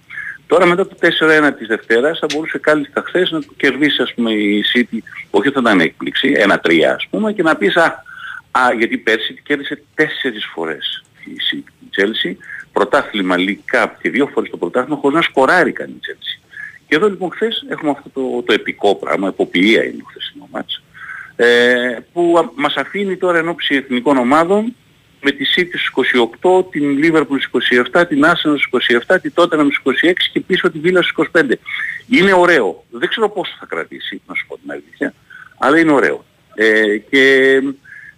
Τώρα μετά το 4-1 της Δευτέρας θα μπορούσε κάλλιστα χθες να το κερδίσει ας πούμε η City, όχι ότι θα ήταν έκπληξη, 1-3 ας πούμε και να πεις α, α γιατί πέρσι την κέρδισε τέσσερις φορές η City, η Chelsea, πρωτάθλημα League Cup και δύο φορές το πρωτάθλημα χωρίς να σκοράρει καν η Chelsea. Και εδώ λοιπόν χθες έχουμε αυτό το, το επικό πράγμα, εποποιία είναι το χθεσινό μάτς, ε, που α- μας αφήνει τώρα εν ώψη εθνικών ομάδων με τη City στους 28, την Liverpool στους 27, την Arsenal στους 27, την Tottenham στους 26 και πίσω τη Villa στους 25. Είναι ωραίο. Δεν ξέρω πόσο θα κρατήσει, να σου πω την αλήθεια, αλλά είναι ωραίο. Ε, και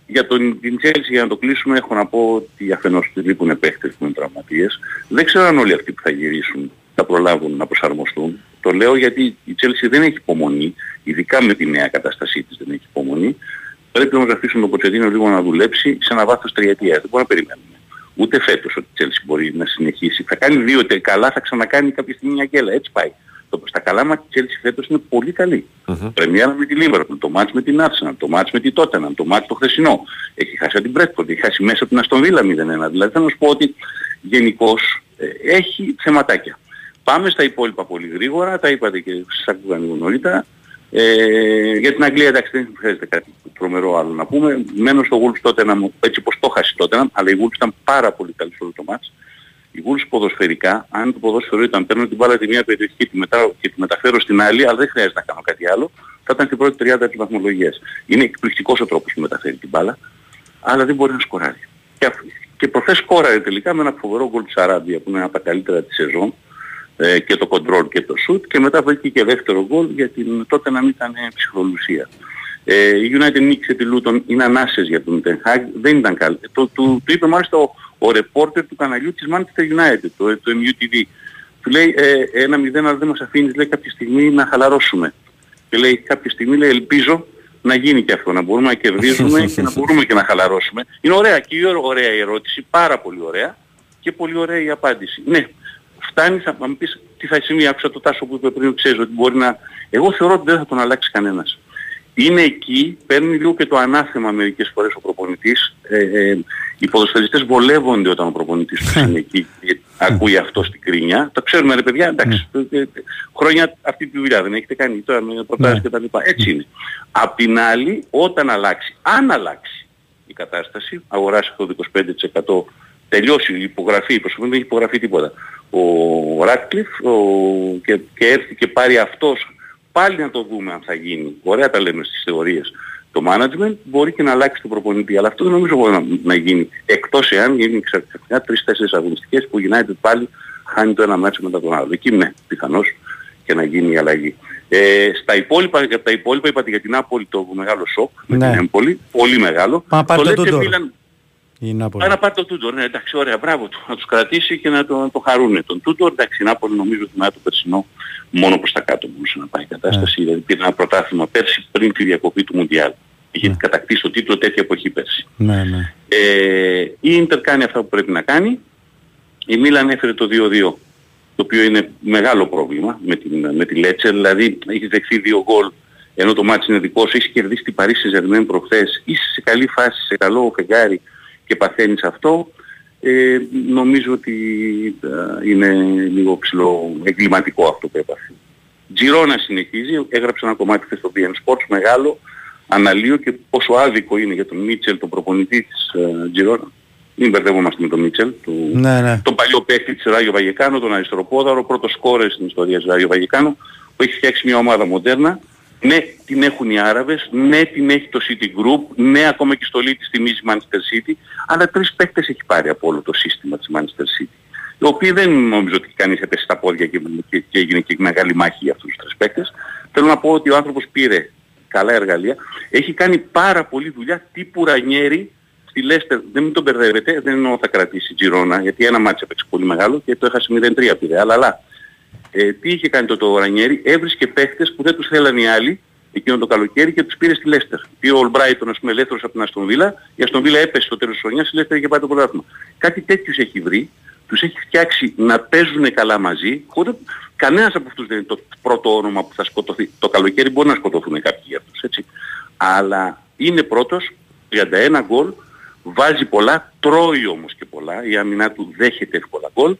για τον, την Chelsea για να το κλείσουμε έχω να πω ότι αφενός του λείπουν παίχτες που είναι τραυματίες. Δεν ξέρω αν όλοι αυτοί που θα γυρίσουν θα προλάβουν να προσαρμοστούν. Το λέω γιατί η Chelsea δεν έχει υπομονή, ειδικά με τη νέα κατάστασή της δεν έχει υπομονή. Πρέπει όμως να αφήσουν τον Ποτσετίνο λίγο να δουλέψει σε ένα βάθος τριετίας. Δεν μπορούμε να περιμένουμε. Ούτε φέτος ότι η Chelsea μπορεί να συνεχίσει. Θα κάνει δύο τε καλά, θα ξανακάνει κάποια στιγμή μια γκέλα. Έτσι πάει. Το, στα καλά μάτια η Chelsea φέτος είναι πολύ καλή. Πρεμιέρα με τη Liverpool, το μάτς με την Arsenal, το μάτς με τη Tottenham, το μάτς το χθεσινό. Έχει χάσει από την Bradford, έχει χάσει μέσα από την Aston Villa 0-1. Δηλαδή θέλω να σου πω ότι γενικώς ε, έχει θεματάκια. Πάμε στα υπόλοιπα πολύ γρήγορα, τα είπατε και σας άκουγα λίγο νωρίτερα. Ε, για την Αγγλία εντάξει δεν χρειάζεται κάτι τρομερό άλλο να πούμε. Μένω στο Wolves τότε να μου, έτσι πως το χάσει τότε, αλλά η Wolves ήταν πάρα πολύ καλή σε όλο το μάτς. Η Wolves ποδοσφαιρικά, αν το ποδόσφαιρο ήταν παίρνω την μπάλα τη μία περιοχή και τη, μετά, και τη μεταφέρω στην άλλη, αλλά δεν χρειάζεται να κάνω κάτι άλλο, θα ήταν στην πρώτη 30 της βαθμολογίας. Είναι εκπληκτικός ο τρόπος που μεταφέρει την μπάλα, αλλά δεν μπορεί να σκοράρει. Και, αφ- και προχθές σκόραρε τελικά με ένα φοβερό γκολ της Αράβια που είναι ένα από τα καλύτερα της σεζόν ε, και το control και το shoot και μετά βρήκε και δεύτερο γκολ γιατί τότε να μην ήταν ε, ψυχρολουσία. Ε, η United νίκησε τη Luton, είναι ανάσες για τον Ten Hag, δεν ήταν καλή. Το, του, του είπε μάλιστα ο, ο reporter του καναλιού της Manchester United, το, το MUTV. Του λέει ε, ένα μηδέν αλλά δεν μας αφήνεις λέει κάποια στιγμή να χαλαρώσουμε. Και λέει κάποια στιγμή λέει ελπίζω να γίνει και αυτό, να μπορούμε να κερδίζουμε και να μπορούμε και να χαλαρώσουμε. Είναι ωραία και η ωραία η ερώτηση, πάρα πολύ ωραία και πολύ ωραία η απάντηση. Ναι, φτάνεις θα μου πεις τι θα συμβεί, άκουσα το τάσο που είπε πριν, ξέρεις ότι μπορεί να... Εγώ θεωρώ ότι δεν θα τον αλλάξει κανένας. Είναι εκεί, παίρνει λίγο και το ανάθεμα μερικές φορές ο προπονητής. Ε, ε, οι ποδοσφαιριστές βολεύονται όταν ο προπονητής τους είναι εκεί και ακούει αυτό στην κρίνια. Το ξέρουμε ρε παιδιά, εντάξει, ε, ε, χρόνια αυτή τη δουλειά δεν έχετε κάνει τώρα με προτάσεις κτλ. Έτσι είναι. Απ' την άλλη, όταν αλλάξει, αν αλλάξει η κατάσταση, αγοράσει αυτό το 25% τελειώσει η υπογραφή, η προσωπική δεν έχει υπογραφεί τίποτα. Ο Ράτκλιφ και, και έρθει και πάρει αυτός πάλι να το δούμε αν θα γίνει. Ωραία τα λέμε στις θεωρίες. Το management μπορεί και να αλλάξει τον προπονητή, αλλά αυτό δεν νομίζω μπορεί να, να γίνει. Εκτός εάν γίνει ξαφνικά τρεις-τέσσερις αγωνιστικές που United πάλι χάνει το ένα μάτσο μετά τον άλλο. Εκεί ναι, πιθανώς και να γίνει η αλλαγή. Ε, στα υπόλοιπα, για τα υπόλοιπα είπατε για την Νάπολη το μεγάλο σοκ με Ναι. την Έμπολη, πολύ μεγάλο. Μα πάρει το το Lecce Τούντορ. Milan- Η Νάπολη. Πάει να πάρει τον Τούντορ, ναι, εντάξει, ωραία, μπράβο του. Να τους κρατήσει και να το, να το χαρούνε. Τον Τούντορ, εντάξει, η Νάπολη νομίζω ότι μετά το περσινό μόνο προς τα κάτω μπορούσε να πάει η κατάσταση. Δηλαδή πήρε ένα πρωτάθλημα πέρσι πριν τη διακοπή του Μουντιάλ. Είχε κατακτήσει το τίτλο τέτοια εποχή πέρσι. Ναι, ναι. Ε, η Ίντερ κάνει αυτά που πρέπει να κάνει. Η Μίλαν έφερε το 2-2, το οποίο είναι μεγάλο πρόβλημα με, την, με τη Λέτσε. Δηλαδή έχεις δεχθεί δύο γκολ ενώ το μάτι είναι δικός σου, έχεις κερδίσει την Paris Saint-Germain προχθές, είσαι σε καλή φάση, σε καλό φεγγάρι και παθαίνεις αυτό. Ε, νομίζω ότι ε, είναι λίγο ψηλό εγκληματικό αυτό που έπαθε. Τζιρόνα συνεχίζει, έγραψε ένα κομμάτι χθες στο BN Sports μεγάλο, αναλύω και πόσο άδικο είναι για τον Μίτσελ, τον προπονητή της ε, Τζιρόνα. Μην μπερδεύομαστε με τον Μίτσελ, του, Ναι, ναι. τον παλιό παίκτη της Ράγιο Βαγεκάνο, τον αριστεροπόδαρο, πρώτο σκόρερ στην ιστορία της Ράγιο Βαγεκάνο, που έχει φτιάξει μια ομάδα μοντέρνα. Ναι, την έχουν οι Άραβες, ναι, την έχει το City Group, ναι, ακόμα και η στολή της θυμίζει Manchester City, αλλά τρεις παίκτες έχει πάρει από όλο το σύστημα της Manchester City. Οι οποίοι δεν νομίζω ότι κανείς έπεσε στα πόδια και, και, και έγινε και μεγάλη μάχη για αυτούς τους τρεις παίκτες. Θέλω να πω ότι ο άνθρωπος πήρε καλά εργαλεία, έχει κάνει πάρα πολλή δουλειά τύπου Ρανιέρη στη Λέστερ, δεν μην τον μπερδεύετε, δεν εννοώ θα κρατήσει Τζιρόνα, γιατί ένα μάτσο έπαιξε πολύ μεγάλο και το έχασε 0-3 πήρε, αλλά αλλά. Ε, τι είχε κάνει το, το Ρανιέρη, έβρισκε παίχτες που δεν τους θέλανε οι άλλοι εκείνο το καλοκαίρι και τους πήρε στη Λέστερ. Πήρε ο Ολμπράιτον ας πούμε ελεύθερος από την Αστον Βίλα, η Αστον Βίλα έπεσε στο τέλος της χρονιάς, η Λέστερ είχε πάει το πρωτάθλημα. Κάτι τέτοιους έχει βρει, τους έχει φτιάξει να παίζουν καλά μαζί, χωρίς κανένας από αυτούς δεν είναι το πρώτο όνομα που θα σκοτωθεί. Το καλοκαίρι μπορεί να σκοτωθούν κάποιοι για αυτούς, έτσι. Αλλά είναι πρώτος, 31 γκολ, βάζει πολλά, τρώει όμως και πολλά, η άμυνά του δέχεται εύκολα γκολ.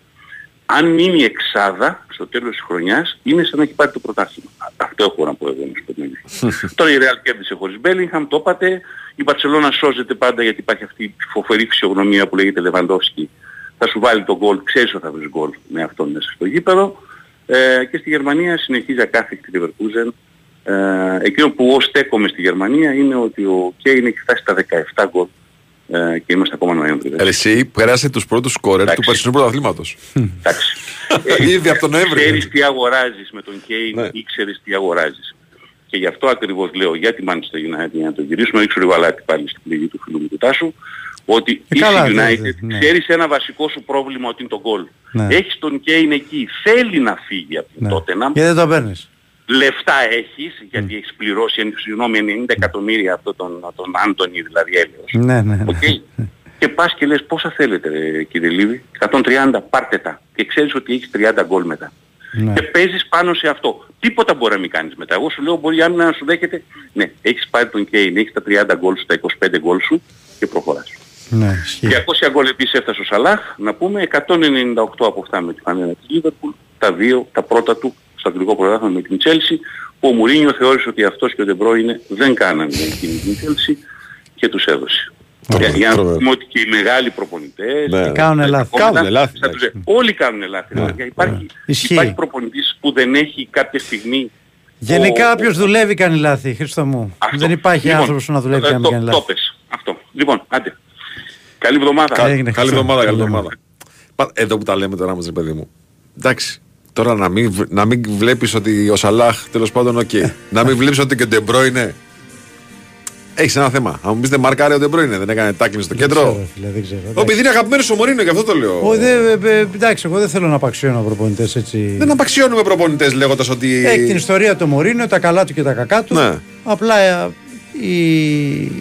Αν μείνει εξάδα στο τέλος της χρονιάς, είναι σαν να έχει πάρει το πρωτάθλημα. Α, Αυτό έχω να πω εγώ να σου πω την αλήθεια. Τώρα η Real κέρδισε χωρίς Μπέλιγχαμ, το είπατε. Η Μπαρσελόνα σώζεται πάντα γιατί υπάρχει αυτή η φοβερή φυσιογνωμία που λέγεται Λεβαντόφσκι. Θα σου βάλει τον γκολ, ξέρεις ότι θα βρεις γκολ με αυτόν μέσα στο γήπεδο. Ε, και στη Γερμανία συνεχίζει ακάθεκτη τη Leverkusen. Ε, εκείνο που εγώ στέκομαι στη Γερμανία είναι ότι ο Κέιν έχει φτάσει στα 17 γκολ ε, και είμαστε ακόμα Νοέμβρη. Εσύ πέρασε τους πρώτους σκόρερ του περσινού πρωταθλήματος. Εντάξει. Ήδη από τον Νοέμβρη. Ξέρεις τι αγοράζεις με τον Κέιν ή ξέρεις τι αγοράζεις. Και γι' αυτό ακριβώς λέω για τη Manchester United για να το γυρίσουμε, ρίξω λίγο αλάτι πάλι στην πληγή του φίλου μου του Τάσου, ότι Ε, είσαι καλά, United, δε, δε, ναι. ξέρεις ένα βασικό σου πρόβλημα ότι είναι το γκολ. Ναι. Έχεις τον Κέιν εκεί, θέλει να φύγει από την Τότεναμ. Γιατί δεν το παίρνεις. Λεφτά έχεις, γιατί έχεις πληρώσει, εν- συγγνώμη, 90 εκατομμύρια αυτό τον, τον Άντονι δηλαδή έλεος. Ναι, ναι. ναι. Οκ. Και πας και λες πόσα θέλετε ρε, κύριε Λίβαϊ, 130 πάρτε τα και ξέρεις ότι έχεις 30 γκολ μετά. Ναι. Και παίζεις πάνω σε αυτό. Τίποτα μπορεί να μην κάνεις μετά. Εγώ σου λέω μπορεί η άμυνα να σου δέχεται. Ναι, έχεις πάρει τον Κέιν, έχεις τα 30 γκολ σου, τα 25 γκολ σου και προχωράς. Ναι, ισχύει. 200 γκολ επίσης έφτασε ο Σαλάχ, να πούμε 198 από αυτά με τη φανέλα της Λίβερπουλ, τα δύο, τα πρώτα του στο αγγλικό πρωτάθλημα με την Chelsea, που ο Μουρίνιο θεώρησε ότι αυτός και ο Ντεμπρόινε δεν κάνανε εκείνη την Chelsea και τους έδωσε. Για, για να πούμε ότι και οι μεγάλοι προπονητές... Ναι, ναι. Κάνουν λάθη. ακόμα Κάνουν λάθη, θα τους λέ- Όλοι κάνουν λάθη. δηλαδή. Υπάρχει, Ισχύει. υπάρχει προπονητής που δεν έχει κάποια στιγμή... Γενικά ο- όποιος δουλεύει κάνει λάθη, Χρήστο μου. Αυτό. Δεν υπάρχει Λοιπόν, άνθρωπος που να δουλεύει ε, και να μην το- κάνει Το λάθη. πες. Αυτό. Λοιπόν, άντε. Καλή εβδομάδα. Κα- Έγινε, Καλή Χριστό. εβδομάδα, καλή Καλή εβδομάδα. Πα- Εδώ που τα λέμε τώρα μας ρε παιδί μου. Εντάξει. Τώρα να μην, β- να μην βλέπεις ότι ο Σαλάχ τέλος πάντων οκ. να μην βλέπεις ότι και ο Ντεμπρόινε. Έχεις ένα θέμα. Αν μου πεις δεν μαρκάρει ο Ντεμπρόινε, δεν έκανε τάκλινγκ στο Δεν κέντρο; ξέρω, φίλε, δεν ξέρω. Ο επειδή είναι αγαπημένος ο Μουρίνιο, γι' αυτό το λέω. Ο, δε, ε, ε, εντάξει, εγώ δεν θέλω να απαξιώνω προπονητές έτσι. Δεν απαξιώνουμε προπονητές λέγοντας ότι. Έχει την ιστορία του Μουρίνιο, τα καλά του και τα κακά του. Ναι. Απλά ε, η...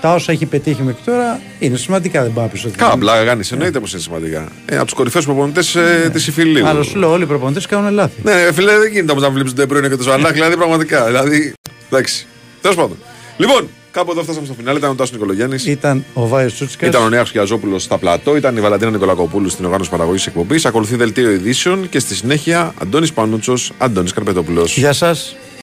τα όσα έχει πετύχει μέχρι τώρα είναι σημαντικά, δεν πάω να πεις ότι. Καλά, πλάκα κάνει. Εννοείται πως είναι σημαντικά. Ε, από τους κορυφαίους προπονητές ε, της υφηλίου. Αλλά σου λέω, όλοι οι προπονητές κάνουν λάθη. Ναι, ρε φίλε, δεν γίνεται όμως να βλέπεις τον Ντεμπρόινε και τον Σαλάχ, δηλαδή πραγματικά. Δηλαδή. Εντάξει. Τέλος πάντων. Λοιπόν, κάπου εδώ φτάσαμε στο φινάλε. Ήταν ο Τάσος Νικολογιάννης. Ήταν ο Βάιος Τσούτσικας. Ήταν ο Νέο Χιαζόπουλος στα πλατό, ήταν η Βαλαντίνα Νικολακοπούλου στην οργάνωση παραγωγής εκπομπής. Ακολουθεί δελτίο ειδήσεων και στη συνέχεια Αντώνης Πανούτσος, Αντώνης Καρπετόπουλος. Γεια σας.